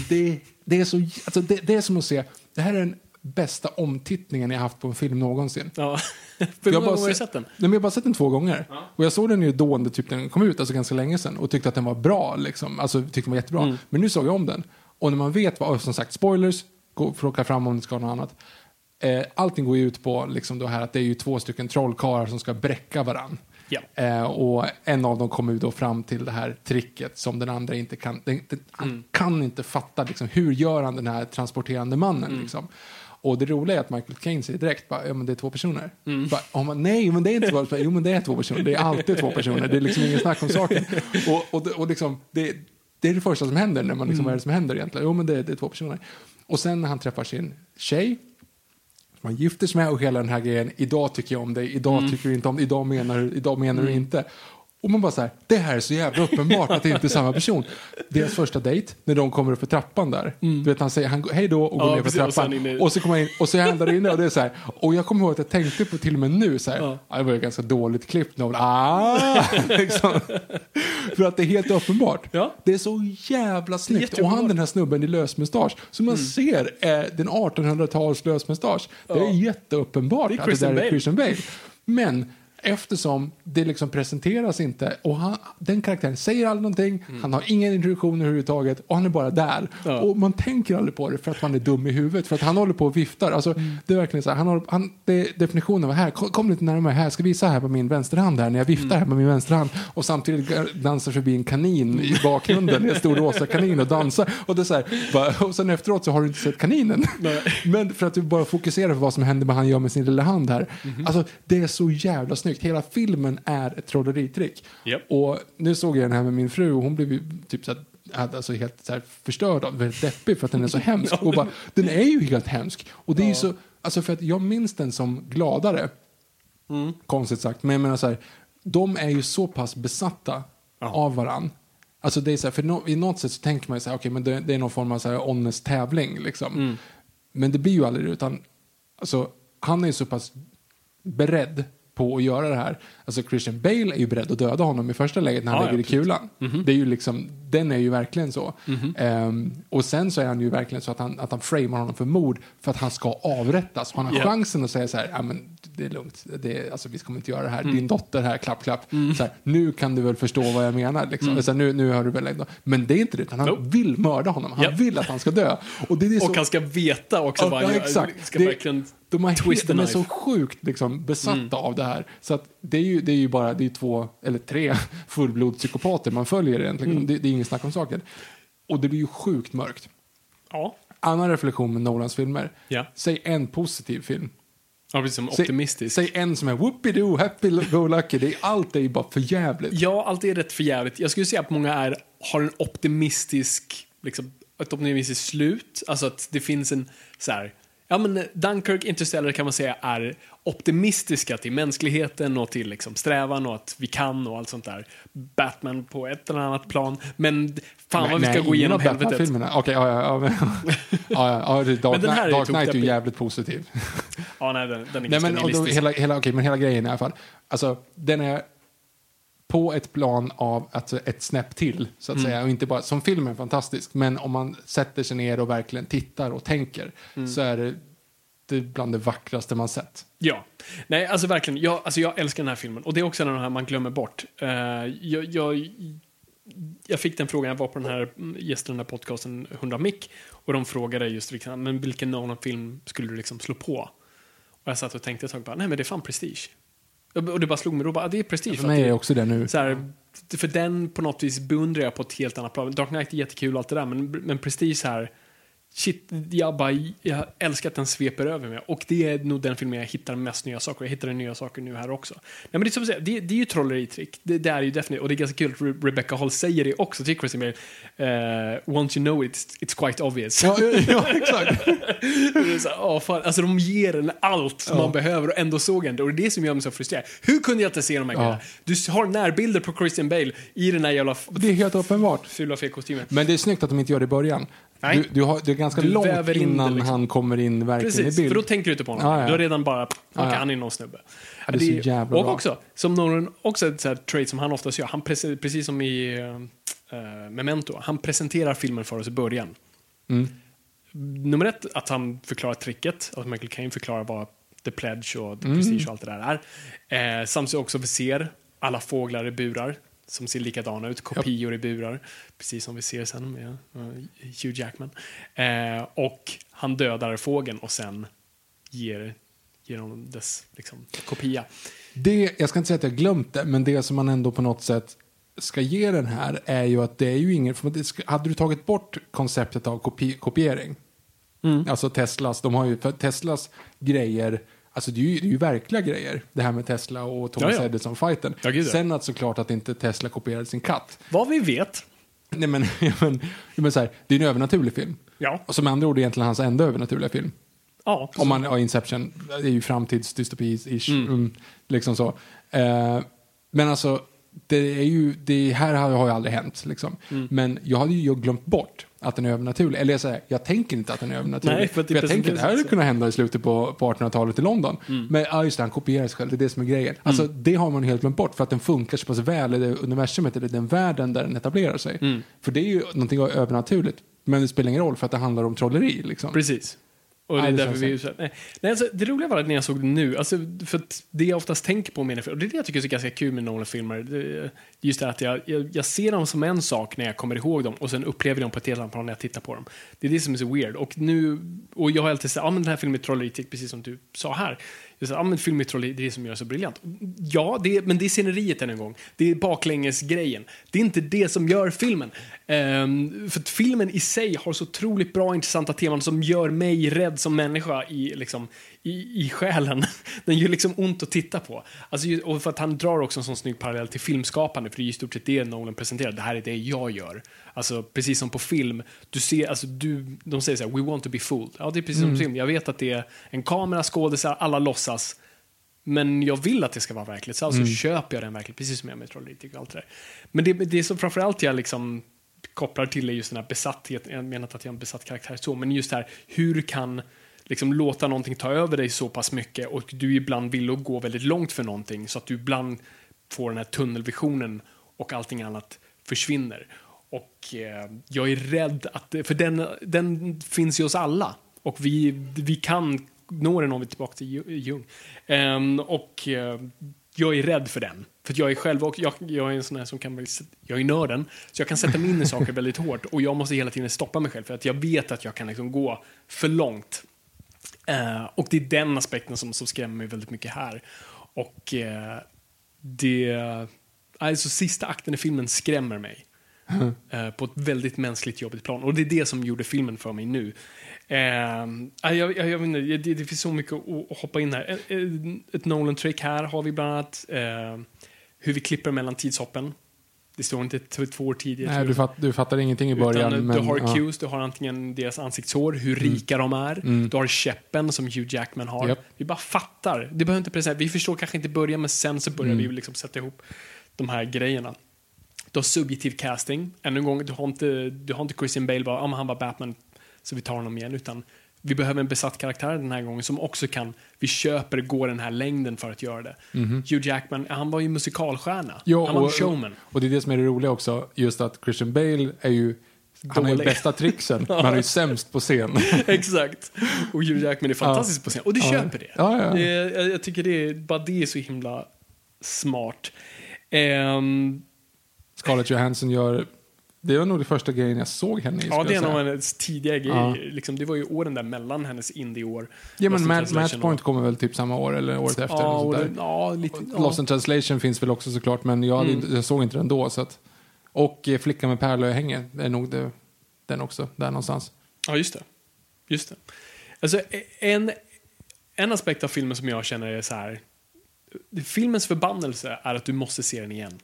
Det, det, är så, alltså det, det är som att se, det här är den bästa omtittningen jag haft på en film någonsin. Ja. För Hur många gånger har du se- sett den? Nej, men jag har bara sett den två gånger. Och jag såg den ju då när typ den kom ut, alltså ganska länge sedan. Och tyckte att den var bra, liksom. Alltså tyckte den var jättebra. Mm. Men nu såg jag om den. Och när man vet vad, som sagt, spoilers, gå, plocka fram om det ska vara något annat. Eh, allting går ju ut på liksom då här att det är ju två stycken trollkarlar som ska bräcka varann. Ja. Eh, och en av dem kommer ju då fram till det här tricket som den andra inte kan, den, den, han Mm. kan inte fatta liksom, hur gör han den här transporterande mannen Mm. liksom. Och det roliga är att Michael Caine säger direkt bara, ja men det är två personer. Mm. Bara, oh, man, nej men det är inte två personer. Jo men det är två personer. Det är alltid två personer. Det är liksom ingen snack om saken. Och, och, och liksom, det, det är det första som händer när man liksom, vad är det som händer egentligen? Jo men det, det är två personer. Och sen när han träffar sin tjej, man gifter sig med och hela den här grejen. Idag tycker jag om dig, idag tycker du inte om dig, idag menar du, idag menar du inte. Och man bara så här, det här är så jävla uppenbart att det inte är samma person. Deras första dejt, när de kommer upp för trappan där. Du vet, han säger han, hej då och går Ja, ner för och trappan. inne- Och så kommer han in och så är han där inne och det är så här. Och jag kommer ihåg att jag tänkte på till och med nu så här. Ja. Ja. det var ju ganska dåligt klippt. Någon, ah, liksom. För att det är helt uppenbart. Ja. Det är så jävla snyggt. Och han den här snubben i lösmustasch. Som man ser är den 1800-tals lösmustasch. Det är jätteuppenbart Det är att det där är. Christian Bale. Men Eftersom det liksom presenteras inte och han, den karaktären säger aldrig någonting, Mm. han har ingen introduktion överhuvudtaget och han är bara där. Ja. Och man tänker aldrig på det för att man är dum i huvudet, för att han håller på och viftar. Alltså, Mm. Det är verkligen så här, han har, han, det definitionen av här, kom, kom lite närmare här, ska visa här på min vänsterhand här när jag viftar Mm. här med min vänsterhand och samtidigt dansar förbi en kanin i bakgrunden, en stor rosa kanin och dansar. Och, det så här, bara, och sen efteråt så har du inte sett kaninen. Men för att du bara fokuserar på vad som händer med han gör med sin lilla hand här. Mhm. Alltså det är så jävla snyggt. Hela filmen är ett trolleritrick. Japp. Och nu såg jag den här med min fru och hon blev ju typ så hade alltså helt så här förstörd av, väldigt deppig för att den är så hemsk. Och bara, den är ju helt hemsk. Och det är ju så, alltså för att jag minns den som gladare. Konstigt sagt, men jag menar så här, de är ju så pass besatta Ja. av varann. Alltså det är så här, för no, i något sätt så tänker man ju så här, okej men det, det är någon form av så här honest tävling liksom. Men det blir ju aldrig utan alltså, han är ju så pass beredd på att göra det här. Alltså Christian Bale är ju beredd att döda honom i första läget när han Ja, lägger ja, i kulan. Det är ju liksom, den är ju verkligen så. Ehm, och sen så är han ju verkligen så att han, att han framar honom för mord för att han ska avrättas. Han har Ja. chansen att säga så här, ja men det är lugnt, det är, alltså, vi kommer inte göra det här, din dotter här, klapp, klapp. Så här, nu kan du väl förstå vad jag menar. Liksom. Så här, nu, nu har du väl ändå. Men det är inte det, utan han Nope. vill mörda honom. Han Ja. vill att han ska dö. Och, det är så, Och han ska veta också Ja, vad ja, gör. exakt. Ska Det- verkligen de, har, de är. Mm. så sjukt liksom, besatta av det här. Så att det är ju, det är ju bara det är två, eller tre fullblodspsykopater man följer egentligen. Mm. Det, det är ingen snack om saken. Och det blir ju sjukt mörkt. Ja. Annan reflektion med Nolans filmer. Ja. Säg en positiv film. ja, precis som Säg, optimistisk. säg en som är whoopidoo, happy go lucky. Det är, allt är ju bara för jävligt. Ja, allt är rätt förjävligt. Jag skulle säga att många är, har en optimistisk, liksom, ett optimistiskt slut. Alltså att det finns en så här, ja men Dunkirk, Interstellar kan man säga är optimistiska till mänskligheten och till liksom strävan och att vi kan och allt sånt där. Batman på ett eller annat plan. Men fan vad vi ska Nej, gå igenom helvetet. Okej, ja, ja, ja, ja, ja, ja, Dark, Men här Dark Knight är ju jävligt positiv. Ja, nej, den, den är Nej, men, då, hela, hela, okej, men hela grejen i alla fall. Alltså, den är på ett plan av alltså, ett snäpp till, så att säga. Och inte bara, som film är fantastisk, men om man sätter sig ner och verkligen tittar och tänker så är det, det är bland det vackraste man sett. Ja. Nej, alltså verkligen. Jag, alltså jag älskar den här filmen. Och det är också en av de här man glömmer bort. Eh, jag, jag, jag fick den frågan, jag var på den här mm, gästen den här podcasten, 100 Mick, och de frågade just liksom, men vilken Nolan-film skulle du liksom slå på? Och jag satt och tänkte ett tag, bara, nej men det är fan Prestige. Och det bara slog mig då, bara, "Ah, det är Prestige. För mig är det också det nu. så här, för den på något vis beundrar jag på ett helt annat plan. Dark Knight är jättekul och allt det där, men, men Prestige här, shit, jag bara, jag älskar att den sveper över mig. Och det är nog den filmen jag hittar mest nya saker. Jag hittar nya saker nu här också. Nej, men det, är som säga, det, det är ju trolleritrick. Det, det är ju definitivt, och det är ganska kul att Re- Rebecca Hall säger det också till Christian Bale. Uh, once you know it, it's quite obvious. Ja, ja, ja, exakt. Så åh, fan. Alltså de ger en allt som man behöver och ändå såg en det. Och det är det som gör mig så frustrerad. Hur kunde jag inte se de här Ja. Du har närbilder på Christian Bale i den här jävla Det är helt uppenbart. fula fel-kostymen. Men det är snyggt att de inte gör det i början. Nej. Du, du har, det är ganska Du långt väver in innan liksom. han kommer in verkligen Precis, i bild. för då tänker du inte på honom. Ja, ja. Du har redan bara, okej, Ja, ja. han är någon snubbe. Ja, det är så jävla och bra. också, som Nolan, också ett så här trait som han oftast gör, han precis som i uh, Memento, han presenterar filmen för oss i början. Mm. Nummer ett, att han förklarar tricket, att Michael Caine förklarar vad The Pledge och The Mm. Prestige och allt det där är. Eh, samt så också vi ser alla fåglar i burar som ser likadana ut, kopior i burar, precis som vi ser sen med eh, Hugh Jackman. Eh, och han dödar fågeln och sen ger, ger honom dess liksom, kopia. Det, jag ska inte säga att jag glömt det, men det som man ändå på något sätt ska ge den här är ju att det är ju ingen... För hade du tagit bort konceptet av kopi, kopiering, alltså Teslas, de har ju, för Teslas grejer, alltså det är, ju, det är ju verkliga grejer, det här med Tesla och Thomas Ja, ja. Edison-fighten. Ja, ja. Sen att såklart att inte Tesla kopierade sin katt. Vad vi vet. Nej men, ja, men, ja, men så här, det är en övernaturlig film. Ja. Och som andra ord egentligen hans enda övernaturliga film. Ja, Om man har Inception, det är ju framtidsdystopi-ish. Mm. liksom så. Eh, men alltså, det är ju, det här har har ju aldrig hänt. Liksom. Mm. Men jag hade ju glömt bort att den är övernaturlig. Eller jag säger, jag tänker inte att den är övernaturlig. Nej, för det jag tänker att det här hade kunnat hända i slutet på, på 1800-talet i London. Mm. Men ja, just det, han kopierar sig själv, det är det som är grejen. Alltså, det har man helt glömt bort för att den funkar så pass väl i det universumet, eller den världen där den etablerar sig. Mm. För det är ju någonting övernaturligt. Men det spelar ingen roll för att det handlar om trolleri. Liksom. Precis. Och det, är därför vi, så, nej. Nej, alltså, det roliga var att när jag såg det nu, alltså, för det jag oftast tänker på med och det är det jag tycker är ganska kul med Nolan-filmer, just det att jag, jag, jag ser dem som en sak när jag kommer ihåg dem och sen upplever jag dem på ett helt annat plan när jag tittar på dem. Det är det som är så weird. Och nu, och jag har alltid sagt, ja men den här filmen är trolleri, precis som du sa här det är så, ja men film är trolleri, det är det som gör det så briljant. Ja, det är, men det är sceneriet än en gång. Det är baklängesgrejen. Det är inte det som gör filmen. Ehm, för att filmen i sig har så otroligt bra intressanta teman som gör mig rädd som människa i, liksom, i, i själen. Den gör liksom ont att titta på. Alltså, och för att han drar också en sån snygg parallell till filmskapande, för det är i stort sett det Nolan presenterar. Det här är det jag gör. Alltså, precis som på film, du ser, alltså, du, de säger så här, we want to be fooled. Ja, det är precis som film. Jag vet att det är en kamera, skådisar, alla låtsas. Men jag vill att det ska vara verkligt, så alltså köper jag den verkligt, precis som jag med Trollytic och allt det där. Men det, det som framförallt jag liksom kopplar till är just den här besattheten, jag menar inte att jag är en besatt karaktär så, men just det här, hur kan liksom låta någonting ta över dig så pass mycket och du ibland vill att gå väldigt långt för någonting så att du ibland får den här tunnelvisionen och allting annat försvinner. Och eh, jag är rädd att, för den, den finns ju hos alla och vi, vi kan nå den om vi är tillbaka till Ju- Jung. Ehm, och eh, jag är rädd för den. För jag är själv och jag, jag är en sån här som kan, jag är nörden, så jag kan sätta mig in i saker väldigt hårt och jag måste hela tiden stoppa mig själv för att jag vet att jag kan liksom gå för långt. Eh, och det är den aspekten som, som skrämmer mig väldigt mycket här. Och eh, det, alltså sista akten i filmen skrämmer mig. Eh, på ett väldigt mänskligt jobbigt plan. Och det är det som gjorde filmen för mig nu. Eh, jag, jag, jag vet inte, det, det finns så mycket att, hoppa in här. Ett, ett Nolan-trick här har vi bland annat eh, hur vi klipper mellan tidshoppen. Det står inte två år tidigare. Nej, du, fatt, du fattar ingenting i början. Utan men, du har ja. cues, du har antingen deras ansiktshår, hur rika de är, du har käppen som Hugh Jackman har. Japp. Vi bara fattar. Det behöver inte presentera. Vi förstår kanske inte början, men sen så börjar Mm. vi liksom sätta ihop de här grejerna. Du har subjektiv casting. Ännu en gång, du har inte, du har inte Christian Bale bara, men han var Batman, så vi tar honom igen. Utan vi behöver en besatt karaktär den här gången som också kan, vi köper, gå den här längden för att göra det. Hugh Jackman, han var ju musikalstjärna. Jo, han var och, showman. och det är det som är det roliga också, just att Christian Bale är ju han har ju bästa tricksen, men han är ju sämst på scen. Exakt. Och Hugh Jackman är fantastisk på scen. Och du Ja. köper det. Ja, ja. jag, jag tycker det är, bara det är så himla smart. Ehm, Scarlett Johansson gör, det var nog det första grejen jag såg henne i. ja, det är säga. hennes tidiga grejer. Ja. Liksom, det var ju åren där mellan hennes indie-år. Ja, men Match, Matchpoint och- kommer väl typ samma år eller året efter. Ja, eller det, ja, lite. Lost Ja. in translation finns väl också såklart, men jag, Mm. inte, jag såg inte den då. Så att, och eh, Flickan med pärlörhänge är nog det, den också, där någonstans. ja, just det. Just det. Alltså, en, en aspekt av filmen som jag känner är så här. Filmens förbannelse är att du måste se den igen.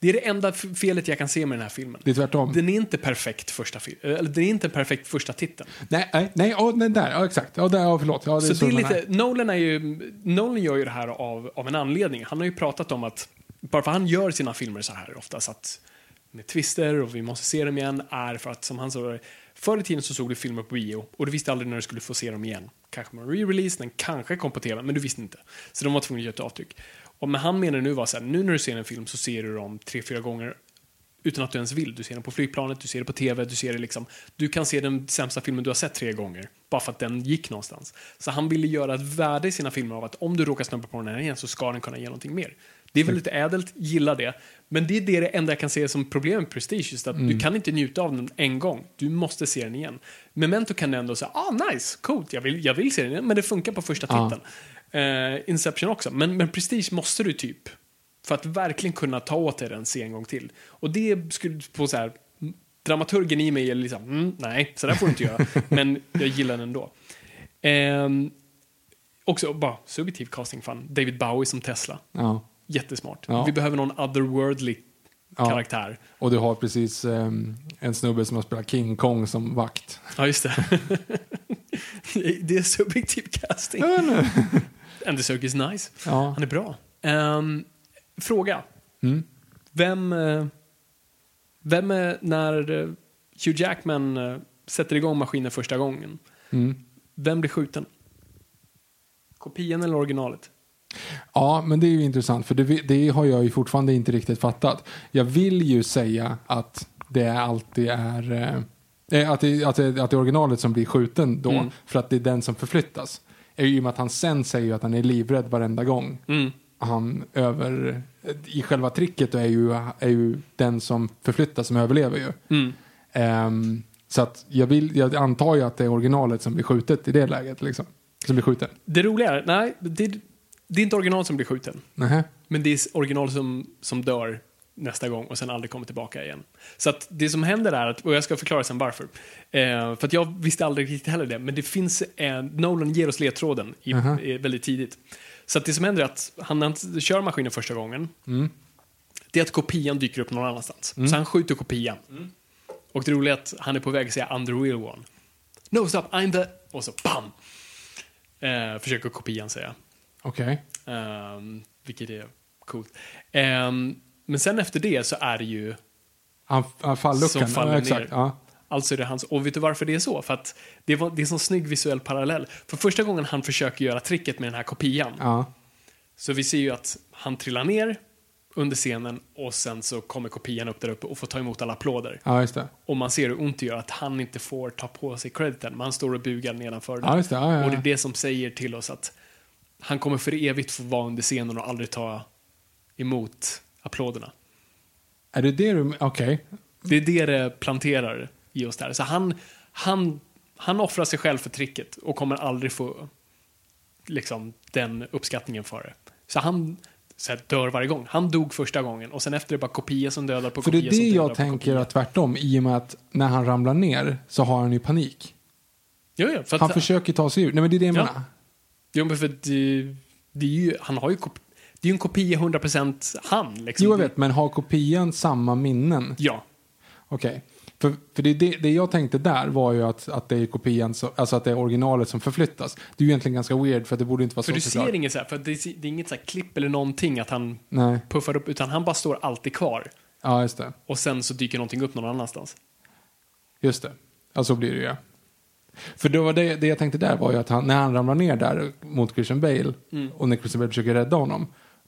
Det är det enda felet jag kan se med den här filmen. Det är tvärtom. Den är inte perfekt första eller den är inte perfekt första titeln. Nej, nej, nej ja, den där, ja exakt. Ja, där, ja, förlåt. Ja, Så det är lite, Nolan, är ju, Nolan gör ju det här av, av en anledning. Han har ju pratat om att, bara för han gör sina filmer så här oftast, att med twister och vi måste se dem igen, är för att som han sa, förr i tiden så såg du filmer på bio och du visste aldrig när du skulle få se dem igen. Kanske med en re-release, den kanske kom på tv, men du visste inte. Så de var tvungna att göra ett avtryck. Och men han menar nu var så här, nu när du ser en film så ser du dem tre, fyra gånger utan att du ens vill. Du ser den på flygplanet, du ser det på tv, du ser det liksom. Du kan se den sämsta filmen du har sett tre gånger, bara för att den gick någonstans. Så han ville göra ett värde i sina filmer av att om du råkar snubba på den här igen så ska den kunna ge någonting mer. Det är väl lite ädelt, gillar det. Men det är det enda jag kan se som problem med Prestige, just att du kan inte njuta av den en gång. Du måste se den igen. Memento kan du ändå säga, ah nice, coolt, jag vill, jag vill se den igen, men det funkar på första titeln. Eh, Inception också, men, men Prestige måste du typ för att verkligen kunna ta åt dig den se en gång till. Och det skulle på så här, dramaturgen i mig är liksom, mm, nej, så där får du inte göra. Men jag gillar den ändå. Ehm, också bara subjektiv casting fan. David Bowie som Tesla. Ja. Jättesmart. Ja. Vi behöver någon otherworldly Ja. karaktär. Och du har precis ehm, en snubbe som har spelat King Kong som vakt. Ja, just det. det är subjektiv casting. Inte. And the Circus is nice. Ja. Han är bra. Ehm, fråga. Mm. Vem, eh, vem eh, när eh, Hugh Jackman sätter igång maskinen första gången, Mm. vem blir skjuten? Kopian eller originalet? Ja, men det är ju intressant för det, det har jag ju fortfarande inte riktigt fattat. Jag vill ju säga att det alltid är Eh, att, det, att, det, att det är originalet som blir skjuten då, Mm. för att det är den som förflyttas. Är ju i och med att han sen säger att han är livrädd varenda gång. Mm. Han över... I själva tricket är ju, är ju den som förflyttas som överlever ju. Mm. Ehm, så att jag, vill, jag antar ju att det är originalet som blir skjutet i det läget. Liksom. Som blir skjuten. Det roliga är, nej, det, det är inte original som blir skjuten. Nähä. Men det är original som, som dör nästa gång och sen aldrig kommer tillbaka igen. Så att det som händer är att, och jag ska förklara sen varför. Eh, för att jag visste aldrig riktigt heller det, men det finns, eh, Nolan ger oss ledtråden i, Aha. eh, väldigt tidigt. Så att det som händer är att han, han kör maskinen första gången, det är att kopian dyker upp någon annanstans. Så han skjuter kopian. Och det roliga är att han är på väg att säga I'm the real one. No stop, I'm the... Och så BAM! Eh, försöker kopian säga. Okej. Um, vilket är coolt. Ehm, men sen efter det så är det ju, Han, han falluckan. Som faller ja, exakt. ner. Ja. alltså är det hans, och vet du varför det är så? För att det, var, det är en sån snygg visuell parallell. För första gången han försöker göra tricket med den här kopian, Ja. så vi ser ju att han trillar ner under scenen och sen så kommer kopian upp där uppe och får ta emot alla applåder. ja. Och man ser hur ont det gör att han inte får ta på sig crediten, men han står och bugar nedanför Ja, det. Ja, Och det är det som säger till oss att han kommer för evigt få vara under scenen och aldrig ta emot applåderna. Är det det du... Okej. Det är det det planterar i oss där. Så han, han, han offrar sig själv för tricket och kommer aldrig få liksom, den uppskattningen för det. Så han så här, dör varje gång. Han dog första gången och sen efter det bara kopia som dödar på För det kopia är det jag tänker kopia. att tvärtom. I och med att när han ramlar ner så har han ju panik. Jo, jo, för att, Han försöker ta sig ur. Nej men det är det jag Ja. menar. jo, men för det, det är ju, han har ju det är ju en kopia 100% han. Liksom. Jo jag vet, men har kopian samma minnen? Ja. Okej. För, för det, det, det jag tänkte där var ju att, att det är kopian, så, alltså att det är originalet som förflyttas. Det är ju egentligen ganska weird för att det borde inte vara För så du ser inget så här, för det, är- det är inget så här klipp eller någonting att han Nej, puffar upp, utan han bara står alltid kvar. ja just det. Och sen så dyker någonting upp någon annanstans. Just det. Ja, så blir det ju. För då var det, det jag tänkte där var ju att han, när han ramlar ner där mot Christian Bale Mm. och när Christian Bale försöker rädda honom,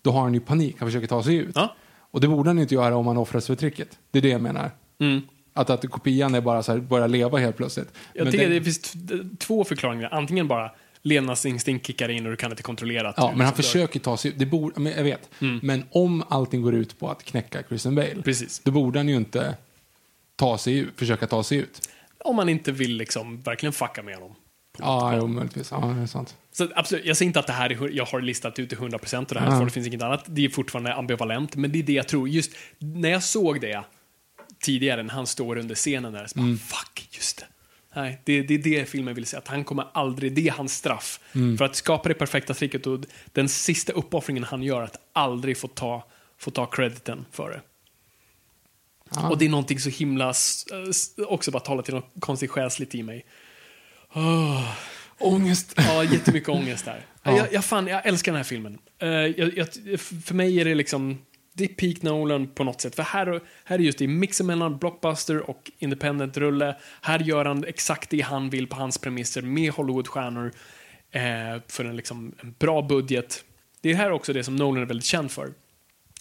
då har han ju panik, han försöker ta sig ut. Ja. Och det borde han inte göra om han offras för tricket. Det är det jag menar. Mm. Att, att kopian är bara så här, börjar leva helt plötsligt. Jag Men tycker den- det finns två förklaringar. Antingen bara levnadsinstinkt kickar in och du kan inte kontrollera Ja, men han liksom försöker ta sig ut. Det borde, men jag vet. Men om allting går ut på att knäcka Christian Bale, Precis. då borde han ju inte ta sig ut, försöka ta sig ut. Om man inte vill liksom verkligen fucka med honom. Ja, jo, möjligtvis. Ja, det är sant. Så absolut, jag säger inte att det här är, jag har listat ut till 100% och det här för det finns inget annat. Det är fortfarande ambivalent, men det är det jag tror. Just när jag såg det tidigare, när han står under scenen där, så bara, Mm. fuck, just det. Nej, det, det är det filmen vill säga, att han kommer aldrig, det är hans straff. Mm. För att skapa det perfekta tricket och den sista uppoffringen han gör, att aldrig få ta, få ta crediten för det. Ja. Och det är någonting så himla, också bara tala till något konstigt själsligt i mig. Oh. Ångest. Ja, jättemycket ångest där. Ja. Jag, jag, fan, jag älskar den här filmen. Eh, jag, jag, för mig är det liksom, det är peak Nolan på något sätt. För här, här är just det mixen mellan blockbuster och independent-rulle. Här gör han exakt det han vill på hans premisser med Hollywoodstjärnor. Eh, för en, liksom, en bra budget. Det är här också det som Nolan är väldigt känd för.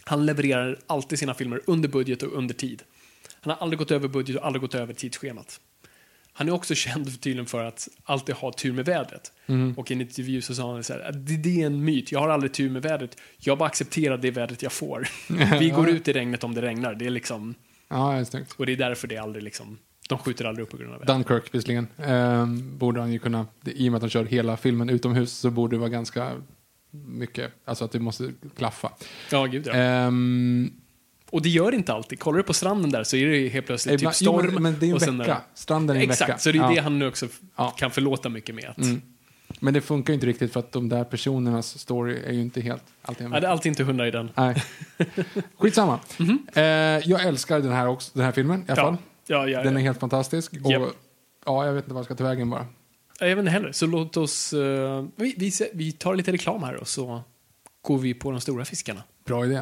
Han levererar alltid sina filmer under budget och under tid. Han har aldrig gått över budget och aldrig gått över tidsschemat. Han är också känd tydligen för att alltid ha tur med vädret. Och i en intervju så sa han så här, "Att det, det är en myt, jag har aldrig tur med vädret. Jag bara accepterar det vädret jag får. Vi går ut i regnet om det regnar. Det är liksom, Ja, det är snyggt. och det är därför det aldrig liksom, de skjuter aldrig upp på grund av vädret. Dunkirk visserligen. Ehm, borde han ju kunna, i och med att han kör hela filmen utomhus så borde det vara ganska mycket, alltså att det måste klaffa. Ja, gud ja. Ehm, Och det gör inte alltid. Kollar du på stranden där så är det helt plötsligt ibland- typ storm. jo, men, det är ju en vecka. Stranden är en Exakt, vecka. så det är Ja. det han nu också Ja. kan förlåta mycket med. Att, Mm. Men det funkar ju inte riktigt för att de där personernas story är ju inte helt alltid en ja, det är alltid inte hundar i den. Nej. Skitsamma. Eh, jag älskar den här, också, den här filmen i alla fall. Ja, ja, ja, Den är ja. helt fantastisk. Och, Japp. Ja, jag vet inte vad jag ska ta vägen bara. Jag vet inte heller, så låt oss... eh, vi, vi, vi tar lite reklam här och så går vi på de stora fiskarna. Bra idé.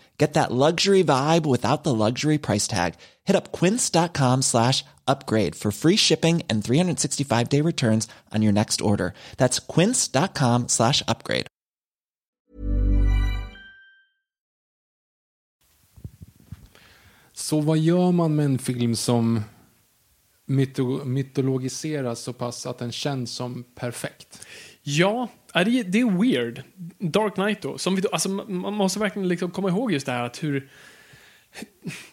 Get that luxury vibe without the luxury price tag. Hit up quince.com slash upgrade for free shipping and 365 day returns on your next order. That's quince.com slash upgrade. Så vad gör man med en film som myto mytologiseras så pass att den känns som perfekt? Ja, är det, det är weird. Dark Knight då. Som vi alltså, man måste verkligen liksom komma ihåg just det här att hur...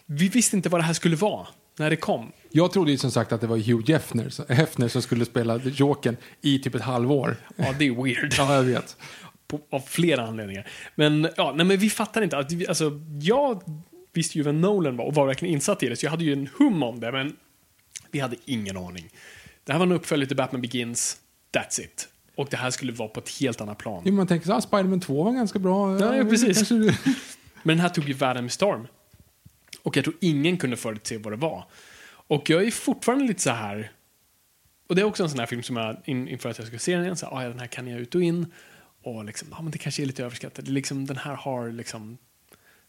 Vi visste inte vad det här skulle vara när det kom. Jag trodde ju som sagt att det var Hugh Hefner, Hefner som skulle spela Jokern i typ ett halvår. Ja, det är weird. Ja, jag vet. På, av flera anledningar. Men, ja, nej, men vi fattar inte. Att alltså, jag visste ju vem Nolan var och var verkligen insatt i det, så jag hade ju en hum om det, men vi hade ingen aning. Det här var en uppföljare till Batman Begins. That's it. Och det här skulle vara på ett helt annat plan. Jo, man tänker så här, Spiderman 2 var ganska bra. Ja, ja, precis. Kanske... Men den här tog ju världen med storm. Och jag tror ingen kunde förutse vad det var. Och jag är fortfarande lite så här... Och det är också en sån här film som jag, in, inför att jag ska se den igen, så här, ah, ja, den här kan jag ut och in. Och liksom, ja, men det kanske är lite överskattat. Det är liksom, den här har liksom,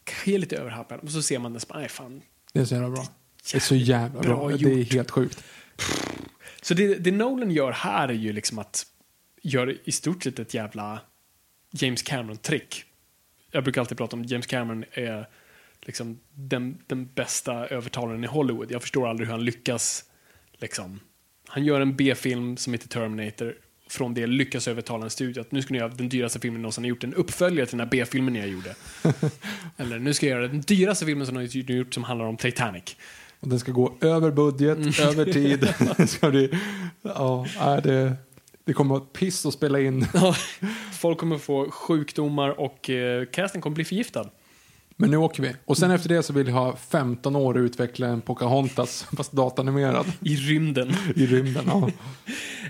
kanske är lite överhypad. Och så ser man den, nej fan. Det är så jävla bra. Det är så jävla bra. Bra Det är helt sjukt. Så det, det Nolan gör här är ju liksom att gör i stort sett ett jävla James Cameron-trick. Jag brukar alltid prata om James Cameron är liksom den, den bästa övertalaren i Hollywood. Jag förstår aldrig hur han lyckas. Liksom. Han gör en B-film som heter Terminator. Från det lyckas övertala en studio att nu ska ni göra den dyraste filmen någonsin har gjort. En uppföljare till den här B-filmen jag gjorde. Eller nu ska jag göra den dyraste filmen som ni har gjort som handlar om Titanic. Och den ska gå över budget, Mm. över tid. det, ska bli, ja, nej, det, det kommer att piss att spela in. Folk kommer få sjukdomar och eh, casten kommer bli förgiftad. Men nu åker vi. Och sen efter det så vill jag ha 15 år att utveckla en Pocahontas, fast datanimerad, I rymden. i rymden. Ja.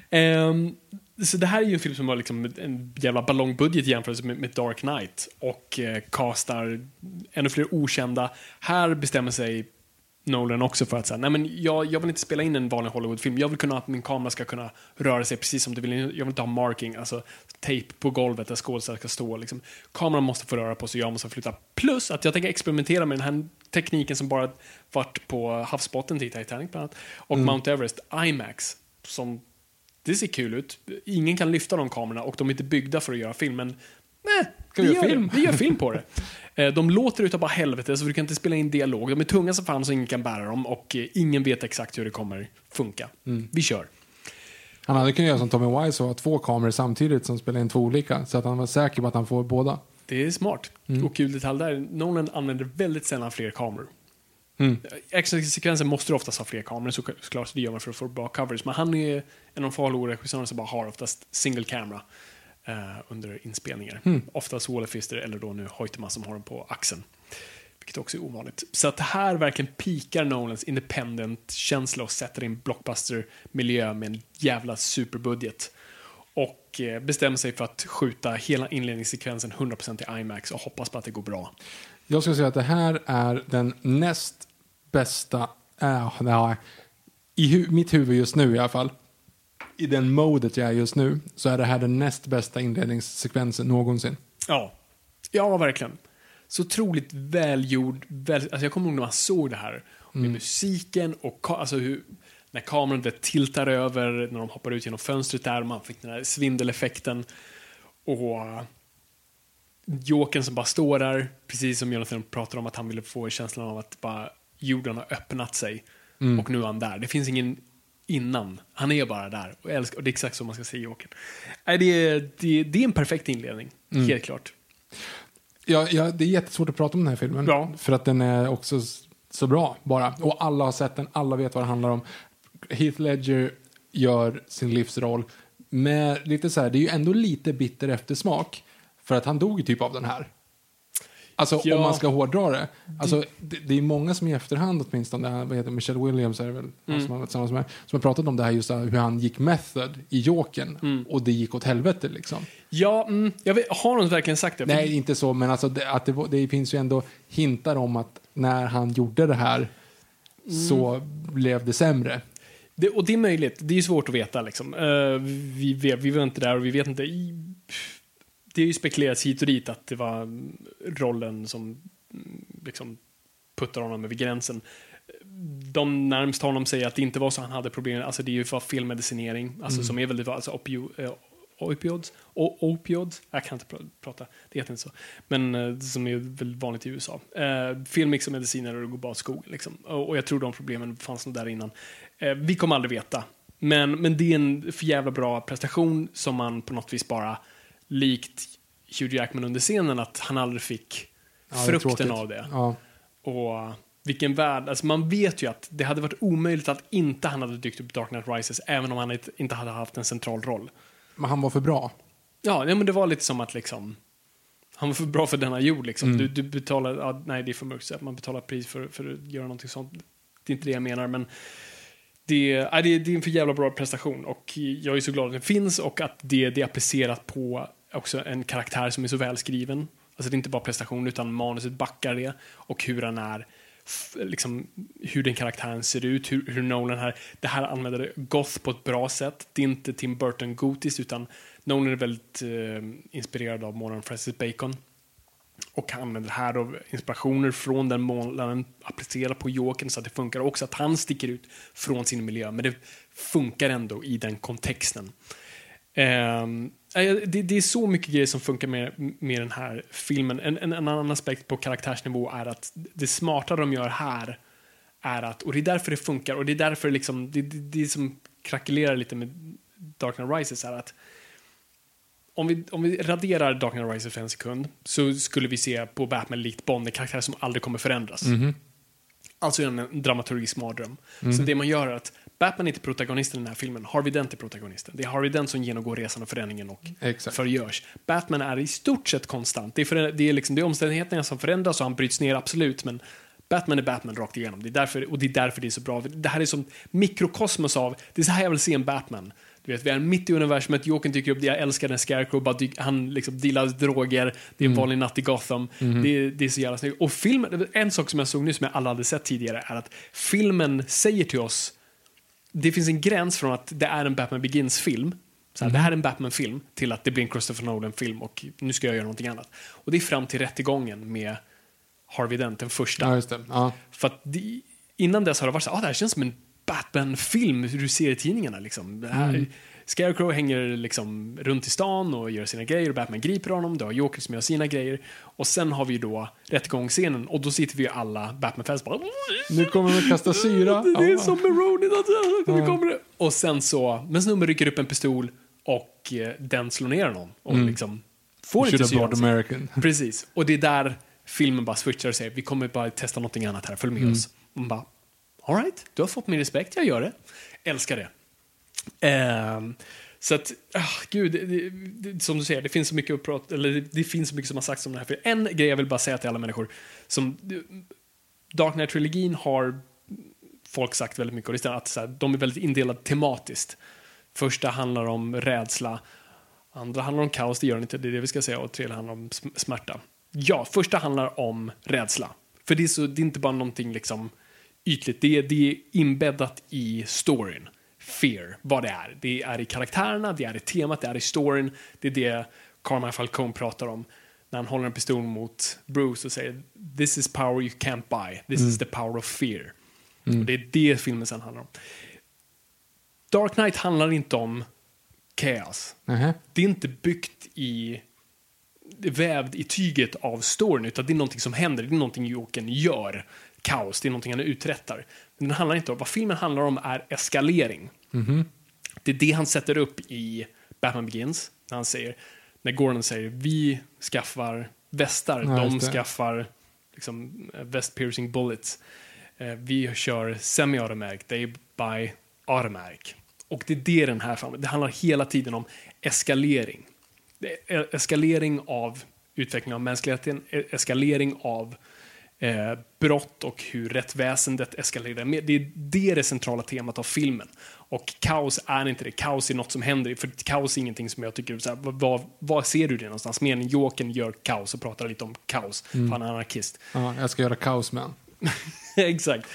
Ehm, så det här är ju en film som har liksom en jävla ballongbudget i jämförelse med, med Dark Knight och eh, castar ännu fler okända. Här bestämmer sig Nolan också för att säga, nej men jag, jag vill inte spela in en vanlig Hollywoodfilm. Jag vill kunna att min kamera ska kunna röra sig precis som du vill. Jag vill inte ha marking, alltså tejp på golvet där skådespelare ska stå. Liksom. Kameran måste få röra på sig, jag måste flytta. Plus att jag tänker experimentera med den här tekniken som bara varit på havsbotten till Titanic bland annat. Och Mount Everest, IMAX, som det ser kul ut. Ingen kan lyfta de kamerorna och de är inte byggda för att göra film, men nej, Ska vi vi gör film? Vi gör film på det. Eh, De låter utav bara helvete så du kan inte spela in dialog. De är tunga som fan så ingen kan bära dem och eh, ingen vet exakt hur det kommer funka. Vi kör. Han hade kunnat göra som Tommy Wise och ha två kameror samtidigt som spelar in två olika. Så att han var säker på att han får båda. Det är smart. Och kul detalj där, Nolan använder väldigt sällan fler kameror. Mm. Actionsekvenser måste du oftast ha fler kameror så- såklart, så det gör man för att få bra coverage. Men han är en av få Hollywood-regissörer som bara har oftast single camera eh, under inspelningar. Oftast Waller Fister eller då nu Hoytema som har den på axeln. Vilket också är ovanligt. Så att det här verkligen pikar Nolans independent-känsla och sätter in blockbuster-miljö med en jävla superbudget. Och eh, bestämmer sig för att skjuta hela inledningssekvensen 100% i IMAX och hoppas på att det går bra. Jag skulle säga att det här är den näst bästa, äh, nej, i hu mitt huvud just nu i alla fall, i den modet jag är just nu så är det här den näst bästa inledningssekvensen någonsin. Ja. Ja, verkligen. Så otroligt välgjord. Väl, alltså jag kommer ihåg när man såg det här. Med musiken och alltså hur, när kameran det tiltar över, när de hoppar ut genom fönstret där, man fick den här svindeleffekten. Och Jokern som bara står där, precis som Jonathan pratar om att han ville få känslan av att bara jorden har öppnat sig. Och nu är han där. Det finns ingen innan. Han är bara där. Och, älskar, och det är exakt så man ska se Jokern. Det, är, det, det är en perfekt inledning, helt klart. Ja, ja, det är jättesvårt att prata om den här filmen. Ja. För att den är också så bra bara. Och alla har sett den, alla vet vad det handlar om. Heath Ledger gör sin livsroll med lite så här, det är ju ändå lite bitter eftersmak. För att han dog typ av den här. Alltså Ja. om man ska hårdra det. Alltså, det, det är många som i efterhand åtminstone, vad heter Michelle Williams är det väl, han som har tillsammans med, som har pratat om det här just hur han gick method i Jokern och det gick åt helvete liksom. Ja, mm, vet, har de verkligen sagt det? Nej, inte så, men alltså det, att det, det finns ju ändå hintar om att när han gjorde det här så blev det sämre. Det, och det är möjligt. Det är ju svårt att veta. Liksom. Eh, vi, vet, vi var inte där och vi vet inte. I, det är ju spekulerats hit och dit att det var mm, rollen som mm, liksom, puttar honom över gränsen. De närmst honom säger att det inte var så han hade problem. Alltså det är ju för felmedicinering, alltså som är väldigt alltså opio, eh, opioids, o, opioids, jag kan inte pr- prata, det heter inte så, men eh, som är väldigt vanligt i USA. Eh, felmix och mediciner och det går bara åt skogen. Liksom. Och, och jag tror de problemen fanns nog där innan. Eh, vi kommer aldrig veta, men, men det är en för jävla bra prestation som man på något vis bara, likt Hugh Jackman under scenen, att han aldrig fick Ja, frukten av det. Ja. Och vilken värld, alltså man vet ju att det hade varit omöjligt att inte han hade dykt upp i Dark Knight Rises, även om han inte- hade haft en central roll. Men han var för bra. Ja, nej, men det var lite som att liksom, han var för bra för denna jord liksom. Du, du betalar, ja, nej det är för mörkt, så att man betalar pris för, för att göra någonting sånt. Det är inte det jag menar, men det, nej, det, det är en för jävla bra prestation och jag är så glad att den finns och att det, det är applicerat på också en karaktär som är så välskriven. Alltså det är inte bara prestation utan manuset backar det och hur han är liksom, hur den karaktären ser ut, hur, hur Nolan här, det här använder goth på ett bra sätt. Det är inte Tim Burton gotiskt utan Nolan är väldigt eh, inspirerad av Morgan Francis Bacon. Och han använder här då inspirationer från den målaren applicerat på Jokern så att det funkar också att han sticker ut från sin miljö. Men det funkar ändå i den kontexten. Eh, det, det är så mycket grejer som funkar med, med den här filmen. En, en, en annan aspekt på karaktärsnivå är att det smarta de gör här är att, och det är därför det funkar och det är därför liksom, det, det, det som krackelerar lite med Dark Knight Rises är att om vi, om vi raderar Dark Knight Rises för en sekund så skulle vi se på Batman likt Bond en karaktär som aldrig kommer förändras. Alltså en, dramaturgisk mardröm. Så det man gör är att Batman är inte protagonisten i den här filmen, Harvey Dent är protagonisten. Det är Harvey Dent som genomgår resan och förändringen och Exakt. förgörs. Batman är i stort sett konstant. Det är, det är, liksom, det är omständigheterna som förändras och han bryts ner, absolut, men Batman är Batman rakt igenom. Det är därför, och det är därför det är så bra. Det här är som mikrokosmos av, det är så här jag vill se en Batman. Du vet, vi är mitt i universumet, Jokern dyker upp, jag älskar den Scarecrow, bara dyk, han liksom dealar droger, det är en vanlig natt i Gotham. Det, är- det är så jävla snyggt. Och filmen, en sak som jag såg nu som jag aldrig hade sett tidigare är att filmen säger till oss det finns en gräns från att det är en Batman Begins-film, så här, det här är en Batman-film, till att det blir en Christopher Nolan-film och nu ska jag göra någonting annat. Och det är fram till rättegången med Harvey Dent, den första. Ja. Ja. För det, innan dess har det varit så ah, det här känns som en Batman-film, hur du ser i tidningarna. Liksom. Det här, Scarecrow hänger liksom runt i stan och gör sina grejer och Batman griper honom. Du har Joker som gör sina grejer. Och sen har vi då rättegångsscenen och då sitter vi ju alla Batman-fans bara Nu kommer de kasta syra. det är som med Ronin, att nu kommer det. Och sen så, men snubben rycker upp en pistol och eh, den slår ner honom. Och liksom får inte American. Precis. Och det är där filmen bara switchar och säger vi kommer bara testa någonting annat här, följ med oss. Och man bara, alright, du har fått min respekt, jag gör det. Älskar det. Eh, så att, oh, gud, det, det, som du säger, det finns så mycket upprat, eller det, det finns så mycket som har sagts om det här. För en grej jag vill bara säga till alla människor, som Dark Knight-trilogin har folk sagt väldigt mycket, och det stämmer att så här, de är väldigt indelade tematiskt. Första handlar om rädsla, andra handlar om kaos, det gör den inte, det är det vi ska säga, och tredje handlar om smärta. Ja, första handlar om rädsla. För det är, så, det är inte bara någonting liksom ytligt, det är, det är inbäddat i storyn fear, vad det är. Det är i karaktärerna, det är i temat, det är i storyn. Det är det Carmine Falcone pratar om när han håller en pistol mot Bruce och säger “This is power you can't buy. This is the power of fear”. Och det är det filmen sen handlar om. Dark Knight handlar inte om chaos. Nähä. Det är inte byggt i vävd i tyget av storyn, utan det är någonting som händer, det är någonting Jokern gör. Kaos, det är någonting han uträttar. Men den handlar inte om, vad filmen handlar om är eskalering. Det är det han sätter upp i Batman Begins, när han säger, när Gordon säger vi skaffar västar, Ja, de skaffar liksom, väst piercing bullets. Eh, vi kör semi-automatic, they buy automatic. Och det är det den här filmen, det handlar hela tiden om eskalering. Är eskalering av utveckling av mänskligheten, e- eskalering av eh, brott och hur rättsväsendet eskalerar. Det är det, det centrala temat av filmen. Och kaos är inte det. Kaos är något som händer. För kaos är ingenting som jag tycker, så här, vad, vad, ser du det någonstans? Mer än Jokern gör kaos och pratar lite om kaos. För han är anarkist. Ja, jag ska göra kaos med Exakt.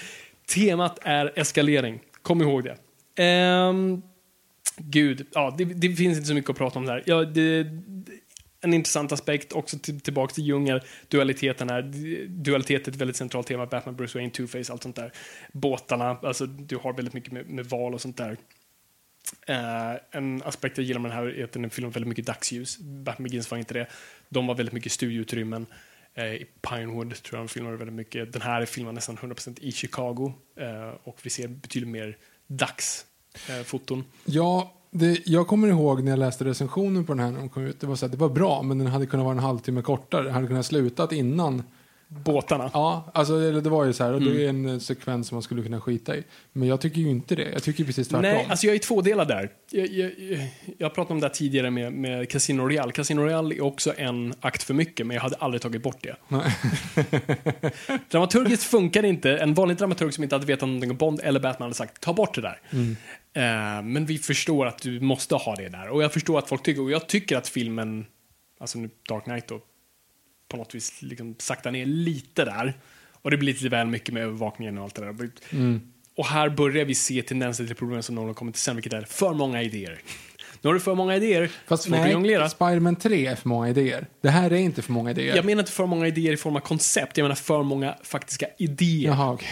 Temat är eskalering. Kom ihåg det. Ehm, gud, ja, det, det finns inte så mycket att prata om där. Ja, det- en intressant aspekt, också till, tillbaka till Junger, dualiteten här. Dualitet är ett väldigt centralt tema, Batman, Bruce Wayne, Two-Face, allt sånt där. Båtarna, alltså du har väldigt mycket med, med val och sånt där. Uh, en aspekt jag gillar med den här är att den filmen väldigt mycket dagsljus. Batman Begins var inte det. De var väldigt mycket studioutrymmen. Eh, I Pinewood tror jag de filmade väldigt mycket. Den här är filmad nästan 100% i Chicago. Eh, och vi ser betydligt mer dagsfoton. Ja, det, jag kommer ihåg när jag läste recensionen på den här när de kom ut. Det var, så här, det var bra, men den hade kunnat vara en halvtimme kortare. Den hade kunnat slutat innan. Båtarna. Ja, alltså det, det var ju så här. Och det är Mm. en sekvens som man skulle kunna skita i. Men jag tycker ju inte det. Jag tycker precis tvärtom. Nej, alltså jag är två delar där. Jag, jag, jag, pratade om det tidigare med, med Casino Royale. Casino Royale är också en akt för mycket, men jag hade aldrig tagit bort det. Dramaturgiskt funkar det inte. En vanlig dramaturg som inte hade vetat någonting om Bond eller Batman hade sagt ta bort det där. Eh, men vi förstår att du måste ha det där. Och jag förstår att folk tycker, och jag tycker att filmen, alltså nu Dark Knight då, på något vis liksom sakta ner lite där. Och det blir lite väl mycket med övervakningen och allt det där. Och här börjar vi se tendenser till problem som någon har kommit till sen, vilket är för många idéer. Nu har du för många idéer, Fast nej. Spiderman 3 är för många idéer. Det här är inte för många idéer. Jag menar inte för många idéer i form av koncept, jag menar för många faktiska idéer. Jaha, okej.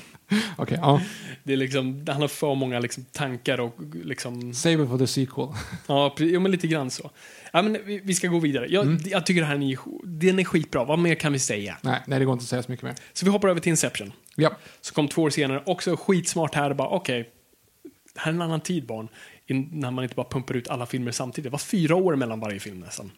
Okej, ja. Det, är liksom, handlar om för många liksom, tankar och liksom... Save for the sequel. Ja, jo, men lite grann så. Ja, men vi, vi ska gå vidare. Jag, Mm. jag tycker det här är, den är skitbra. Vad mer kan vi säga? nej, nej, det går inte att säga så mycket mer. Så vi hoppar över till Inception. Ja. Så kom två år senare, också skitsmart här. Bara, okej, det här är en annan tid barn. In, när man inte bara pumpar ut alla filmer samtidigt. Det var fyra år mellan varje film nästan.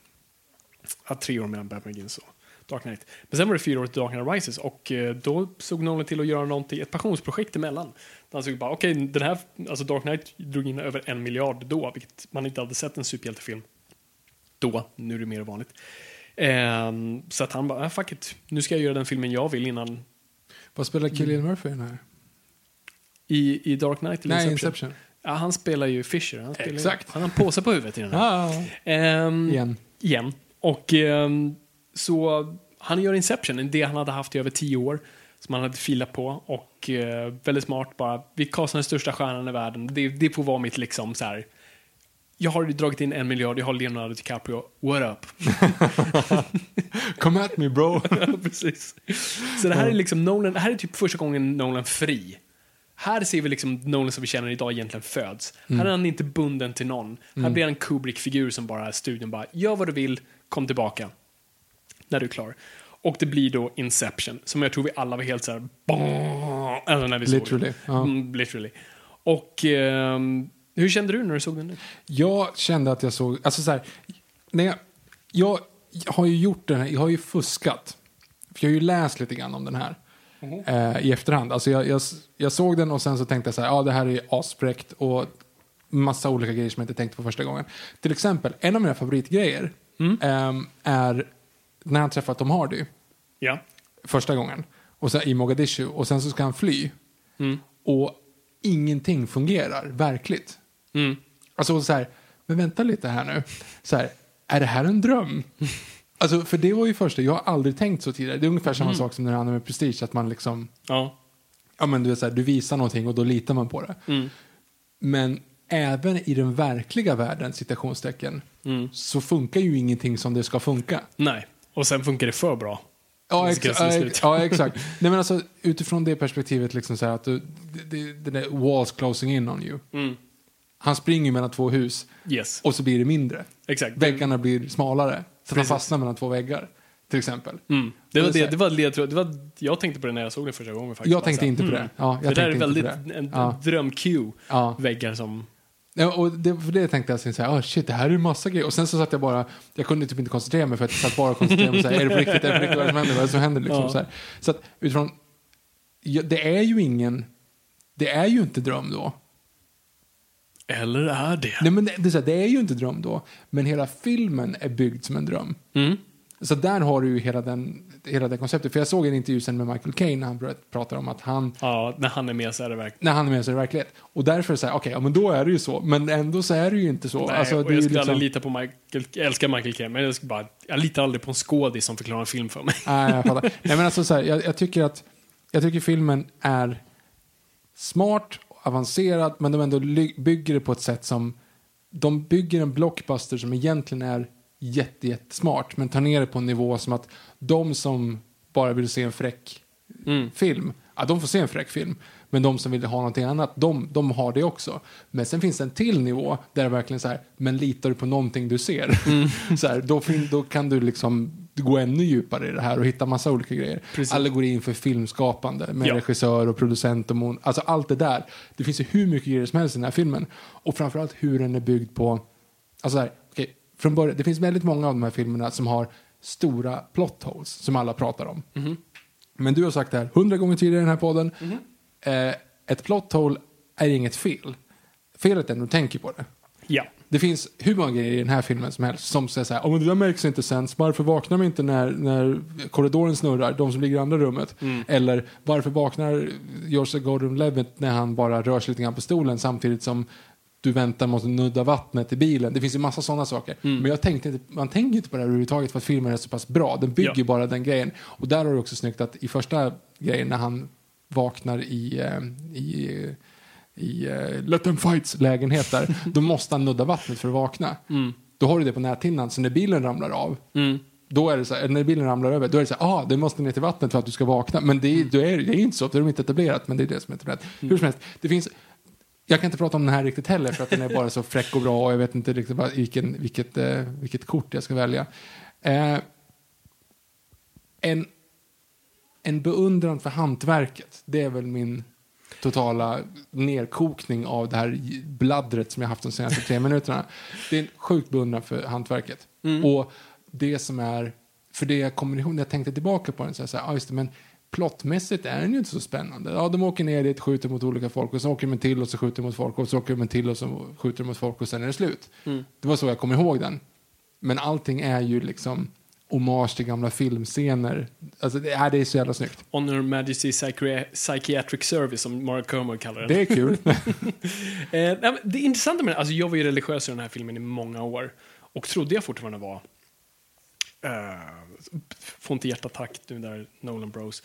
Ja, tre år mellan Batman Begins och Dark Knight. Men sen var det fyra år till Dark Knight Rises och eh, då såg Nolan till att göra någonting, ett passionsprojekt emellan. Han såg bara, okej, den här, alltså Dark Knight drog in över en miljard då, vilket man inte hade sett en superhjältefilm då, nu är det mer vanligt. Ehm, så att han bara, ah, fuck it, nu ska jag göra den filmen jag vill innan Vad spelar Killian Murphy i den här? i, i Dark Knight eller Nej, Inception. Inception. Ja, han spelar ju Fisher. Han, spelar, Exakt. han har en påse på huvudet i den här. Ah, Ehm, igen. igen. Och ehm, så han gör Inception, det han hade haft i över tio år. Som han hade filat på. Och eh, väldigt smart bara, vi kastar den största stjärnan i världen. Det, det får vara mitt liksom så här. Jag har dragit in en miljard, jag har Leonardo DiCaprio, what up? Come at me bro. Precis. Så det här är liksom Nolan, det här är typ första gången Nolan fri. Här ser vi liksom Nolan som vi känner idag egentligen föds. Här är han inte bunden till någon. Här blir han en Kubrick-figur som bara, studion bara, gör vad du vill, kom tillbaka. När du är klar. Och det blir då Inception, som jag tror vi alla var helt så här, "Bah!" alltså när vi såg Literally, den. ja. Mm, literally. Och ehm, hur kände du när du såg den nu? Jag kände att jag såg, alltså så här, när jag, jag har ju gjort den här, jag har ju fuskat. För jag har ju läst lite grann om den här eh, i efterhand. Alltså jag, jag, jag såg den och sen så tänkte jag så här, ja det här är asfräckt och massa olika grejer som jag inte tänkte på första gången. Till exempel, en av mina favoritgrejer ehm, är när han träffar Tom Hardy Ja. första gången och så i Mogadishu och sen så ska han fly. Och ingenting fungerar verkligt. Mm. Alltså så här, men vänta lite här nu. Så här, är det här en dröm? Alltså, för det var ju första, jag har aldrig tänkt så tidigare. Det är ungefär samma sak som när det handlar med prestige, att man liksom, Ja. ja men du vet så här, du visar någonting och då litar man på det. Mm. Men även i den verkliga världen, citationstecken, Mm. så funkar ju ingenting som det ska funka. Nej. Och sen funkar det för bra. Ja, ex ja, exakt. Nej, men alltså, utifrån det perspektivet, liksom så att du, det, det, där walls closing in on you. Mm. Han springer mellan två hus Yes. och så blir det mindre. Exakt. Väggarna blir smalare. Så att han Precis. fastnar mellan två väggar, till exempel. Mm. Det var Det det, var ledtråd. Det var, jag tänkte på det när jag såg det första gången faktiskt. Jag tänkte inte på det. mm. Ja, jag det där är väldigt en Ja. dröm-cue. Ja. Väggar som... Ja, och det, för det tänkte jag sen så här, oh shit, det här är ju massa grejer. Och sen så satt jag bara, jag kunde typ inte koncentrera mig för att jag satt bara och koncentrerade mig så här, är det på riktigt, är det på riktigt, vad är det som händer, vad är det som händer liksom. Ja. Så, här. så att utifrån, ja, det är ju ingen, det är ju inte dröm då. Eller är det? Nej men det, det, är här, det är ju inte dröm då, men hela filmen är byggd som en dröm. Mm. Så där har du ju hela, den, hela det konceptet. För jag såg en intervju sen med Michael Caine när han började prata om att han, Ja, när han är med så är det verkligen... när han är med sig i verklighet. Och därför är det så här, okej, ja men då är det ju så. Men ändå så är det ju inte så. Nej, Alltså, och det är jag skulle liksom- aldrig lita på Michael... Jag älskar Michael Caine, men jag, ska bara, jag litar aldrig på en skådis som förklarar en film för mig. Nej, jag fattar. Nej, men alltså, så här, jag, jag tycker att jag tycker filmen är smart, avancerad, men de ändå bygger det på ett sätt som de bygger en blockbuster som egentligen är jätte, jättesmart, men tar ner det på en nivå som att de som bara vill se en fräck Mm. film, ja, de får se en fräck film. Men de som vill ha någonting annat, de, de har det också. Men sen finns det en till nivå där det verkligen så här, men litar du på någonting du ser? så här, då, då kan du liksom gå ännu djupare i det här och hitta massa olika grejer. Precis. Allegorin för filmskapande med Ja. regissör och producent och mon, alltså allt det där. Det finns ju hur mycket grejer som helst i den här filmen. Och framförallt hur den är byggd på, alltså så här, från början, det finns väldigt många av de här filmerna som har stora plot holes som alla pratar om. Men du har sagt det här hundra gånger tidigare i den här podden. Eh, ett plot hole är inget fel. Felet är när du tänker på det. Ja. Det finns hur många grejer i den här filmen som helst som säger så här, oh, men det där märks inte sen, varför vaknar de inte när, när korridoren snurrar, de som ligger i andra rummet? Eller varför vaknar Joseph Gordon-Levitt när han bara rör sig lite grann på stolen samtidigt som du väntar att nudda vattnet i bilen. Det finns ju massa sådana saker. Men jag tänkte inte, man tänker inte på det här överhuvudtaget för att filmen är så pass bra. Den bygger Ja. bara den grejen. Och där har du också snyggt att i första grejen när han vaknar i, eh, i i uh, Let them fights lägenhet där, då måste han nudda vattnet för att vakna. Då har du det på näthinnan, så när bilen ramlar av, Mm. då är det så här, när bilen ramlar över, då är det så här, ah, du måste ner till vattnet för att du ska vakna. Men det, är- det är inte så, för det är inte etablerat, men det är det som är etablerat. Hur som helst, det finns, jag kan inte prata om den här riktigt heller, för att den är bara så fräck och bra och jag vet inte riktigt vad, vilken, vilket, eh, vilket kort jag ska välja. Eh, en, en beundran för hantverket, det är väl min totala nedkokning av det här bladdret som jag haft de senaste tre minuterna. Det är en sjukt beundran för hantverket. Och det som är, för det jag kommer ihåg när jag tänkte tillbaka på den, så jag här, ah, just det, men plottmässigt är den ju inte så spännande. Ja, de åker ner dit, skjuter mot olika folk och så åker de till och så skjuter mot folk och så åker de till och så skjuter mot folk och sen är det slut. Det var så jag kommer ihåg den. Men allting är ju liksom hommage till gamla filmscener. Alltså det, är, det är så jävla snyggt. Honor Majesty Psychri- Psychiatric Service, som Mark Kermode kallar den. Det är kul. Eh, det intressanta med det, alltså jag var ju religiös i den här filmen i många år och trodde jag fortfarande var uh, får inte hjärtattack nu där Nolan Bros.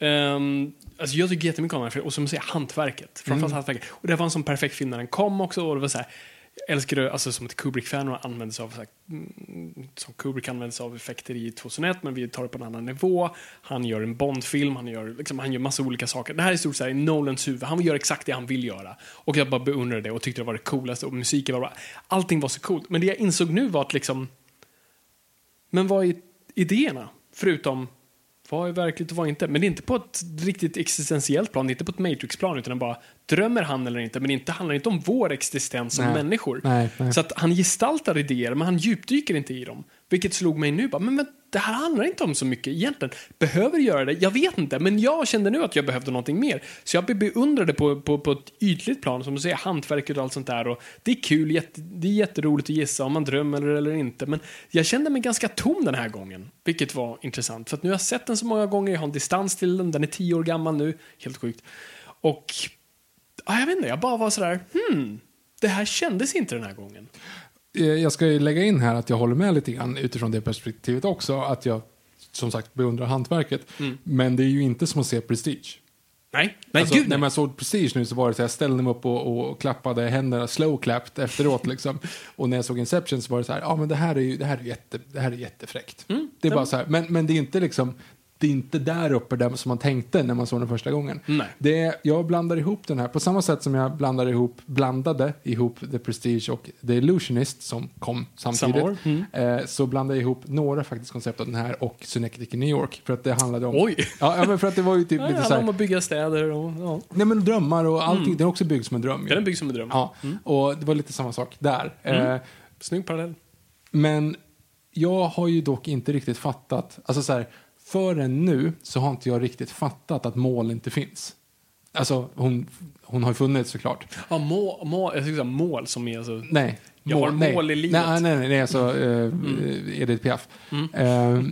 Um, alltså jag tycker jättemycket om den här och som du säger, hantverket. Framförallt hantverket. Och det var en sån perfekt film när den kom också och det var så här, jag älskar det, alltså som ett Kubrick-fan och använder sig av, så här, mm, som Kubrick använder sig av effekter i 2001 men vi tar det på en annan nivå. Han gör en Bond-film, han gör, liksom, han gör massa olika saker. Det här är stort i Nolans huvud, han gör exakt det han vill göra. Och jag bara beundrade det och tyckte det var det coolaste och musiken var bra. Allting var så coolt. Men det jag insåg nu var att liksom, men vad är idéerna? Förutom vad är verkligt och vad inte? Men det är inte på ett riktigt existentiellt plan, inte på ett Matrix-plan, utan bara drömmer han eller inte, men det handlar inte om vår existens som Nej. människor. Nej, nej. Så att han gestaltar idéer, men han djupdyker inte i dem. Vilket slog mig nu, bara, men, men det här handlar inte om så mycket egentligen. Behöver göra det? Jag vet inte, men jag kände nu att jag behövde någonting mer. Så jag beundrade på, på, på ett ytligt plan, som du säger, hantverket och allt sånt där. Och det är kul, jätte, det är jätteroligt att gissa om man drömmer eller inte, men jag kände mig ganska tom den här gången, vilket var intressant. För att nu har jag sett den så många gånger, jag har en distans till den, den är tio år gammal nu, helt sjukt. Och ja, jag vet inte, jag bara var sådär, hmm, det här kändes inte den här gången. Eh, Jag ska ju lägga in här att jag håller med lite grann utifrån det perspektivet också. Att jag som sagt beundrar hantverket. Men det är ju inte som att se Prestige. Nej, nej Alltså, gud när nej. man såg Prestige nu så var det så här, jag ställde mig upp och, och klappade händerna, slow clapped efteråt liksom. Och när jag såg Inception så var det så här, ja men det här är ju, det här är jätte, det här är jättefräckt. Mm, det är bara så här, men, men det är inte liksom, det är inte där uppe där som man tänkte när man såg den första gången. Nej. Det är, jag blandar ihop den här, på samma sätt som jag blandade ihop, blandade ihop The Prestige och The Illusionist som kom samtidigt. Mm. Eh, så blandade jag ihop några faktiskt koncept av den här och Synecdoche New York. För att det handlade om... Oj. Ja, ja, men för att det var ju typ Ja, lite så här, om att bygga städer och... Ja. Nej men drömmar och allting, den är också byggd som en dröm. ju. Den är byggd som en dröm. Ja, och det var lite samma sak där. Eh, Snygg parallell. men jag har ju dock inte riktigt fattat, alltså så här, förrän nu så har inte jag riktigt fattat att mål inte finns. Alltså hon, hon har ju funnits såklart. Ja, mål, mål, jag tycker mål som är alltså... Nej. Jag har nej. mål i livet. Nej, nej, nej, är alltså eh, Edith Piaf. Eh,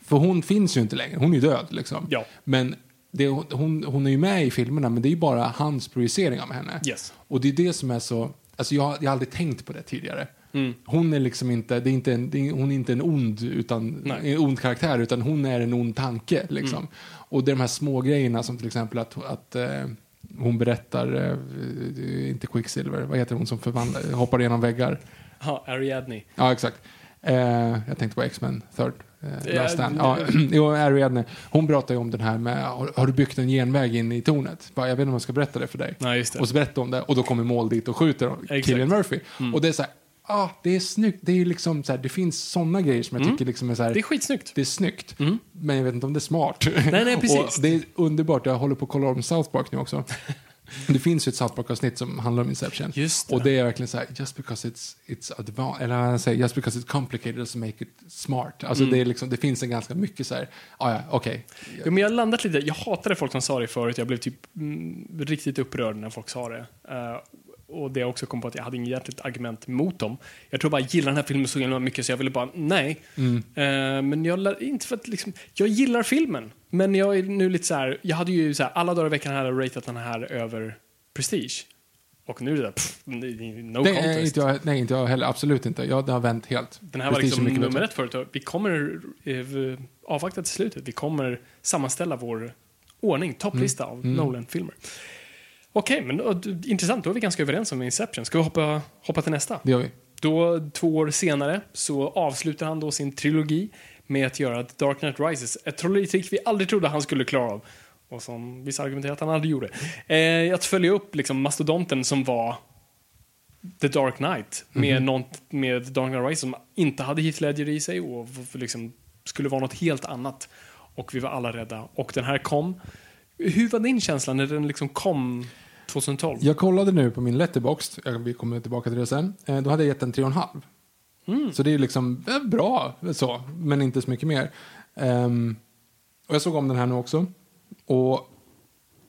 för hon finns ju inte längre, hon är ju död liksom. Ja. Men det, hon, hon är ju med i filmerna, men det är ju bara hans projicering av henne. Yes. Och det är det som är så, alltså jag, jag har aldrig tänkt på det tidigare. Mm. Hon är liksom inte, det är inte en, är, hon är inte en ond, utan, Nej. en ond karaktär, utan hon är en ond tanke. Liksom. Mm. Och det är de här små grejerna som till exempel att, att eh, hon berättar, eh, inte Quicksilver, vad heter hon som förvandlar, hoppar igenom väggar? Ja, Ariadne. Ja, exakt. Eh, jag tänkte på X-Men, Third. Eh, Last Stand. Ja, jo, Ariadne. Hon pratar ju om den här med, har, du byggt en genväg in i tornet? Bara, jag vet inte om jag ska berätta det för dig. Nej, det. Och så berättar hon det och då kommer mål dit och skjuter. Killian Murphy. Mm. Och det är så här, ah, det är snyggt. Det är liksom så här, det finns sådana grejer som jag tycker liksom är så här, Mm. Det är skitsnyggt. det är snyggt. Men jag vet inte om det är smart. Nej, nej, precis. och det är underbart. Jag håller på att kolla om South Park nu också. Det finns ju ett South Park-avsnitt som handlar om Inception. Just det. Och det är verkligen så här, just because it's, it's advanced, eller säger, just because it's complicated doesn't make it smart. Alltså Mm. det, är liksom, det finns en ganska mycket så här, ah, ja, okej. Ja, men jag har landat lite, jag hatade folk som sa det förut, jag blev typ mm, riktigt upprörd när folk sa det. Eh, och det jag också kom på att jag hade inget egentligt argument mot dem. Jag tror bara jag gillar den här filmen så himla mycket så jag ville bara, nej. Eh, men jag, inte för att liksom, jag gillar filmen. Men jag är nu lite så här, jag hade ju så här, alla dagar i veckan hade jag ratat den här över Prestige. Och nu är det där, pff, no Det är contest. inte jag, nej, inte jag heller, absolut inte. Jag, har vänt helt. Den här var Prestige liksom är mycket nummer ett förut. Vi kommer eh, avvakta till slutet. Vi kommer sammanställa vår ordning, topplista Mm. av Nolan-filmer. Okej, men då, intressant. Då är vi ganska överens om Inception. Ska vi hoppa, hoppa till nästa? Det gör vi. Då, två år senare, så avslutar han då sin trilogi med att göra The Dark Knight Rises. Ett trolleritrick vi aldrig trodde han skulle klara av. Och som vissa argumenterar att han aldrig gjorde. Eh, att följa upp liksom mastodonten som var The Dark Knight med, något, med Dark Knight Rises som inte hade Heath Ledger i sig och liksom skulle vara något helt annat. Och vi var alla rädda. Och den här kom. Hur var din känsla när den liksom kom 2012? Jag kollade nu på min letterbox, vi kommer tillbaka till det sen. Eh, Då hade jag gett den 3,5. Mm. Så det är liksom eh, bra, så, men inte så mycket mer. Ehm, och jag såg om den här nu också. Och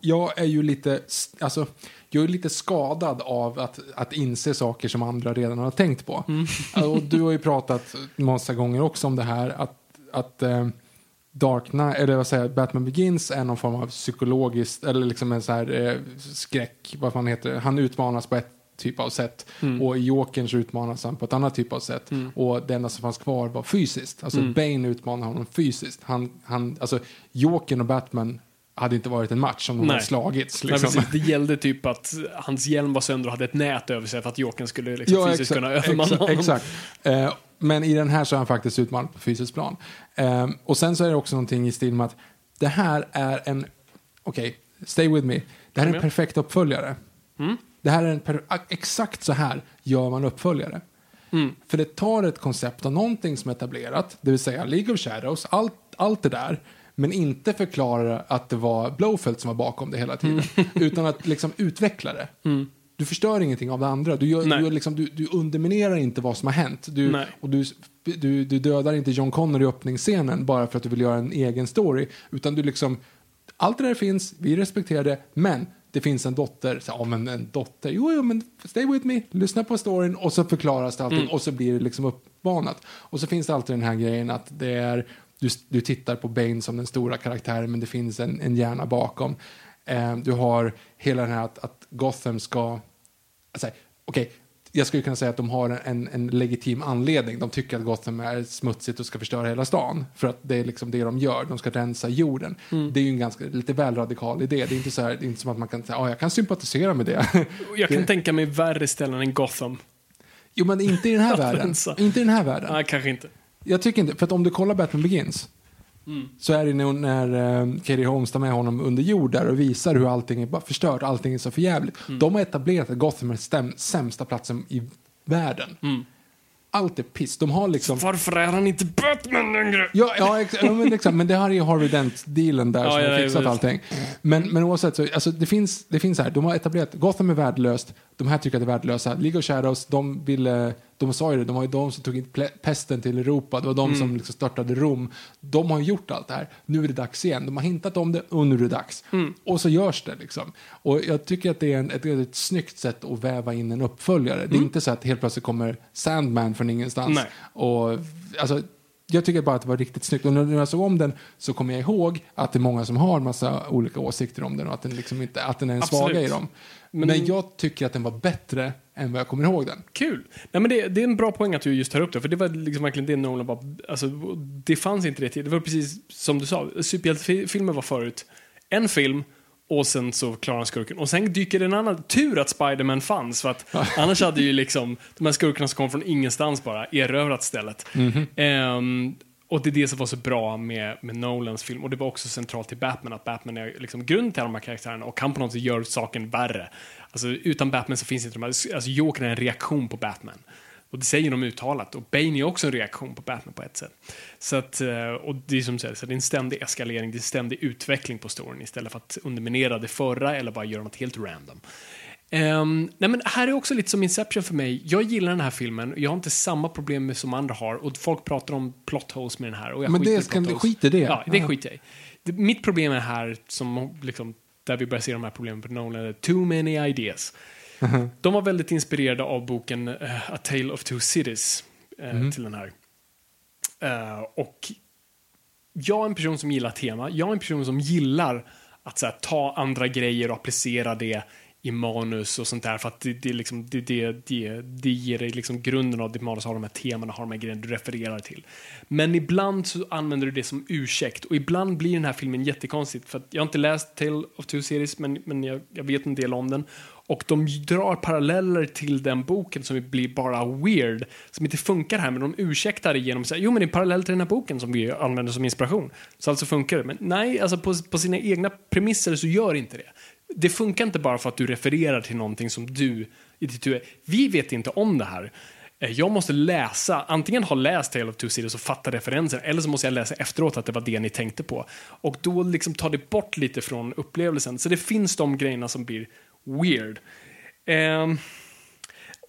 jag är ju lite, alltså, jag är lite skadad av att, att inse saker som andra redan har tänkt på. Mm. Och du har ju pratat massa gånger också om det här att, att eh, Dark Knight, eller vad säger jag, Batman Begins är någon form av psykologiskt, eller liksom en så här eh, skräck, vad fan heter det, han utmanas på ett typ av sätt och i Jokern så utmanas han på ett annat typ av sätt och det enda som fanns kvar var fysiskt. Alltså Bane utmanar honom fysiskt. Han, han, alltså Jokern och Batman hade inte varit en match om de Nej. hade slagits. Nej, Liksom. precis. Det gällde typ att hans hjälm var sönder och hade ett nät över sig för att Jokern skulle liksom fysiskt kunna övermanna exakt, honom. exakt. Eh, men i den här så är han faktiskt utmanad på fysiskt plan. Eh, och sen så är det också någonting i stil med att det här är en, okej, stay with me. Det här är en perfekt uppföljare. Mm. Det här är en per, exakt så här gör man uppföljare. Mm. För det tar ett koncept av någonting som är etablerat, det vill säga League of Shadows, allt, allt det där, men inte förklara att det var Blowfelt som var bakom det hela tiden, Mm. utan att liksom utveckla det. Du förstör ingenting av det andra. Du, gör, du, liksom, du, du underminerar inte vad som har hänt. Du, och du, du, du dödar inte John Connor i öppningsscenen bara för att du vill göra en egen story. Utan du liksom, allt det där finns, vi respekterar det, men det finns en dotter. Så, ja, men en dotter. Jo, jo, men stay with me. Lyssna på storyn och så förklaras det allting och så blir det liksom uppbanat. Och så finns det alltid den här grejen att det är, du, du tittar på Bane som den stora karaktären men det finns en, en hjärna bakom. Eh, du har hela den här att, att Gotham ska Alltså, Okej, jag skulle kunna säga att de har en, en legitim anledning. De tycker att Gotham är smutsigt och ska förstöra hela stan. För att det är liksom det de gör. De ska rensa jorden. Mm. Det är ju en ganska, lite väl radikal idé. Det är inte, så här, det är inte som att man kan säga, ja, jag kan sympatisera med det. Jag kan tänka mig värre ställen än Gotham. jo, men inte i den här Att världen. rensa. Inte i den här världen. Nej, kanske inte. Jag tycker inte, för att om du kollar Batman Begins Mm. så är det nog när uh, Katie Holmes tar med honom under jord där och visar hur allting är bara förstört, allting är så förjävligt. Mm. De har etablerat att Gotham är stäm- sämsta platsen i världen. Mm. Allt är piss. De har liksom... Varför är han inte Batman längre? Ja, ja, ex- ja men, liksom, men det här är ju Harvey Dent-dealen där Ja, som ja, har fixat allting. Men, men oavsett, så, alltså, det, finns, det finns här, de har etablerat, Gotham är värdelöst, de här tycker att det är värdelösa. League of Shadows, de ville, de sa ju det, de var ju de som tog in pesten till Europa, det var de Mm. som liksom störtade Rom. De har gjort allt det här, nu är det dags igen. De har hintat om det och nu är det dags. Mm. Och så görs det liksom. Och jag tycker att det är en, ett, ett snyggt sätt att väva in en uppföljare. Det är inte så att helt plötsligt kommer Sandman från ingenstans. Mm. Nej. Och, alltså, jag tycker bara att det var riktigt snyggt. Och när jag såg om den så kommer jag ihåg att det är många som har massa olika åsikter om den och att den, liksom inte, att den är en svaga i dem. Men, Men- jag tycker att den var bättre än vad jag kommer ihåg den. Kul. Nej, men det, det är en bra poäng att du just tar upp det, för det var liksom verkligen det Nolan var... Alltså, det fanns inte det tid. Det var precis som du sa, superhjältefilmer var förut en film och sen så klarar han skurken. Och sen dyker det en annan... Tur att Spider-Man fanns, för att annars hade ju liksom de här skurkarna som kom från ingenstans bara erövrat stället. Ehm, och det är det som var så bra med, med Nolans film. Och det var också centralt till Batman, att Batman är liksom grunden till alla de här karaktärerna och han på något sätt gör saken värre. Alltså utan Batman så finns inte de här, alltså Joker är en reaktion på Batman. Och det säger de uttalat. Och Bane är också en reaktion på Batman på ett sätt. Så att, eh, och det är som säger, så det är en ständig eskalering, det är en ständig utveckling på storyn istället för att underminera det förra eller bara göra något helt random. Ehm, nej men här är också lite som Inception för mig. Jag gillar den här filmen, jag har inte samma problem som andra har. Och folk pratar om plot holes med den här. Och jag Men det skit i det. Ja, det Ja. skiter jag i. Det, mitt problem är här, som liksom, där vi börjar se de här problemen på Nolan, too many ideas. De var väldigt inspirerade av boken eh, A Tale of Two Cities eh, till den här. Eh, och jag är en person som gillar tema. Jag är en person som gillar att här, ta andra grejer och applicera det i manus och sånt där. För att det, det, liksom, det, det, det, det ger dig liksom grunden av ditt manus, har de här temana, har de här grejerna du refererar till. Men ibland så använder du det som ursäkt och ibland blir den här filmen jättekonstigt. För att jag har inte läst Tale of Two Series, men, men jag, jag vet en del om den. Och de drar paralleller till den boken som blir bara weird, som inte funkar här, men de ursäktar det genom att säga jo men det är parallell till den här boken som vi använder som inspiration. Så alltså funkar det. Men nej, alltså på, på sina egna premisser så gör inte det. Det funkar inte bara för att du refererar till någonting som du i ditt huvud, vi vet inte om det här. Eh, jag måste läsa, antingen ha läst Tale of Two Cities och fatta referenser, eller så måste jag läsa efteråt att det var det ni tänkte på. Och då liksom tar det bort lite från upplevelsen. Så det finns de grejerna som blir weird. Ehm,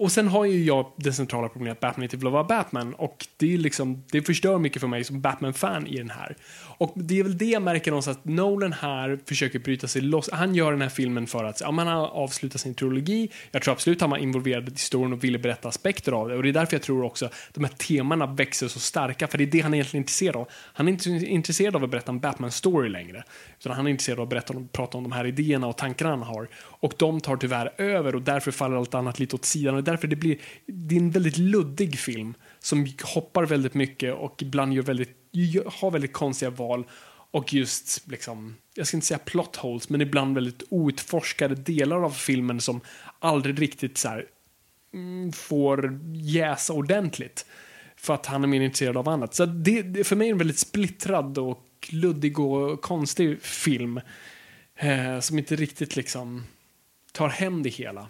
och sen har ju jag det centrala problemet att Batman inte vill vara Batman och det, är liksom, det förstör mycket för mig som Batman-fan i den här. Och det är väl det jag märker någonstans att Nolan här försöker bryta sig loss. Han gör den här filmen för att ja, man har avslutat sin trilogi. Jag tror absolut han var involverad i historien och ville berätta aspekter av det. Och det är därför jag tror också att de här temana växer så starka, för det är det han är egentligen intresserad av. Han är inte intresserad av att berätta en Batman-story längre, utan han är intresserad av att berätta om, prata om de här idéerna och tankarna han har. Och de tar tyvärr över och därför faller allt annat lite åt sidan. Därför det blir, det är en väldigt luddig film som hoppar väldigt mycket och ibland gör väldigt, har väldigt konstiga val. Och just, liksom, jag ska inte säga plot holes, men ibland väldigt outforskade delar av filmen som aldrig riktigt så här, mm, får jäsa ordentligt. För att han är mer intresserad av annat. Så det, det, för mig är det en väldigt splittrad och luddig och konstig film. Eh, som inte riktigt liksom tar hem det hela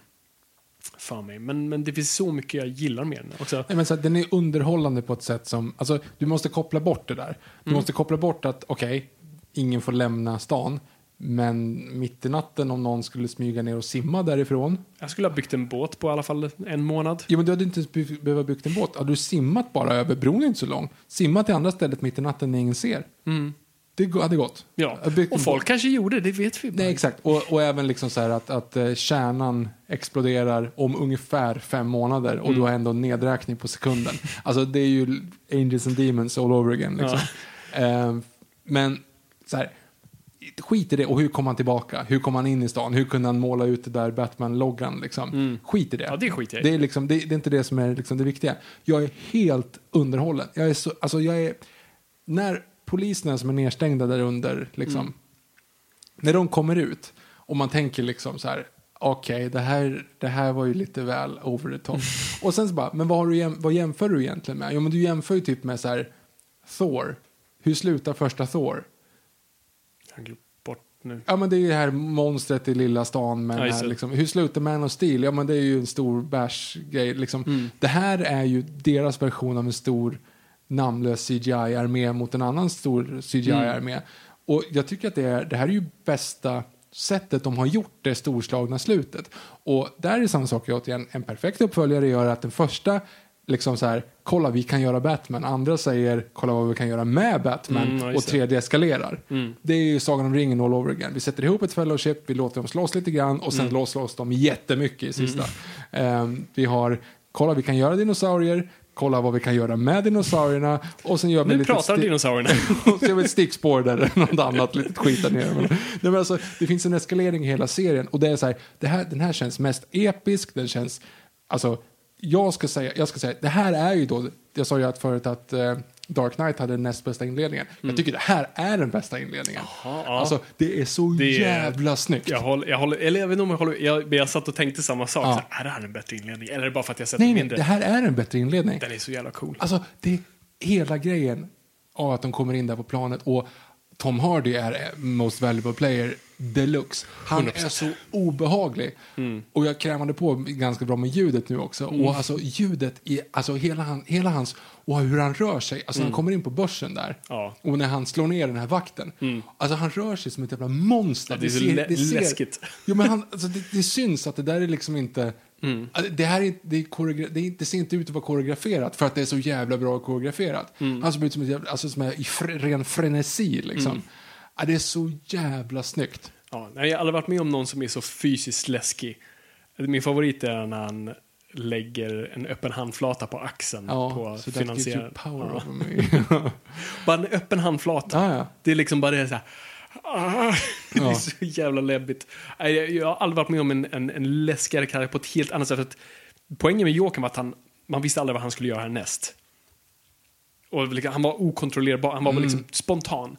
för mig. Men, men det finns så mycket jag gillar med den också. Nej, men så att den är underhållande på ett sätt som, alltså du måste koppla bort det där. Du Mm. måste koppla bort att, okej, ingen får lämna stan, men mitt i natten om någon skulle smyga ner och simma därifrån. Jag skulle ha byggt en båt på i alla fall en månad. Jo, men du hade inte ens be- behövt byggt en båt. Hade du simmat bara över bron är inte så lång. Simma till andra stället mitt i natten när ingen ser. Det hade gått. Ja. Och folk kanske gjorde det, det vet vi bara. Nej, exakt. Och, och även liksom så att, att eh, kärnan exploderar om ungefär fem månader och du har ändå en nedräkning på sekunden. Alltså det är ju Angels and Demons all over again. Liksom. Eh, men så här, skit i det. Och hur kom han tillbaka? Hur kom han in i stan? Hur kunde han måla ut det där Batman-loggan? Liksom? Skit i det. Mm. Ja, det i. det är, liksom, det, det är inte det som är liksom det viktiga. Jag är helt underhållen. Jag är så, alltså jag är, när poliserna som är nedstängda där under, liksom, Mm. när de kommer ut och man tänker liksom så här, okej, det, här, det här var ju lite väl over the top. och sen så bara, men vad, har du, vad jämför du egentligen med? Jo, men du jämför ju typ med så här, Thor. Hur slutar första Thor? Nu. Ja, men det är ju det här monstret i lilla stan. Men här, liksom, hur slutar Man of Steel? Ja, men det är ju en stor bash-grej. Liksom. Mm. Det här är ju deras version av en stor namnlös CGI-armé mot en annan stor CGI-armé. Och jag tycker att det, är, det här är ju bästa sättet de har gjort det storslagna slutet. Och där är samma sak återigen, en perfekt uppföljare gör att den första liksom så här, kolla vi kan göra Batman, andra säger kolla vad vi kan göra med Batman Mm, och tredje eskalerar. Det är ju Sagan om ringen all over again. Vi sätter ihop ett fellowship, vi låter dem slåss lite grann och sen mm. slåss de jättemycket i sista. Ehm, vi har, kolla vi kan göra dinosaurier, kolla vad vi kan göra med dinosaurierna och sen gör vi Nu lite pratar dinosaurierna. och så gör vi ett stickspår där eller något annat litet skit där nere. Men, men alltså, det finns en eskalering i hela serien och det är så här, det här, den här känns mest episk, den känns, alltså, jag ska säga, jag ska säga, det här är ju då, jag sa ju att förut att eh, Dark Knight hade den näst bästa inledningen. Jag tycker det här är den bästa inledningen. ja. Alltså, det är så Det är- jävla snyggt. Jag, håller, jag, håller, eller jag vet inte om jag håller, jag, jag satt och tänkte samma sak. Ja. Så är det här en bättre inledning? Eller är det bara för att jag sett nej, den nej, mindre? det här är en bättre inledning. Den är så jävla cool. Alltså, det är hela grejen av att de kommer in där på planet och Tom Hardy är eh, most valuable player deluxe. Han är så obehaglig. Och jag krämade på ganska bra med ljudet nu också. Och alltså ljudet, i, alltså hela, han, hela hans, och hur han rör sig. Alltså han kommer in på börsen där. Ja. Och när han slår ner den här vakten. Alltså han rör sig som ett jävla monster. Ja, det är så lä- läskigt. Jo, men han, alltså, det, det syns att det där är liksom inte... Alltså, Det här är, det, är det, är, det ser inte ut att vara koreograferat för att det är så jävla bra koreograferat. Han ser ut som, ett jävla, alltså, som är i fre, ren frenesi. Liksom. Ja, det är så jävla snyggt. Ja, jag har aldrig varit med om någon som är så fysiskt läskig. Min favorit är när han lägger en öppen handflata på axeln Ja, på så that gives you finansiär. power Ja. Bara en öppen handflata. Ja, ja. Det är liksom bara det så här. Ah, det är så jävla läbbigt. Jag, har aldrig varit med om en, en, en läskigare karaktär på ett helt annat sätt. Att poängen med Jokern var att han, man visste aldrig vad han skulle göra härnäst. Och liksom, han var okontrollerbar, han var Mm. liksom spontan.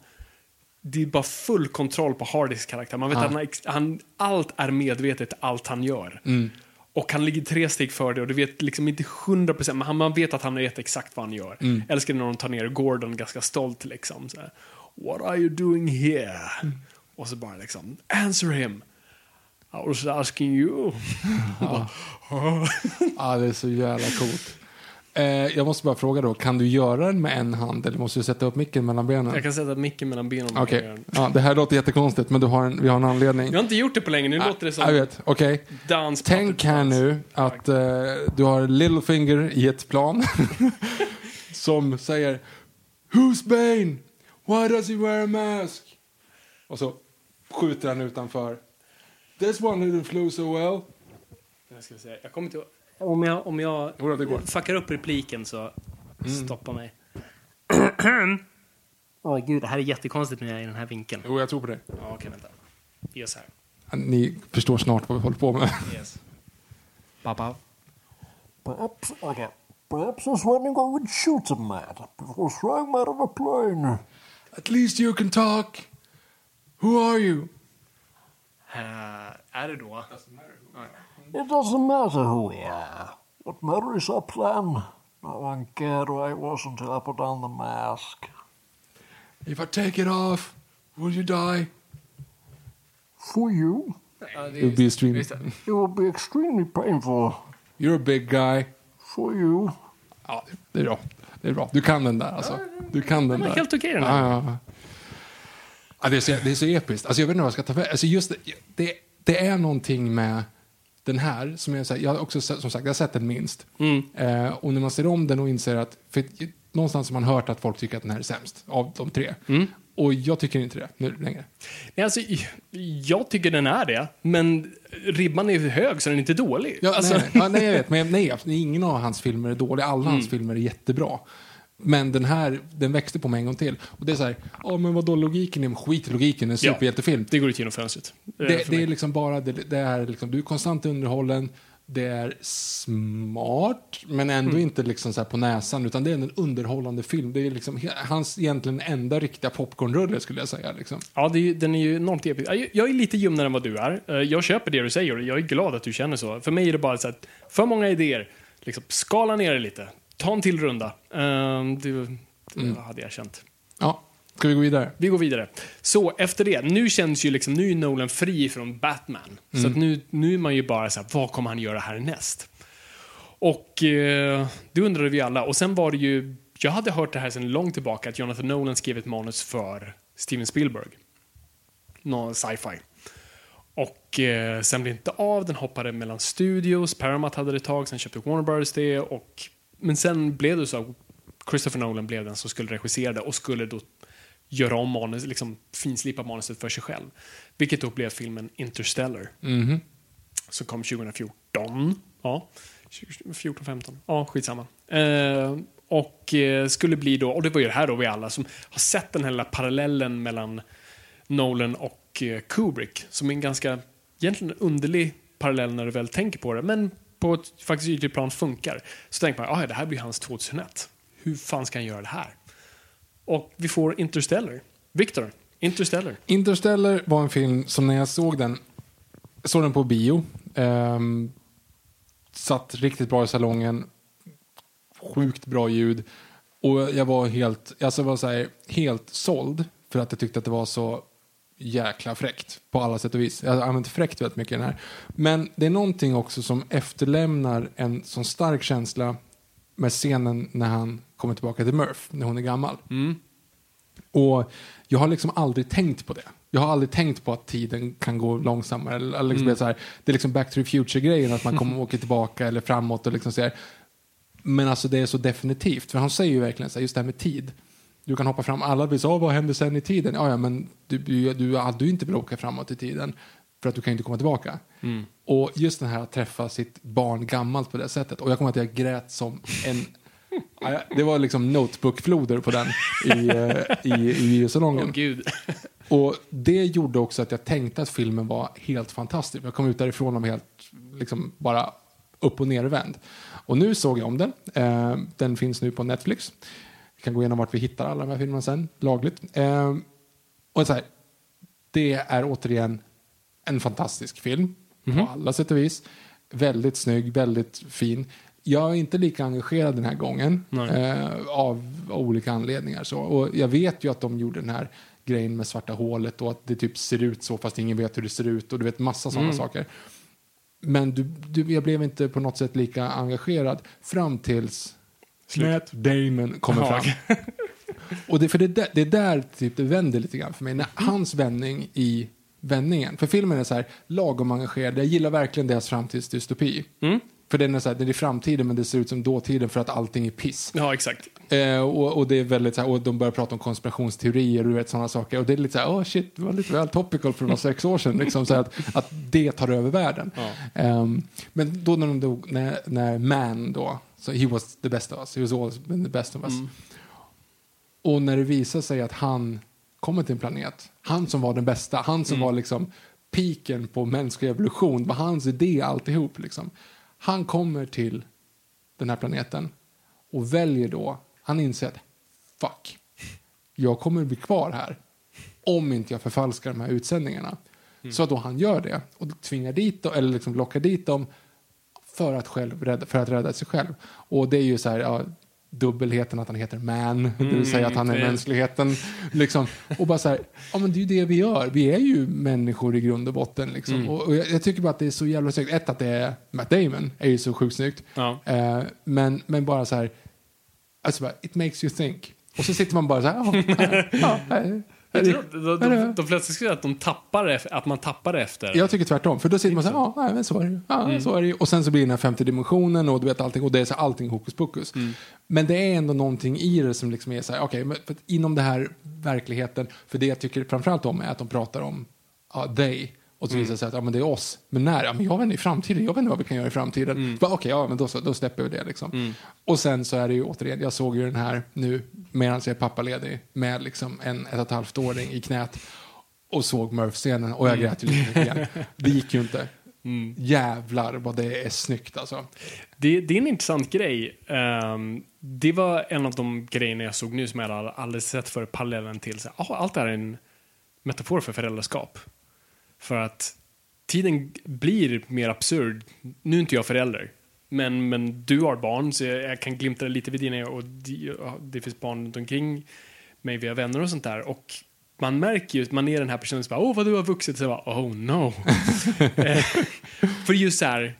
Det är bara full kontroll på Hardys karaktär. Man vet att han, han, allt är medvetet, allt han gör. Mm. Och han ligger tre steg före det och du vet liksom inte 100% men han, man vet att han vet exakt vad han gör. Mm. Älskar när de tar ner Gordon ganska stolt liksom. Så här, What are you doing here? Mm. Och så bara liksom, answer him. I was asking you. Bara, "Ah." Ja, det är så jävla coolt. Eh, jag måste bara fråga då, kan du göra den med en hand eller måste du sätta upp micken mellan benen? Jag kan sätta micken mellan benen. Okej, ja, det här låter jättekonstigt men du har en, vi har en anledning. Jag har inte gjort det på länge, nu låter det som Jag vet, okej. dans. Tänk puppet här nu att eh, du har Littlefinger i ett plan som säger Who's Bane? Why does he wear a mask? Och så skjuter han utanför. This one didn't flew so well. Jag, ska säga, jag kommer inte ihåg- Om jag, om jag Jodå, det går. fuckar upp repliken så stoppa mig. Åh gud, det här är jättekonstigt när jag är i den här vinkeln. Jo, jag tror på det. Ja, okej, vänta. Ge oss här. Ni förstår snart vad vi håller på med. Yes. Pappa. Perhaps, okay. Perhaps I was wondering what would shoot him at before throwing him out of a plane. At least you can talk. Who are you? Uh, är det då? It doesn't matter who we are. What matters is our plan. No one cared who I was until I put on the mask. If I take it off, will you die? For you, It would be extreme. it will be extremely painful. You're a big guy. For you. Ja, det är bra. Det är bra. Du kan den där alltså. Du kan den Den är där. helt okej, den här. Ja, ja, ja. Ja, det, är så, det är så episkt. Alltså, jag vet inte vad jag ska ta vägen. Alltså, just det, det, det är någonting med den här som jag, jag har också som sagt jag har sett den minst. Mm. Eh, och när man ser om den och inser att för, någonstans har man hört att folk tycker att den här är sämst av de tre. Mm. Och jag tycker inte det nu längre. Nej, alltså, jag tycker den är det, men ribban är hög så den är inte dålig. Ja, alltså, nej, nej, ja, nej, jag vet. Men nej, ingen av hans filmer är dålig. Alla Mm. hans filmer är jättebra. Men den här, den växte på mig en gång till. Och det är så här, ja men vadå logiken? är Skit i logiken, en superhjältefilm. Det går ut genom fönstret. eh, Det, det är liksom bara, det, det är liksom, du är konstant underhållen, det är smart, men ändå Mm. inte liksom så på näsan, utan det är en underhållande film. Det är liksom hans egentligen enda riktiga popcornrulle skulle jag säga. Liksom. Ja, är, den är ju enormt episk. Jag- Jag är lite ljumnare än vad du är. Eh, Jag köper det du säger och jag är glad att du känner så. För mig är det bara så att för många idéer. Liksom, skala ner det lite. Ta en till runda. Det det Mm. hade jag känt. Ja, ska vi gå vidare? Vi går vidare. Så efter det, nu känns ju liksom, nu är Nolan fri från Batman. Så att nu, nu är man ju bara så här, vad kommer han göra härnäst? Och eh, det undrade vi alla. Och sen var det ju, jag hade hört det här sedan långt tillbaka, att Jonathan Nolan skrev ett manus för Steven Spielberg. Nå sci-fi. Och eh, sen blev det inte av, den hoppade mellan studios, Paramount hade det ett tag, sen köpte Warner Brothers det. Och, men sen blev det så att Christopher Nolan blev den som skulle regissera det och skulle då göra om manus, liksom finslipa manuset för sig själv. Vilket då blev filmen Interstellar. Som kom 2014. Ja, 14, 15. Ja, skitsamma. Eh, och eh, skulle bli då, och det var ju det här då vi alla som har sett den här parallellen mellan Nolan och eh, Kubrick. Som är en ganska, egentligen underlig parallell när du väl tänker på det. Men på ett faktiskt ytligt plan funkar. Så tänker man, ah, det här blir hans 2001. Hur fan ska han göra det här? Och vi får Interstellar. Victor, Interstellar. Interstellar var en film som när jag såg den, jag såg den på bio, ehm, satt riktigt bra i salongen, sjukt bra ljud och jag var helt, alltså var så här, helt såld för att jag tyckte att det var så jäkla fräckt på alla sätt och vis. Jag har använt fräckt väldigt mycket i den här. Men det är någonting också som efterlämnar en sån stark känsla med scenen när han kommer tillbaka till Murph, när hon är gammal. Och jag har liksom aldrig tänkt på det. Jag har aldrig tänkt på att tiden kan gå långsammare. Eller liksom det, är så här, det är liksom back to the future-grejen, att man kommer åka tillbaka eller framåt och liksom så här. Men alltså det är så definitivt, för han säger ju verkligen så här, just det här med tid. Du kan hoppa fram, alla blir så, "Åh, vad händer sen i tiden? Ja, ja, men du, du, du hade ju inte velat åka framåt i tiden, för att du kan inte komma tillbaka. Och just den här att träffa sitt barn gammalt på det sättet. Och jag kommer att jag grät som en... Det var liksom notebookfloder på den i, eh, i, i biosalongen. Gud. Och det gjorde också att jag tänkte att filmen var helt fantastisk. Jag kom ut därifrån och helt, liksom, bara upp och nervänd. Och nu såg jag om den. Eh, den finns nu på Netflix. Kan gå igenom vart vi hittar alla de här filmerna sen, lagligt. Eh, och så här, det är återigen en fantastisk film på alla sätt och vis. Väldigt snygg, väldigt fin. Jag är inte lika engagerad den här gången eh, av olika anledningar. Så. Och jag vet ju att de gjorde den här grejen med svarta hålet och att det typ ser ut så fast ingen vet hur det ser ut och du vet massa sådana saker. Men du, du, jag blev inte på något sätt lika engagerad fram tills Matt Damon kommer Ja. fram. Och det, för det, där- det är där typ det vänder lite grann för mig. När hans vändning i vändningen. För filmen är så här lagom engagerad. Jag gillar verkligen deras framtidsdystopi. För den är så här, den är i framtiden men det ser ut som dåtiden för att allting är piss. Ja, exakt. Eh, och, och det är väldigt så här, och de börjar prata om konspirationsteorier och vet sådana saker. Och det är lite så här, oh shit, det var lite väl topical för några sex år sedan. Liksom, så att, att det tar över världen. Ehm, men då när de dog, när, när Man då, så he was the best of us, he was always been the best of us. Och när det visar sig att han kommer till en planet, han som var den bästa, han som var liksom piken på mänsklig evolution, var hans idé alltihop liksom. Han kommer till den här planeten och väljer då, han inser att fuck, jag kommer bli kvar här om inte jag förfalskar de här utsändningarna. Så att då han gör det och tvingar dit dem, eller liksom lockar dit dem för att, själv rädda, för att rädda sig själv. Och det är ju så här, ja, dubbelheten att han heter man, det vill säga att han är det- mänskligheten. Liksom. Och bara så här, ja men det är ju det vi gör. Vi är ju människor i grund och botten. Liksom. Och, och jag, jag tycker bara att det är så jävla snyggt. Ett, att det är Matt Damon är ju så sjukt snyggt. Ja. Eh, men, men bara så här, alltså bara, it makes you think. Och så sitter man bara så här, ja, ja, Jag tror, de, de, de, flesta skulle säga att, de tappar, att man tappar efter. jag tycker tvärtom, för då sitter man så här, ja, nej, men så är det ju. ja, så är det ju. Och sen så blir det den här femte dimensionen och du vet allting, och det är så allting hokus pokus. Men det är ändå någonting i det som liksom är så här, okej, att inom det här verkligheten, för det jag tycker framförallt om är att de pratar om ja, they, Och så visar det sig att ja, men det är oss. Men när? Ja, men jag vet inte i framtiden. Jag vet inte vad vi kan göra i framtiden. Mm. Okej, ja, men då, så, då släpper vi det. Liksom. Och sen så är det ju återigen, jag såg ju den här nu medan jag är pappaledig med liksom en ett och ett halvt åring i knät och såg Murph-scenen och jag grät ju lite igen. Det gick ju inte. Jävlar vad det är snyggt alltså. Det, det är en intressant grej. Ehm, det var en av de grejerna jag såg nu som jag aldrig sett för parallellen till så, ah, allt är en metafor för föräldraskap. För att tiden blir mer absurd. Nu är inte jag förälder, men, men du har barn så jag, jag kan glimta lite vid dina och det, finns barn runt omkring mig, vi har vänner och sånt där. Och man märker ju att man är den här personen som bara, åh vad du har vuxit, så jag bara, oh no. Eh, för just så här,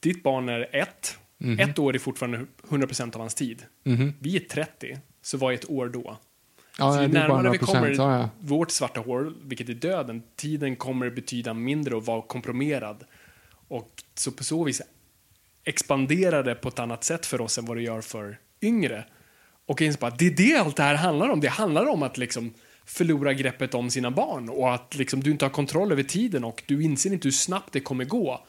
ditt barn är ett, Mhm. ett år är fortfarande 100% av hans tid. Vi är 30, så vad är ett år då? Ja, så det ju närmare vi kommer. Ja, vårt svarta hål, vilket är döden, tiden kommer betyda mindre och vara komprimerad. Och så på så vis expanderar det på ett annat sätt för oss än vad det gör för yngre. Och jag bara, det är det allt det här handlar om. Det handlar om att liksom förlora greppet om sina barn och att liksom du inte har kontroll över tiden och du inser inte hur snabbt det kommer gå.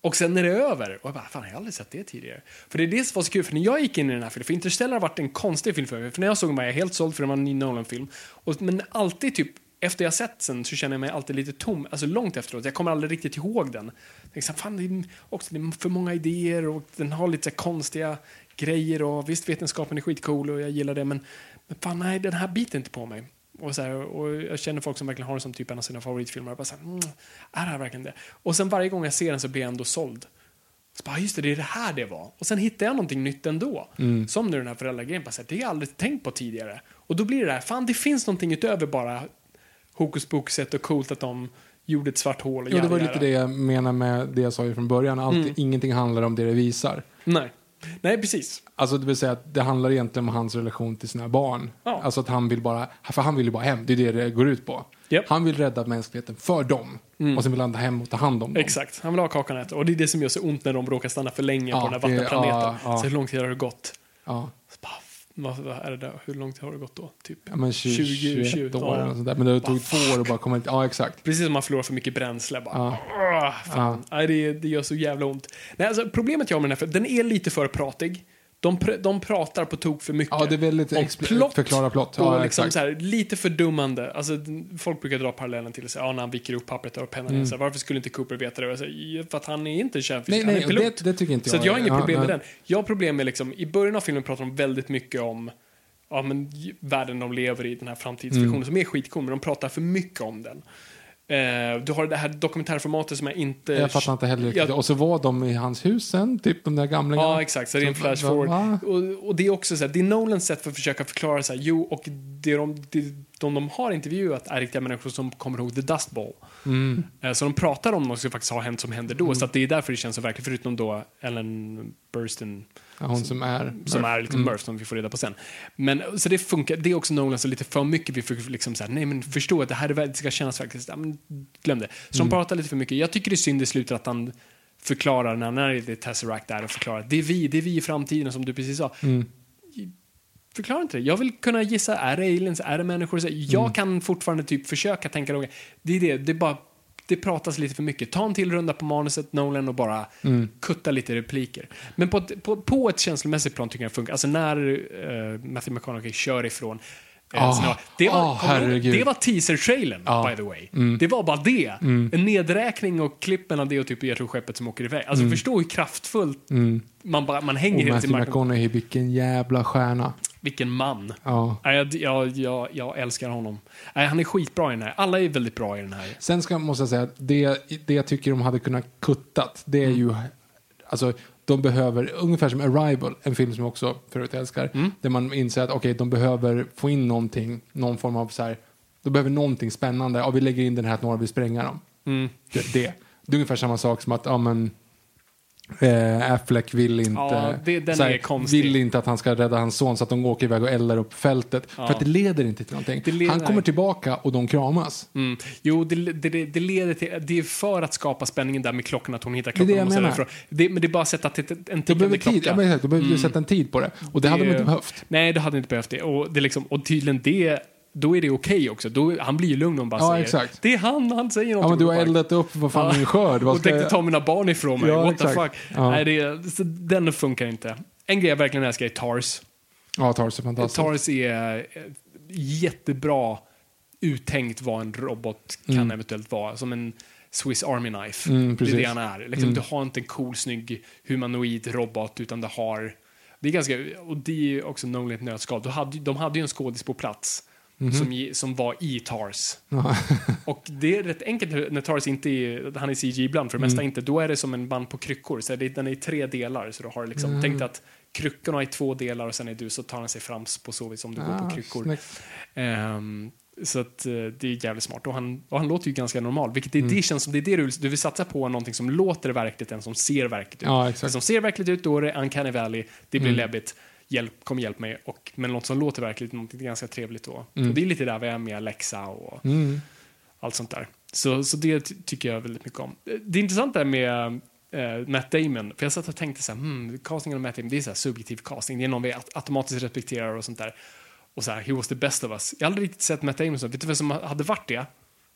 Och sen är det över. Och jag bara, fan jag har aldrig sett det tidigare. För det är det som var så kul, för när jag gick in i den här filmen, för Interstellar har varit en konstig film för mig, för när jag såg den var jag helt såld för det var en ny Nolan-film. Men alltid typ, efter jag sett den så känner jag mig alltid lite tom, alltså långt efteråt. Jag kommer aldrig riktigt ihåg den. Jag tänkte fan det är också det är för många idéer och den har lite så konstiga grejer och visst vetenskapen är skitcool och jag gillar det men, men fan nej den här biten inte på mig. Och, så här, och jag känner folk som verkligen har den som typ en av sina favoritfilmer. Jag bara så här, mm, är det här verkligen det? Och sen varje gång jag ser den så blir jag ändå såld. Så bara, just det, det är det här det var. Och sen hittar jag någonting nytt ändå. Som nu den här föräldragrejen. Bara så här, det har jag aldrig tänkt på tidigare. Och då blir det där, fan det finns någonting utöver bara hokus pokuset och coolt att de gjorde ett svart hål. och Jo, det var lite det jag menar med det jag sa ju från början. Allt, Mm. Ingenting handlar om det det visar. Nej. Nej, precis. Alltså det vill säga att det handlar egentligen om hans relation till sina barn. Ja. Alltså att han vill bara, för han vill ju bara hem, det är det det går ut på. Japp. Han vill rädda mänskligheten för dem. Och sen vill han hem och ta hand om dem. Exakt, han vill ha kakan att äta. Och det är det som gör så ont när de råkar stanna för länge Ja, på den här vattenplaneten. ja. Så hur lång tid har det gått? Ja. Vad, vad är det där? Hur lång tid har det gått då? Typ Ja, men 20, 20, 21 år ja. eller sånt där. Men det tog Bara, två år att bara komma hit. Ja, exakt. Precis som man förlorar för mycket bränsle. Bara, Ja. Åh, fan. Nej, det, det gör så jävla ont. Nej, alltså, problemet jag har med den här filmen, den är lite för pratig. De, pr de pratar på tok för mycket. Ja, det är väldigt Och expl- plott förklara plott. och Ja, liksom exakt. så här, lite fördummande. Alltså, folk brukar dra parallellen till så här, ja, när han viker upp pappret och pennan. Så här, varför skulle inte Cooper veta det? Och jag säger, för att han är inte kärnfysiker, Mm. Nej, han är och pilot. det- det tycker inte så jag att jag har inget ja, problem med nej. den. Jag har problem med liksom, i början av filmen pratar de väldigt mycket om ja, men, världen de lever i, den här framtidsvisionen Mm. som är skitcool, men de pratar för mycket om den. Eh, du har det här dokumentärformatet som jag inte... Jag fattar inte heller. Jag- Och så var de i hans hus sen, typ de där gamlingarna. Ja, exakt. Så det är en Så- flash forward. Och, och det är också så här, det är Nolans sätt för att försöka förklara så här, jo, och det de, det, de, de har intervjuat är riktiga människor som kommer ihåg The Dust Bowl. Mm. Eh, Så de pratar om något som faktiskt har hänt som händer då, så att det är därför det känns så verkligt, förutom då Ellen Burstyn Ja, hon som är... som är liksom Murph som vi får reda på sen. Men så det funkar, det är också Nolan så lite för mycket vi får liksom så här, nej men förstå att det här är, det ska kännas faktiskt, ja, men glöm det. Så de pratar lite för mycket. Jag tycker det är synd i slutet att han förklarar när, det är Tesseract där och förklarar att det är vi, det är vi i framtiden som du precis sa. Förklara inte det. Jag vill kunna gissa, är det aliens, är det människor? Jag kan fortfarande typ försöka tänka något. Det är det, det är bara det pratas lite för mycket. Ta en till runda på manuset, Nolan, och bara kutta lite repliker. Men på ett, på, på ett känslomässigt plan tycker jag det funkar. Alltså när uh, Matthew McConaughey kör ifrån sina- det, var, herregud. det var teaser-trailern, Ja. by the way. Det var bara det. En nedräkning och klippen av det och typ jag tror skeppet som åker iväg. Alltså förstå hur kraftfullt man, bara, man hänger Och hela sin Matthew. McConaughey, vilken jävla stjärna. Vilken man. Ja. Jag, jag, jag, jag älskar honom. Han är skitbra i den här. Alla är väldigt bra i den här. Sen ska, måste jag säga att det, det jag tycker de hade kunnat kuttat, det är Mm. ju... Alltså, de behöver, ungefär som Arrival, en film som jag också förut älskar, Mm. där man inser att okej, de behöver få in någonting, någon form av så här, de behöver någonting spännande, ja, vi lägger in den här att några vill spränga dem. Mm. Det, det. det är ungefär samma sak som att, ja men, eh, Affleck vill inte, Ja, det- den så här, är konstig. vill inte att han ska rädda hans son så att de åker iväg och eldar upp fältet. Ja. För att det leder inte till någonting. Han kommer tillbaka och de kramas. Mm. Jo, det, det, det, leder till... Det är för att skapa spänningen där med klockan, att hon hittar Det är klockan. det jag menar. därifrån. Det, men det är bara att sätta en tickande klocka. tid, ja, men exakt, då behöver du sätta en tid på det. Och det, hade de inte behövt. Nej, det hade inte behövt det. Och, det liksom, och tydligen det då är det okej också. Då, han blir ju lugn om bara Ja, säger exakt. det är han, han säger något. Ja, men du har eldat upp vad fan min skörd. Vad och tänkte jag- ta mina barn ifrån mig. Ja, What the exakt. fuck. Ja. Nej, det, så den funkar inte. En grej jag verkligen älskar är Tars. Ja, Tars är fantastiskt. Tars är eh, jättebra uttänkt vad en robot kan eventuellt vara. Som en Swiss Army Knife. Mm, det är det han är. Liksom, Du har inte en cool, snygg, humanoid robot, utan du har... Det är ganska... Och det är också Nolan ett nötskal. De hade, de hade ju en skådis på plats. Som, ge- som var i Tars. Och det är rätt enkelt när Tars inte är, han är CG ibland, för det mesta inte, då är det som en band på kryckor. Så det, den är i tre delar, så du har liksom, tänk dig att kryckorna är i två delar och sen är du så tar han sig fram på så vis som du går Ah, på kryckor. snyggt. Ehm, så att eh, det är jävligt smart. Och han, och han låter ju ganska normal, vilket det, det känns som det är det du, du vill satsa på, någonting som låter verkligt än som ser verkligt ut. Ja, som ser verkligt ut, då är det Uncanny Valley, det blir läbbigt, hjälp, kom hjälp mig. Och, men något som låter verkligt, något ganska trevligt då. Och det är lite där vi är med Alexa och Mm. allt sånt där. Så, så det ty- tycker jag väldigt mycket om. Det intressanta är med eh, Matt Damon, för jag satt och tänkte så här, hmm, castingen av Matt Damon, det är så här subjektiv casting, det är någon vi aut- automatiskt respekterar och sånt där. Och så här, he was the best of us. Jag har aldrig riktigt sett Matt Damon så, vet du vem som hade varit det?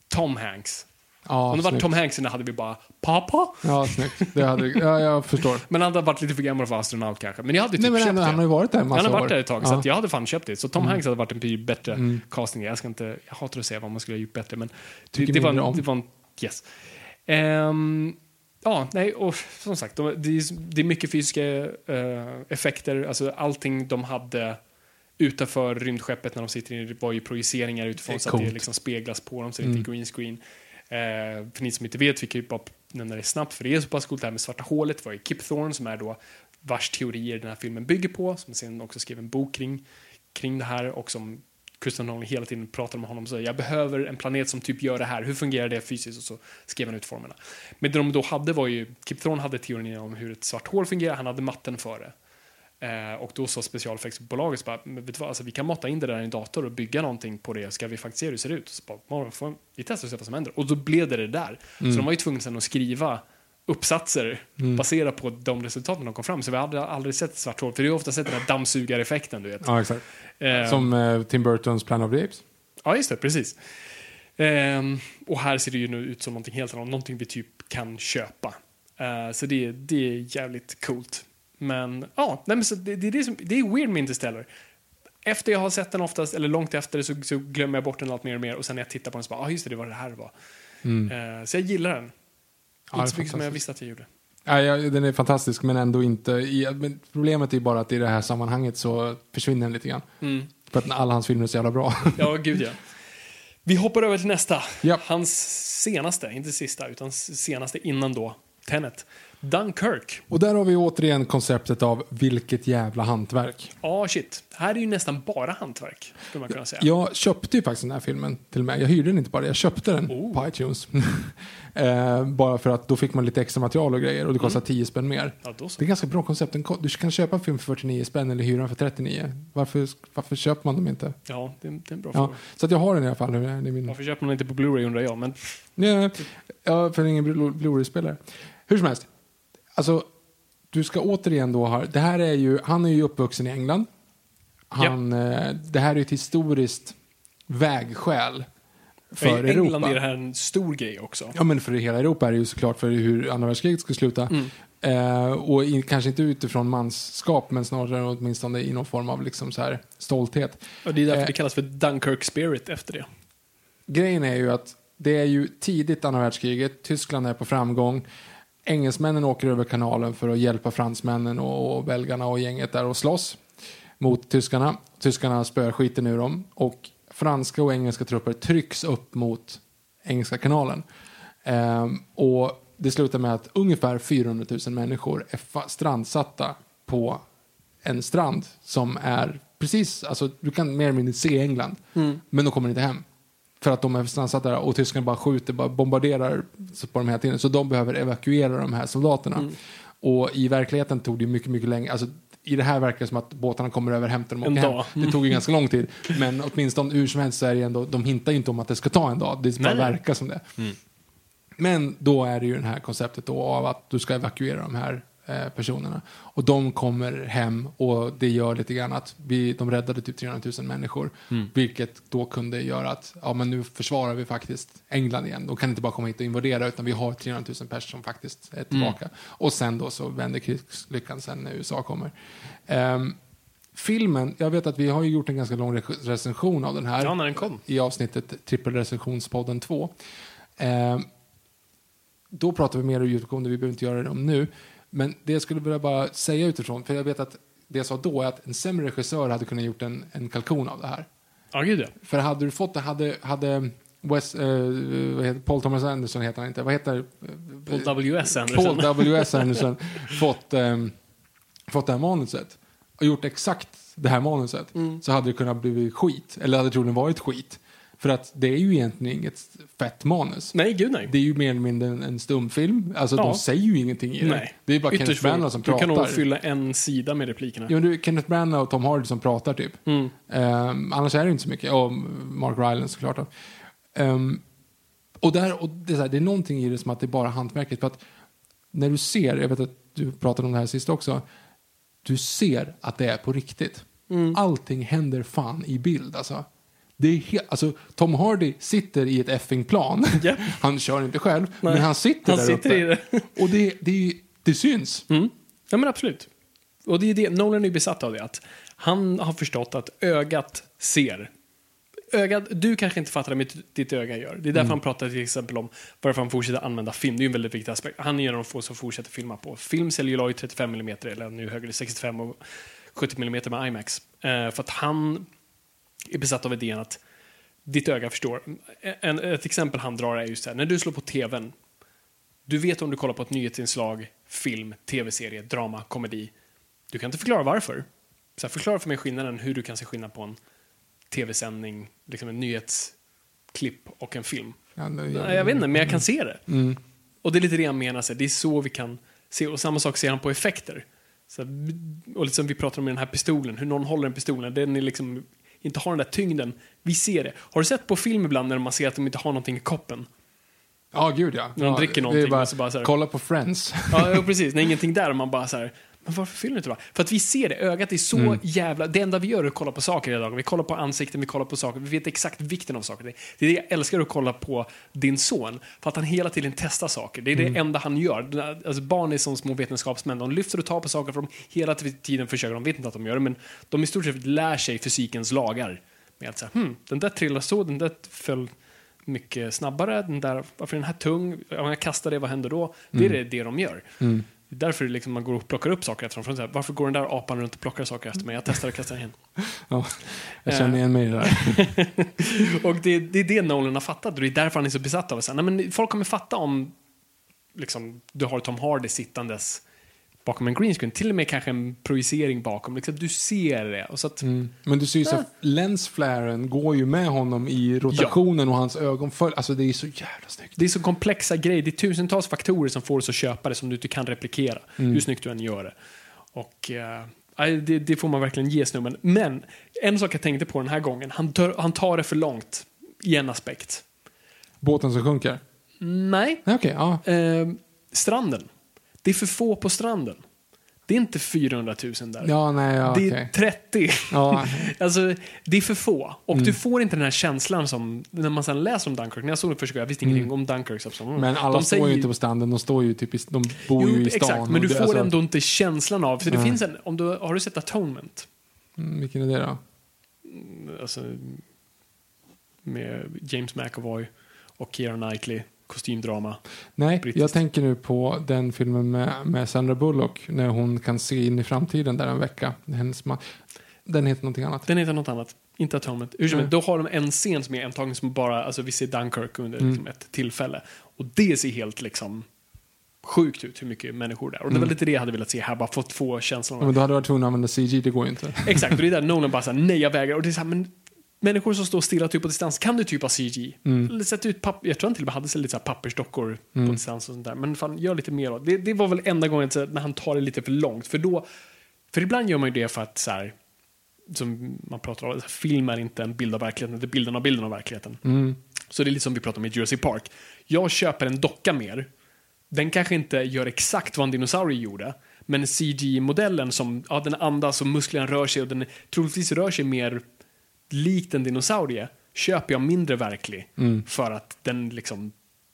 Tom Hanks. Ja, Om det var. Tom Hanks så hade vi bara, pappa? Ja, snyggt. Det hade, ja, jag förstår. Men han hade varit lite för gammal för astronaut kanske. Men jag hade typ Nej, men köpt ändå, det. han har ju varit där en massa Han har varit där ett tag, så Ja. Mm. att jag hade fan köpt det. Så Tom Hanks hade varit en betydligt bättre casting. Jag, ska inte, jag hatar att säga vad man skulle ha gjort bättre, men det, Tycker det, var, en, om. det var en... Yes. Ehm, ja, nej, och som sagt, de, det, är, är mycket fysiska eh, effekter. Alltså allting de hade utanför rymdskeppet när de sitter i var ju projiceringar utifrån är så att det liksom speglas på dem så det inte Mm. är green screen. Eh, för ni som inte vet, vi kan ju bara nämna det snabbt, för det är så pass coolt det här med svarta hålet var ju Kip Thorne som är då vars teorier den här filmen bygger på, som sen också skrev en bok kring, kring det här och som Christian Nolan hela tiden pratar med honom och säger jag behöver en planet som typ gör det här, hur fungerar det fysiskt? Och så skrev han ut formerna. Men det de då hade var ju, Kip Thorne hade teorin om hur ett svart hål fungerar, han hade matten för det. Eh, och då sa specialeffektsbolaget bara, vet vad, alltså, vi kan mata in det där i en dator och bygga någonting på det, ska vi faktiskt se hur det ser ut? Så bara, "Ja, får- vi testar och ser vad som händer. Och då blev det det där. Så de var ju tvungna sen att skriva uppsatser baserat på de resultaten de kom fram. Så vi hade aldrig sett ett svart hål, för det är ofta sett den här dammsugareffekten, du vet. Ja, exakt. Eh, Som eh, Tim Burtons Planet of the Apes. Ja, just det, precis. Ehm, och här ser det ju nu ut som någonting helt annat, någonting vi typ kan köpa. Eh, så det, det är jävligt coolt. Men ja, nej, men så det, det, är det, som, det är weird med Interstellar. Efter jag har sett den oftast, eller långt efter, så, så glömmer jag bort den allt mer och mer. Och sen när jag tittar på den så bara, ah, just det, det var det här det var. Eh, så jag gillar den. Ja, Inte så mycket som jag visste att jag gjorde. Ja, ja, den är fantastisk, men ändå inte... I, men problemet är bara att i det här sammanhanget så försvinner den lite grann. Mm. För att alla hans filmer är så jävla bra. Ja, gud ja. Vi hoppar över till nästa. Ja. Hans senaste, inte sista, utan senaste innan då, Tenet. Dunkirk. Och där har vi återigen konceptet av vilket jävla hantverk. Ja, shit. Här är ju nästan bara hantverk, skulle man kunna säga. Jag köpte ju faktiskt den här filmen till och med. Jag hyrde den inte bara, jag köpte den Oh. på iTunes. eh, bara för att då fick man lite extra material och grejer och det kostar 10 spänn mer. Ja. Det är ganska bra koncept. Du kan köpa en film för 49 spänn eller hyra den för 39. Varför, varför köper man dem inte? Ja, det, det är en bra Ja, fråga. så att jag har den i alla fall. Det är min... Varför köper man inte på Blu-ray undrar jag, men Ja, ja, för ingen Blu- Blu-ray-spelare. Hur som helst. Alltså, du ska återigen då ha... Det här är ju... Han är ju uppvuxen i England. Han, eh, Det här är ett historiskt vägskäl för i England Europa. är det här en stor grej också. Ja, men för hela Europa är det ju såklart för hur andra världskriget ska sluta. Mm. Eh, och in, kanske inte utifrån manskap, men snarare åtminstone i någon form av liksom så här stolthet. Och det är därför Eh. det kallas för Dunkirk Spirit efter det. Grejen är ju att det är ju tidigt andra världskriget, Tyskland är på framgång. Engelsmännen åker över kanalen för att hjälpa fransmännen och, och belgarna och gänget där och slåss mot tyskarna. Tyskarna spöar skiten ur dem och franska och engelska trupper trycks upp mot Engelska kanalen. Ehm, och det slutar med att ungefär 400 000 människor är strandsatta på en strand som är precis, alltså du kan mer eller mindre se England, men de kommer inte hem. För att de är strandsatta där och tyskarna bara skjuter, bara bombarderar på dem hela tiden. Så de behöver evakuera de här soldaterna. Och i verkligheten tog det mycket, mycket längre. Alltså, I det här verkar det som att båtarna kommer över, hämtar dem och En åker dag. hem. Det tog ju ganska lång tid. Men åtminstone hur som helst så är det ändå, de hintar ju inte om att det ska ta en dag. Det bara verkar som det. Men då är det ju det här konceptet då av att du ska evakuera de här personerna. Och de kommer hem och det gör lite grann att vi, de räddade typ 300 000 människor. Vilket då kunde göra att, ja men nu försvarar vi faktiskt England igen. De kan inte bara komma hit och invadera utan vi har 300 000 personer som faktiskt är tillbaka. Och sen då så vänder krigslyckan sen när USA kommer. Ehm, filmen, jag vet att vi har ju gjort en ganska lång re- recension av den här. Ja, när den kom. I avsnittet Trippelrecensionspodden 2. Ehm, då pratar vi mer om det vi behöver inte göra det om nu. Men det jag skulle vilja bara säga utifrån, för jag vet att det jag sa då är att en sämre regissör hade kunnat gjort en, en kalkon av det här. Ja, gud ja. För hade du fått det, hade, hade Wes, eh, Paul Thomas Anderson heter han inte, vad heter Paul W.S. Anderson. Paul W.S. Anderson fått, um, fått det här manuset och gjort exakt det här manuset så hade det kunnat bli skit, eller hade troligen varit skit. För att det är ju egentligen inget fett manus. Nej, gud nej. Det är ju mer eller mindre en, en stumfilm. Alltså Ja. de säger ju ingenting i det. nej. Det är bara Kenneth Ytterst Branagh få. som Du pratar. kan nog fylla en sida med replikerna. Jo, du, Kenneth Branagh och Tom Hardy som pratar typ. Mm. Ehm, annars är det inte så mycket. Och Mark Rylance såklart. Ehm, och där, och det, är så här, det är någonting i det som att det är bara hantverket. För att när du ser, jag vet att du pratade om det här sist också. Du ser att det är på riktigt. Mm. Allting händer fan i bild alltså. Det är he- alltså, Tom Hardy sitter i ett effing-plan. Ja. Han kör inte själv, Nej. men han sitter Han där sitter uppe. i det. Och det, det, det syns. Mm. Ja, men absolut. Och det är det, Nolan är ju besatt av det, att han har förstått att ögat ser. Ögat, du kanske inte fattar det, men ditt öga gör. Det är därför han pratar till exempel om varför han fortsätter använda film. Det är ju en väldigt viktig aspekt. Han är en av de få som fortsätter filma på. Film säljer i 35 mm, eller nu högre 65 och 70 mm med IMAX. Eh, för att han är besatt av idén att ditt öga förstår. En, ett exempel han drar är just det här, när du slår på tvn, du vet om du kollar på ett nyhetsinslag, film, tv-serie, drama, komedi. Du kan inte förklara varför. Så här, förklara för mig skillnaden, hur du kan se skillnad på en tv-sändning, liksom en nyhetsklipp och en film. Ja, det- Nej, jag vet inte, men jag kan se det. Mm. Och det är lite det han menar, så här, det är så vi kan se. Och samma sak ser han på effekter. Så och liksom vi pratar om den här pistolen, hur någon håller en pistolen, den är liksom inte har den där tyngden. Vi ser det. Har du sett på film ibland när man ser att de inte har någonting i koppen? Ja, gud ja. När de ja, dricker någonting Bara, så bara så här- kolla på Friends. Ja, precis. När ingenting där man bara så här, men varför fyller du inte va? För att vi ser det, ögat är så Mm. jävla... Det enda vi gör är att kolla på saker hela dagen. Vi kollar på ansikten, vi kollar på saker, vi vet exakt vikten av saker. Det det är det jag älskar att kolla på din son, för att han hela tiden testar saker. Det är Mm. det enda han gör. Alltså barn är som små vetenskapsmän, de lyfter och tar på saker för de hela tiden försöker, de vet inte att de gör det, men de i stort sett lär sig fysikens lagar. Med att säga, hmm, den där trillar så, den där föll mycket snabbare, den där, varför är den här tung? Om jag kastar det, vad händer då? Det är det, det de gör. Det är därför liksom man går och plockar upp saker efter dem. För så här, Varför går den där apan runt och plockar saker efter mig? Jag testar och kastar igen. Ja, jag känner igen mig i det där. och det, det är det Nolan har fattat och det är därför han är så besatt av det. Så här, Nej, men folk kommer fatta om liksom, du har Tom Hardy sittandes bakom en green screen. Till och med kanske en projicering bakom. Liksom, du ser det. Och så att, Men du ser ju så att lensflaren går ju med honom i rotationen och hans ögon följer. Alltså det är så jävla snyggt. Det är så komplexa grejer. Det är tusentals faktorer som får oss att köpa det som du inte kan replikera. Hur snyggt du än gör det. Och nej, det, det får man verkligen ge snubben. Men en sak jag tänkte på den här gången. Han, tar- han tar det för långt i en aspekt. Båten som sjunker. Nej. Nej, Okej, ja. Eh, stranden. Det är för få på stranden. Det är inte 400 000 där. Ja, nej, ja, det är okej. 30. Ja. alltså, det är för få. Och du får inte den här känslan som när man sen läser om Dunkirk. När jag såg det första jag visste ingenting om Dunkirk. Så som, Men alla de står säger ju inte på stranden, de står ju typ i, de bor ju i stan. Exakt, men du det- får alltså- ändå inte känslan av... För det Nej. finns en, om du, har du sett Atonement? Mm, Vilken är det då? Alltså, med James McAvoy och Keira Knightley, kostymdrama. Nej, Brittiskt. jag tänker nu på den filmen med, med Sandra Bullock när hon kan se in i framtiden där en vecka. Hennes. Den heter någonting annat. Den heter något annat, inte Atonement. Som Mm. Då har de en scen som är antagligen som bara, alltså vi ser Dunkirk under liksom ett tillfälle. Och det ser helt liksom sjukt ut hur mycket människor det är. Och det var lite det jag hade velat se här, bara fått få känslan Ja, men då hade du varit tvungen att använda CG, det går ju inte. Exakt, och det är där Nolan bara såhär, nej jag vägrar. Och det är såhär, men människor som står stilla typ på distans, kan du typ ha CG? Eller sätta ut papp jag tror han till och med hade lite så här pappersdockor på distans och sånt där. Men fan, gör lite mer då. Det, det var väl enda gången när han tar det lite för långt. För då, för ibland gör man ju det för att så här, som man pratar om, film är inte en bild av verkligheten, det är bilden av bilden av verkligheten. Så det är lite som vi pratar om i Jurassic Park. Jag köper en docka mer. Den kanske inte gör exakt vad en dinosaurie gjorde, Men CG-modellen som, ja den andas och musklerna rör sig och den troligtvis rör sig mer likt en dinosaurie köper jag mindre verklig för att den liksom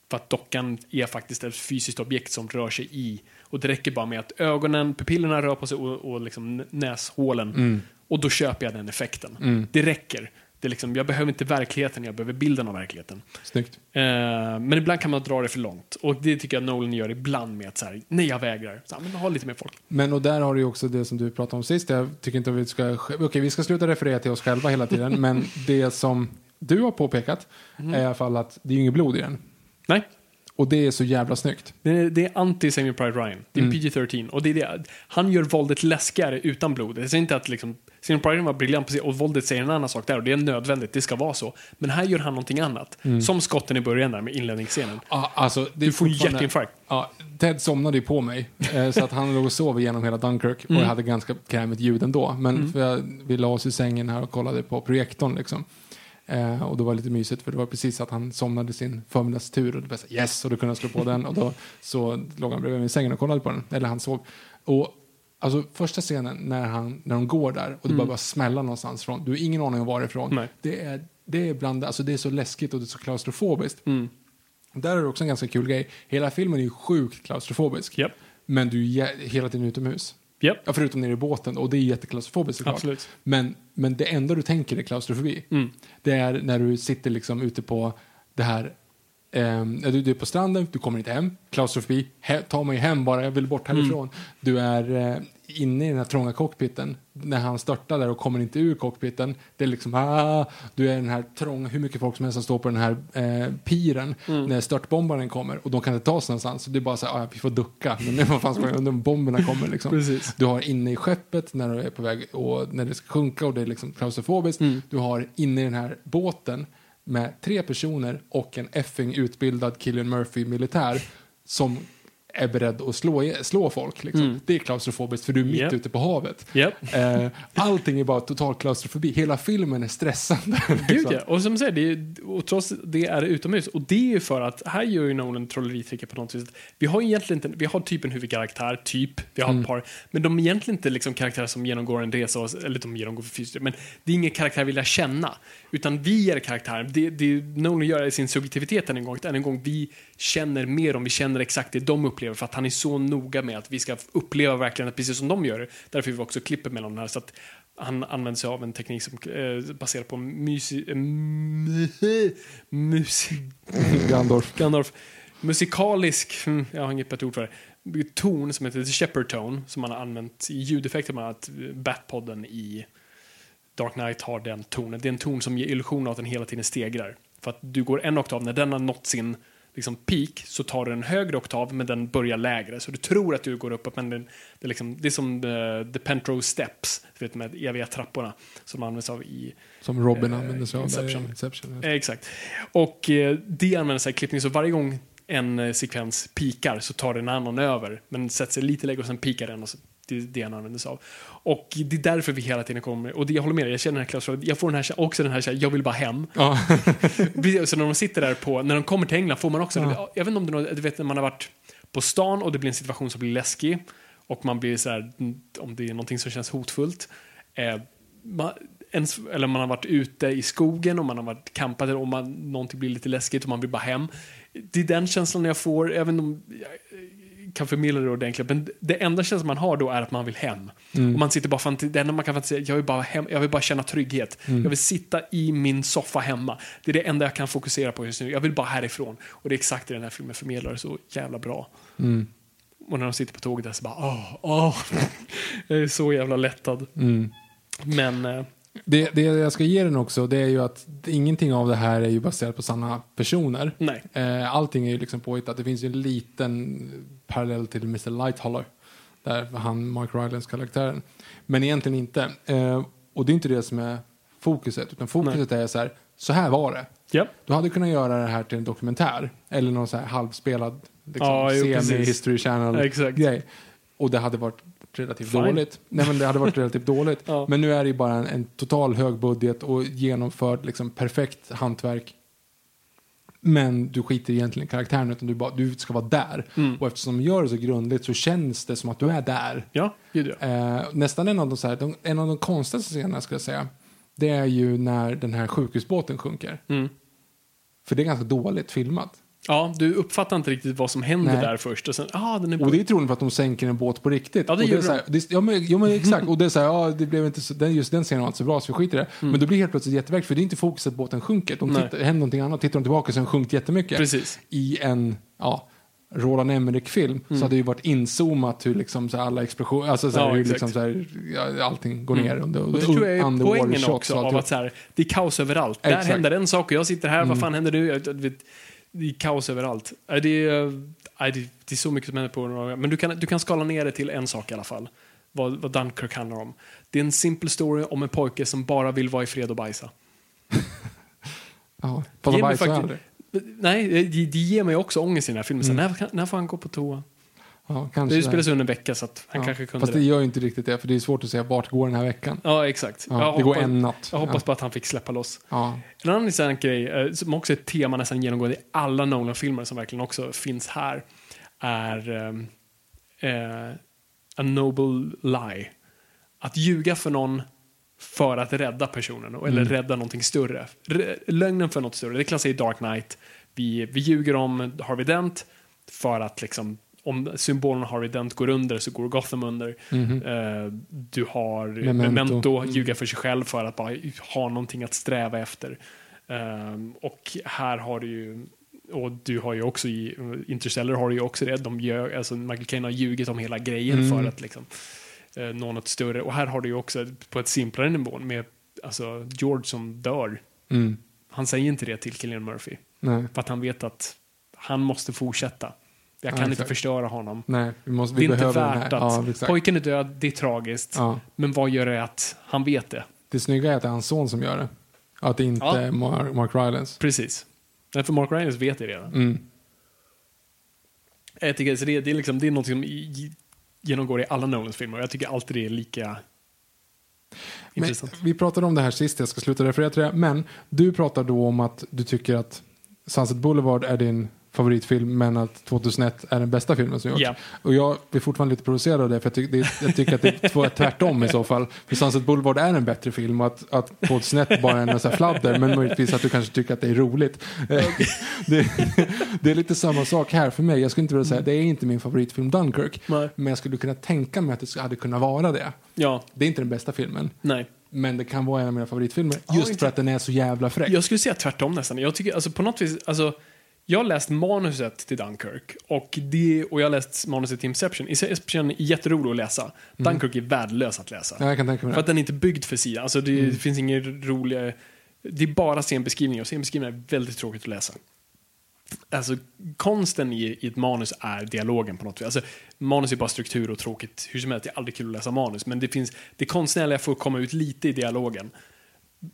för att dockan är faktiskt ett fysiskt objekt som rör sig i. Och det räcker bara med att ögonen, pupillerna rör på sig och, och liksom näshålen. Och då köper jag den effekten. Det räcker. Det är liksom, jag behöver inte verkligheten, jag behöver bilden av verkligheten. Snyggt. Eh, men ibland kan man dra det för långt. Och det tycker jag Nolan gör ibland med att så här, nej jag vägrar. Så här, men ha lite mer folk. Men och där har du ju också det som du pratade om sist. Jag tycker inte att vi ska... Okej, vi ska sluta referera till oss själva hela tiden. men det som du har påpekat är i alla fall att det är ju inget blod i den. Nej, Och det är så jävla snyggt. det är, det är anti Saving Private Ryan. Det är en PG-13. Och det är det. Han gör våldet läskigare utan blod. Jag säger inte att liksom, Private Ryan var briljant på sig och våldet säger en annan sak där och det är nödvändigt, det ska vara så. Men här gör han någonting annat. Som skotten i början där med inledningsscenen. Ja, alltså, det Du får fortfarande- hjärtinfarkt. Ja, Ted somnade ju på mig. Eh, så att han låg och sov igenom hela Dunkirk. Och jag hade ganska krämigt ljud ändå. Men för jag, vi la oss i sängen här och kollade på projektorn liksom. Eh, och då var det lite mysigt för det var precis att han somnade sin förmiddagstur och det var så yes och då kunde jag slå på den och då så låg han bredvid mig i sängen och kollade på den. Eller han sov. Och alltså första scenen när, han, när de går där och det bara, bara smälla någonstans från. Du har ingen aning om varifrån. Nej. Det är, det är bland, alltså det är så läskigt och det är så klaustrofobiskt. Där är det också en ganska kul grej. Hela filmen är ju sjukt klaustrofobisk. Japp. Men du är hela tiden utomhus. Japp. Ja, förutom nere i båten och det är jätteklaustrofobiskt såklart. Absolut. Men, men det enda du tänker är klaustrofobi. Det är när du sitter liksom ute på det här ehm, du, du är på stranden, du kommer inte hem, klaustrofobi, he, ta mig hem bara, jag vill bort härifrån. Du är eh, inne i den här trånga cockpiten, när han störtar där och kommer inte ur cockpiten, det är liksom ah, du är den här trånga, hur mycket folk som helst som står på den här eh, piren när störtbombaren kommer och de kan inte ta sig någonstans, så det är bara så här, ah, vi får ducka, men nu vad fan ska jag, när bomberna kommer liksom. Du har inne i skeppet när du är på väg och när det ska sjunka och det är liksom klaustrofobiskt. Du har inne i den här båten med tre personer och en effing utbildad Killian Murphy-militär som är beredd att slå, slå folk. Liksom. Det är klaustrofobiskt för du är mitt Japp. ute på havet. Japp. Eh, allting är bara total klaustrofobi. Hela filmen är stressande. Gud liksom. ja. Och som säger, det är, och trots det är det utomhus. Och det är ju för att här gör ju Nolan trolleritricket på något vis. Vi har egentligen inte, vi har typ en huvudkaraktär, typ, vi har ett par, men de är egentligen inte liksom karaktärer som genomgår en resa, och- eller de genomgår fysiskt, men det är ingen karaktär vi lär känna. Utan vi är karaktärer. Det, det Nolan gör i sin subjektivitet än en gång, än en gång vi känner mer om vi känner exakt det de upplever, för att han är så noga med att vi ska uppleva verkligen att precis som de gör. Därför vi också klipper mellan de här, så att han använder sig av en teknik som eh, baserar på musi, eh, mu- musik, Gandorf. Gandalf, musikalisk, hmm, jag har inget bättre ord för det, ton som heter The Shepherd Tone som man har använt i ljudeffekter, bland annat Batpodden i Dark Knight har den tonen. Det är en ton som ger illusionen av att den hela tiden stegrar. För att du går en oktav, när den har nått sin liksom, peak så tar du en högre oktav men den börjar lägre. Så du tror att du går upp men den, det, är liksom, det är som the, the Pentrose Steps, du vet med eviga trapporna som används av i Som Robin Eh, använder sig av Inception. Inception. Eh, Exakt. Och eh, det använder sig i klippning, så varje gång en eh, sekvens pikar så tar den annan över, men sätter sig lite lägre och sen pikar den. Och så, det är det han använder sig av. Och det är därför vi hela tiden kommer, och det, jag håller med dig, jag känner den här klaustrofobin, jag får den här, också den här, jag vill bara hem. Ja. Så när de sitter där på, när de kommer till England får man också, jag vet inte om det är något, du vet när man har varit på stan och det blir en situation som blir läskig och man blir så här, om det är någonting som känns hotfullt. Eh, man, ens, eller man har varit ute i skogen och man har varit campat och man, någonting blir lite läskigt och man vill bara hem. Det är den känslan jag får, även om kan förmedla det ordentligt, men det enda känslan man har då är att man vill hem. Och man sitter bara, fan, det enda man kan fantisera, jag vill bara hem, jag vill bara känna trygghet. Jag vill sitta i min soffa hemma. Det är det enda jag kan fokusera på just nu. Jag vill bara härifrån. Och det är exakt det den här filmen förmedlar så jävla bra. Och när de sitter på tåget där så bara, åh, åh. Jag är så jävla lättad. Men, eh, Det, det jag ska ge den också, det är ju att ingenting av det här är ju baserat på sanna personer. nej. Eh, allting är ju liksom påhittat. Det finns ju en liten parallell till Mr. Lighthouler. Där han, Mark Rylance karaktären. Men egentligen inte. Eh, och det är inte det som är fokuset. Utan fokuset är så här, så här var det. Ja. Du hade kunnat göra det här till en dokumentär. Eller någon så här halvspelad liksom, precis. semi-history channel Exakt. grej. Och det hade varit relativt Fine. dåligt. Nej men det hade varit relativt dåligt. Ja. Men nu är det ju bara en, en total hög budget och genomförd liksom perfekt hantverk. Men du skiter egentligen i karaktären utan du, bara, du ska vara där. Mm. Och eftersom de gör det så grundligt så känns det som att du är där. Ja, gud ja. Eh, nästan en av, de, så här, de, en av de konstigaste scenerna skulle jag säga. Det är ju när den här sjukhusbåten sjunker. Mm. För det är ganska dåligt filmat. Ja, du uppfattar inte riktigt vad som händer Nej. där först. Och sen, ah, den är Och det är troligen för att de sänker en båt på riktigt. Ja, det och gjorde är så här, det, ja, men, ja, men exakt. Och det är så här, ja, det blev inte så, den, just den scenen var inte så bra så vi skiter i det. Men då blir helt plötsligt jätteverkligt för det är inte fokus att båten sjunker. De Mm. Tittar, händer någonting annat, tittar de tillbaka så har den sjunkit jättemycket. Precis. I en, ja, Roland Emmerich-film så hade det ju varit inzoomat hur liksom så alla explosioner, alltså så här, Mm. Ja, hur liksom så här, allting går ner. under, Och det tror jag är poängen också av att så här, det är kaos överallt. Där Exakt. händer en sak och jag sitter här, vad fan händer nu? Det är kaos överallt. Äh, Det är, nej, det, är så mycket som händer på några Men du kan, du kan skala ner det till en sak i alla fall. Vad, vad Dunkirk handlar om. Det är en simpel story om en pojke som bara vill vara i fred och bajsa. Ja, fast bajsar faktiskt-. Nej, det, det ger mig också ångest i den här filmen. Så Mm. när, när får han gå på toa? Ja, kanske Det spelas under en vecka så att han Ja, kanske kunde Fast det gör ju inte riktigt det, för det är svårt att säga vart går den här veckan. Ja, exakt. Ja, det går hoppas, en natt. Jag hoppas på att han fick släppa loss. En annan intressant grej, eh, som också är ett tema nästan genomgående i alla Nolan-filmer som verkligen också finns här, är eh, a noble lie. Att ljuga för någon för att rädda personen, eller rädda någonting större. R- lögnen för något större, det klassar i Dark Knight. Vi, vi ljuger om Harvey Dent för att liksom om symbolen Harvey Dent går under så går Gotham under. Eh, du har Memento. Memento, ljuga för sig själv för att bara ha någonting att sträva efter. Ehm, och här har du ju, och du har ju också i Interstellar har du ju också det, de gör, alltså Michael Caine har ljugit om hela grejen för att liksom eh, nå något större. Och här har du ju också på ett simplare nivå med alltså George som dör. Mm. Han säger inte det till Cillian Murphy. Nej. För att han vet att han måste fortsätta. Jag Ja, kan inte exakt. förstöra honom. Nej, vi, måste, Det vi är inte värt att... Ja, pojken är död, det är tragiskt. Ja. Men vad gör det att han vet det? Det snygga är att det är hans son som gör det. Att det inte Ja. är Mark, Mark Rylance. Precis. Nej, för Mark Rylance vet det redan. Mm. Jag tycker, så det, det, är liksom, det är något som genomgår i alla Nolans filmer. Jag tycker alltid det är lika Men, intressant. vi pratade om det här sist, jag ska sluta referera till det. Men du pratar då om att du tycker att Sunset Boulevard är din favoritfilm men att 2001 är den bästa filmen som gjorts. Ja. Och jag blir fortfarande lite provocerad av det för jag, tycker- det, jag tycker att det är tvärtom i så fall. För Sunset Boulevard är en bättre film och att, att 2001 bara är en fladder men möjligtvis att du kanske tycker att det är roligt. Det, det är lite samma sak här för mig. Jag skulle inte vilja säga det är inte min favoritfilm Dunkirk. Nej. Men jag skulle kunna tänka mig att det hade kunnat vara det. Ja, Det är inte den bästa filmen. nej. Men det kan vara en av mina favoritfilmer. Just inte- för att den är så jävla fräck. Jag skulle säga tvärtom nästan. Jag tycker, alltså på något vis, alltså, jag har läst manuset till Dunkirk och, det, och jag har läst manuset till Inception. Inception är jätterolig att läsa. Dunkirk är värdelös att läsa. Ja, jag kan tänka mig För att det. den är inte byggd för sidan. Alltså det finns ingen roliga... Det är bara scenbeskrivningar och scenbeskrivningar är väldigt tråkigt att läsa. Alltså konsten i, i ett manus är dialogen på något vis. Alltså, manus är bara struktur och tråkigt hur som helst. Det är aldrig kul att läsa manus. Men det finns, det konstnärliga får komma ut lite i dialogen.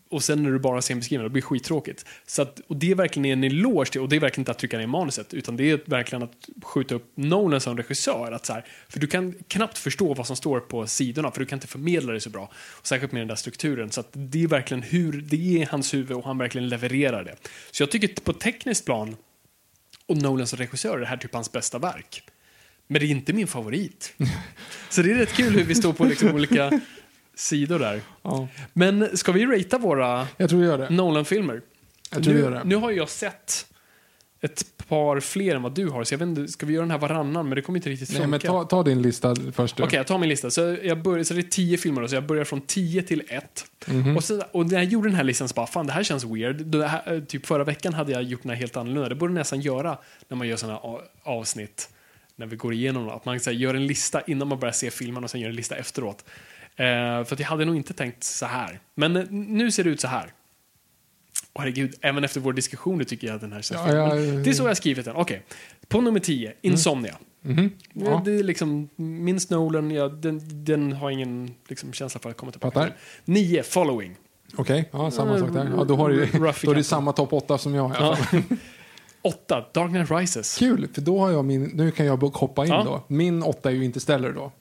Och sen när du bara ser en beskrivning, det blir skittråkigt. Så att, och det är verkligen en eloge till, och det är verkligen inte att trycka ner manuset, utan det är verkligen att skjuta upp Nolan som regissör. Att så här, för du kan knappt förstå vad som står på sidorna, för du kan inte förmedla det så bra. Och särskilt med den där strukturen. Så att det är verkligen hur, det är hans huvud och han verkligen levererar det. Så jag tycker på tekniskt plan, och Nolan som regissör, är det här typ hans bästa verk. Men det är inte min favorit. så det är rätt kul hur vi står på liksom olika sidor där. Ja. Men ska vi ratea våra Jag tror vi gör det. Nolan-filmer? Jag tror vi Nu, gör det. nu har jag sett ett par fler än vad du har, så jag vet inte, ska vi göra den här varannan? Men det kommer inte riktigt funka. Nej, men ta, ta din lista först. du. Okej, jag tar min lista. Så, jag börjar, så det är tio filmer, då, så jag börjar från 10 till 1. Mhm. Och, så, och när jag gjorde den här listan så bara, fan det här känns weird. Det här, eh, typ förra veckan hade jag gjort den här helt annorlunda. Det borde jag nästan göra när man gör sådana a- avsnitt. När vi går igenom dem. Att man så här, gör en lista innan man börjar se filmen och sen gör en lista efteråt. Eh, för jag hade nog inte tänkt så här. Men eh, nu ser det ut så här. Åh, herregud, även efter vår diskussion tycker jag att den här känns Ja, ja, ja, Det är så jag har skrivit den. Okej. På nummer 10, Insomnia. Mhm. Ja. Det är liksom, minst Nolan, ja, den, den har ingen liksom, känsla för att komma tillbaka. Fattar. Nio, Following. Okej, ja, samma sak där. Ja, då har du, då är det samma topp åtta som jag. Ja. fall. Åtta, Dark Knight Rises. Kul, för då har jag min, nu kan jag hoppa in Ja. då. Min åtta är ju Interstellar då.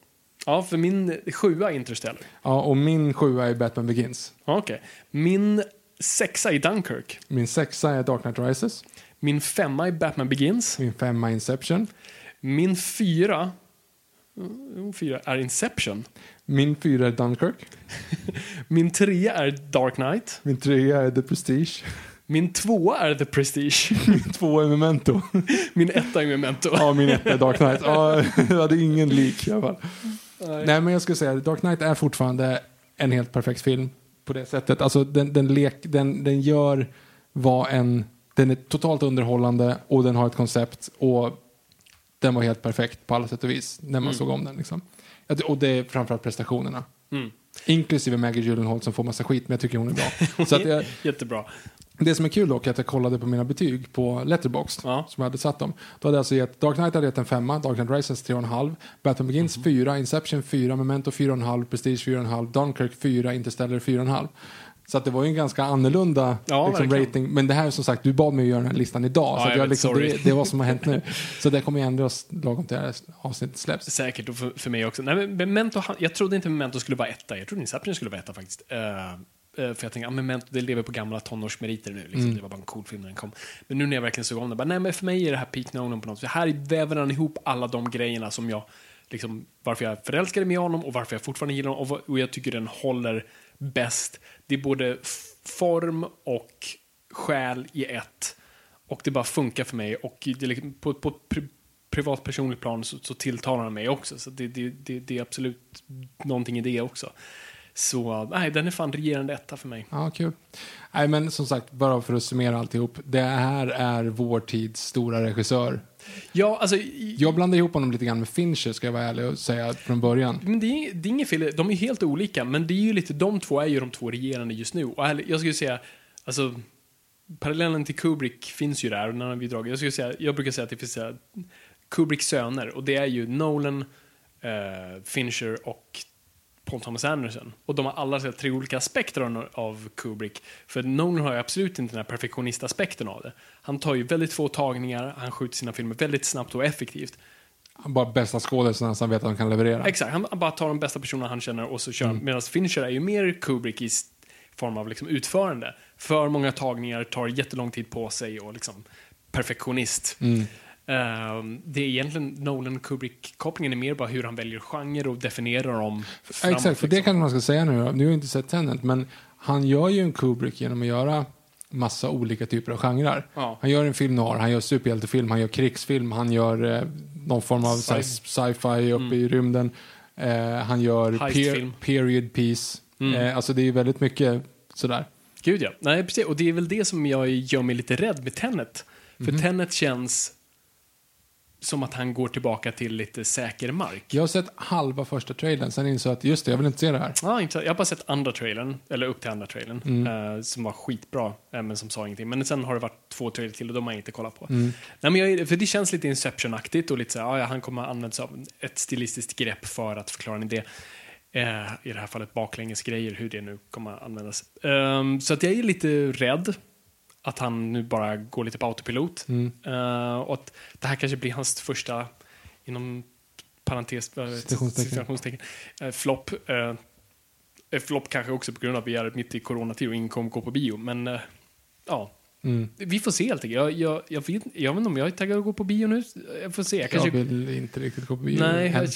Ja, för min sjua är Interstellar. Ja, och min sjua är Batman Begins. Okej. Min sexa är Dunkirk. Min sexa är Dark Knight Rises. Min femma är Batman Begins. Min femma Inception. Min fyra, mm, fyra är Inception. Min fyra är Dunkirk. Min trea är Dark Knight. Min trea är The Prestige. Min tvåa är The Prestige. Min tvåa är Memento. Min etta är Memento. Ja, min etta är Dark Knight. Ja, jag hade ingen lik i alla fall. Nej, men jag skulle säga Dark Knight är fortfarande en helt perfekt film på det sättet. Alltså den, den, lek, den, den gör vad en... Den är totalt underhållande och den har ett koncept och den var helt perfekt på alla sätt och vis när man såg om den. Liksom. Och det är framförallt prestationerna. Mm. Inklusive Maggie Gyllenhaal som får massa skit, men jag tycker hon är bra. Så att jag, Jättebra. Det som är kul dock är att jag kollade på mina betyg på Letterboxd Ja. som jag hade satt dem. Då hade jag alltså gett Dark Knight hade gett en femma, Dark Knight Rises 3,5, Batman Begins Mhm. 4, Inception 4, Memento 4,5, Prestige 4,5, Dunkirk 4, Interstellar 4,5. Så att det var ju en ganska annorlunda Ja, liksom, rating. Men det här är som sagt, du bad mig att göra den här listan idag. Ja, så jag jag liksom, det, det är vad som har hänt nu. Så det kommer ju ändras lagom till det här avsnittet släpps. Säkert, och för, för mig också. Nej, men Memento, jag trodde inte Memento skulle vara etta. Jag trodde Inception skulle vara etta faktiskt. Eh, för jag tänkte, ah, Memento, det lever på gamla tonårsmeriter nu. Liksom. Det var bara en cool film när den kom. Men nu när jag verkligen såg om den, bara, nej men för mig är det här peak Nolan på något sätt. Här väver han ihop alla de grejerna som jag, liksom, varför jag förälskade mig i honom och varför jag fortfarande gillar honom och, och jag tycker den håller bäst. Det är både form och själ i ett. Och det bara funkar för mig och liksom, på, på pri- privat personligt plan så, så tilltalar han mig också. Så det, det, det, det är absolut någonting i det också. Så nej, den är fan regerande etta för mig. Ja, kul. Nej, men som sagt, bara för att summera alltihop. Det här är vår tids stora regissör. Ja, alltså, Jag blandar ihop honom lite grann med Fincher, ska jag vara ärlig och säga från början. men det är, det är inget fel, de är helt olika, men det är ju lite, de två är ju de två regerande just nu. Och jag skulle säga, alltså, parallellen till Kubrick finns ju där, och när har vi dragit, jag skulle säga, jag brukar säga att det finns här, Kubricks söner, och det är ju Nolan, eh, Fincher och Paul Thomas Anderson. Och de har alla här, tre olika aspekter av, Kubrick. För Nolan har ju absolut inte den här perfektionistaspekten av det. Han tar ju väldigt få tagningar, han skjuter sina filmer väldigt snabbt och effektivt. Han bara bästa skådisarna som vet att de kan leverera. Exakt, han bara tar de bästa personerna han känner och så kör mm. Medan Fincher är ju mer Kubrick i form av liksom utförande. För många tagningar, tar jättelång tid på sig och liksom perfektionist. Ehm, det är egentligen Nolan Kubrick-kopplingen är mer bara hur han väljer genre och definierar dem framåt. Exakt, för det liksom. kanske man ska säga nu. Nu har jag inte sett Tenet, men han gör ju en Kubrick genom att göra massa olika typer av genrer. Ja. Han gör en film noir, han gör superhjältefilm, han gör krigsfilm, han gör eh, någon form av Sci- sci- sci-fi uppe i rymden. Eh, han gör Heistfilm. period piece. Eh, alltså det är ju väldigt mycket sådär. Gud ja. Nej, precis. Och det är väl det som jag gör mig lite rädd med Tenet. För Mhm. Tenet känns som att han går tillbaka till lite säker mark. Jag har sett halva första trailern, sen insåg jag att just det, jag vill inte se det här. Ja, inte, jag har bara sett andra trailern, eller upp till andra trailern, Mm. eh, som var skitbra, eh, men som sa ingenting. Men sen har det varit två trailers till och de har jag inte kollat på. Mm. Nej, men jag, för det känns lite Inception-aktigt och lite så här, ja, ja, han kommer använda sig av ett stilistiskt grepp för att förklara en idé. Eh, I det här fallet baklängesgrejer, hur det nu kommer att användas. Ehm, så att jag är lite rädd att han nu bara går lite på autopilot. Mm. Eh, och att det här kanske blir hans första, inom parentes, eh, Citationstecken. citationstecken, eh, flopp. Eh, flopp kanske också på grund av att vi är mitt i coronatid och ingen kommer gå på bio. Men eh, ja, Mm. vi får se helt enkelt. Jag, jag, jag, vet, jag vet inte om jag är taggad att gå på bio nu. Jag får se. Jag kanske, Jag vill inte riktigt gå på bio. nej, jag,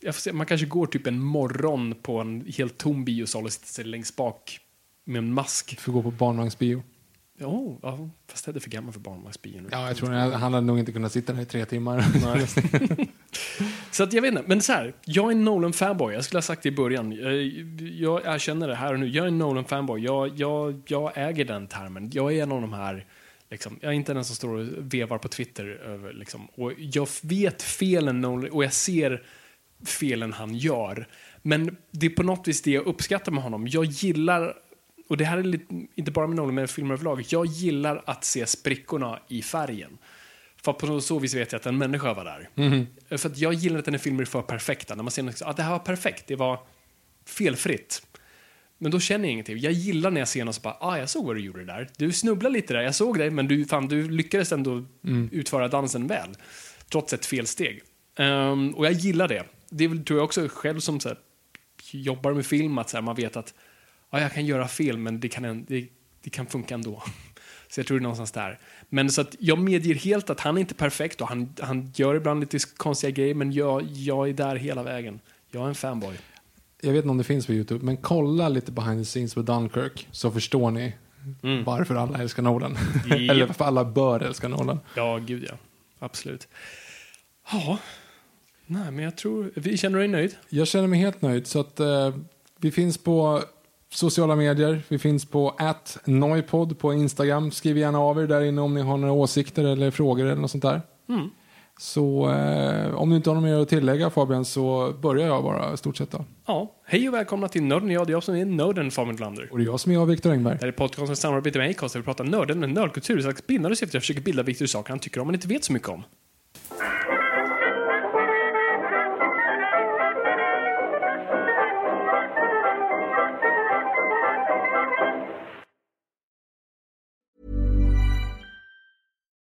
jag får se. Man kanske går typ en morgon på en helt tom biosal och sitter längst bak med en mask. Får gå på barnvagnsbio. Oh, ja, fast jag är för gammal för barnvagnsbio nu. Ja, jag tror han hade nog inte kunnat sitta där i tre timmar. Så att jag vet inte, men så här, jag är en Nolan-fanboy. Jag skulle ha sagt det i början. Jag, jag erkänner det här och nu. Jag är en Nolan-fanboy. Jag, jag, jag äger den termen. Jag är en av de här, liksom, jag är inte den som står och vevar på Twitter över, liksom. Och jag vet felen Nolan, och jag ser felen han gör. Men det är på något vis det jag uppskattar med honom. Jag gillar, och det här är lite, inte bara med Nolan, men filmer överlag. Jag gillar att se sprickorna i färgen. För på så vis vet jag att en människa var där. För att jag gillar att när filmer är för perfekta. När man ser att ah, det här var perfekt, det var felfritt. Men då känner jag ingenting. Jag gillar när jag ser någon som bara, ah, jag såg vad du gjorde där. Du snubblade lite där, jag såg det, men du, fan, du lyckades ändå utföra dansen väl. Trots ett felsteg. Ehm, och jag gillar det. Det är väl, tror jag också själv som så här, jobbar med film, att så här, man vet att ah, jag kan göra fel, men det kan, det, det kan funka ändå. Så jag tror det är någonstans där. Men så att jag medger helt att han är inte perfekt och han, han gör ibland lite konstiga grejer, men jag, jag är där hela vägen. Jag är en fanboy. Jag vet inte om det finns på YouTube, men kolla lite behind the scenes med Dunkirk så förstår ni Mm. varför alla älskar Nolan. Japp. Eller varför alla bör älska Nolan. Ja, gud ja. Absolut. Ja. Nej, men jag tror... Vi känner dig nöjd? Jag känner mig helt nöjd. Så att, eh, vi finns på sociala medier. Vi finns på @noipod på Instagram. Skriv gärna av er där inne om ni har några åsikter eller frågor eller något sånt där. Mm. Så eh, om du inte har något mer att tillägga Fabian så börjar jag bara i stort sett då. Ja. Hej och välkomna till Nörden. Jag, det är jag som är Nörden Fabian Lander. Och det är jag som är jag, Viktor Engberg. Det här är podcasten i samarbete med Acast där vi pratar nörden med nördkultur. Så att bindande syfte jag försöker bilda Viktor i saker han tycker om men inte vet så mycket om.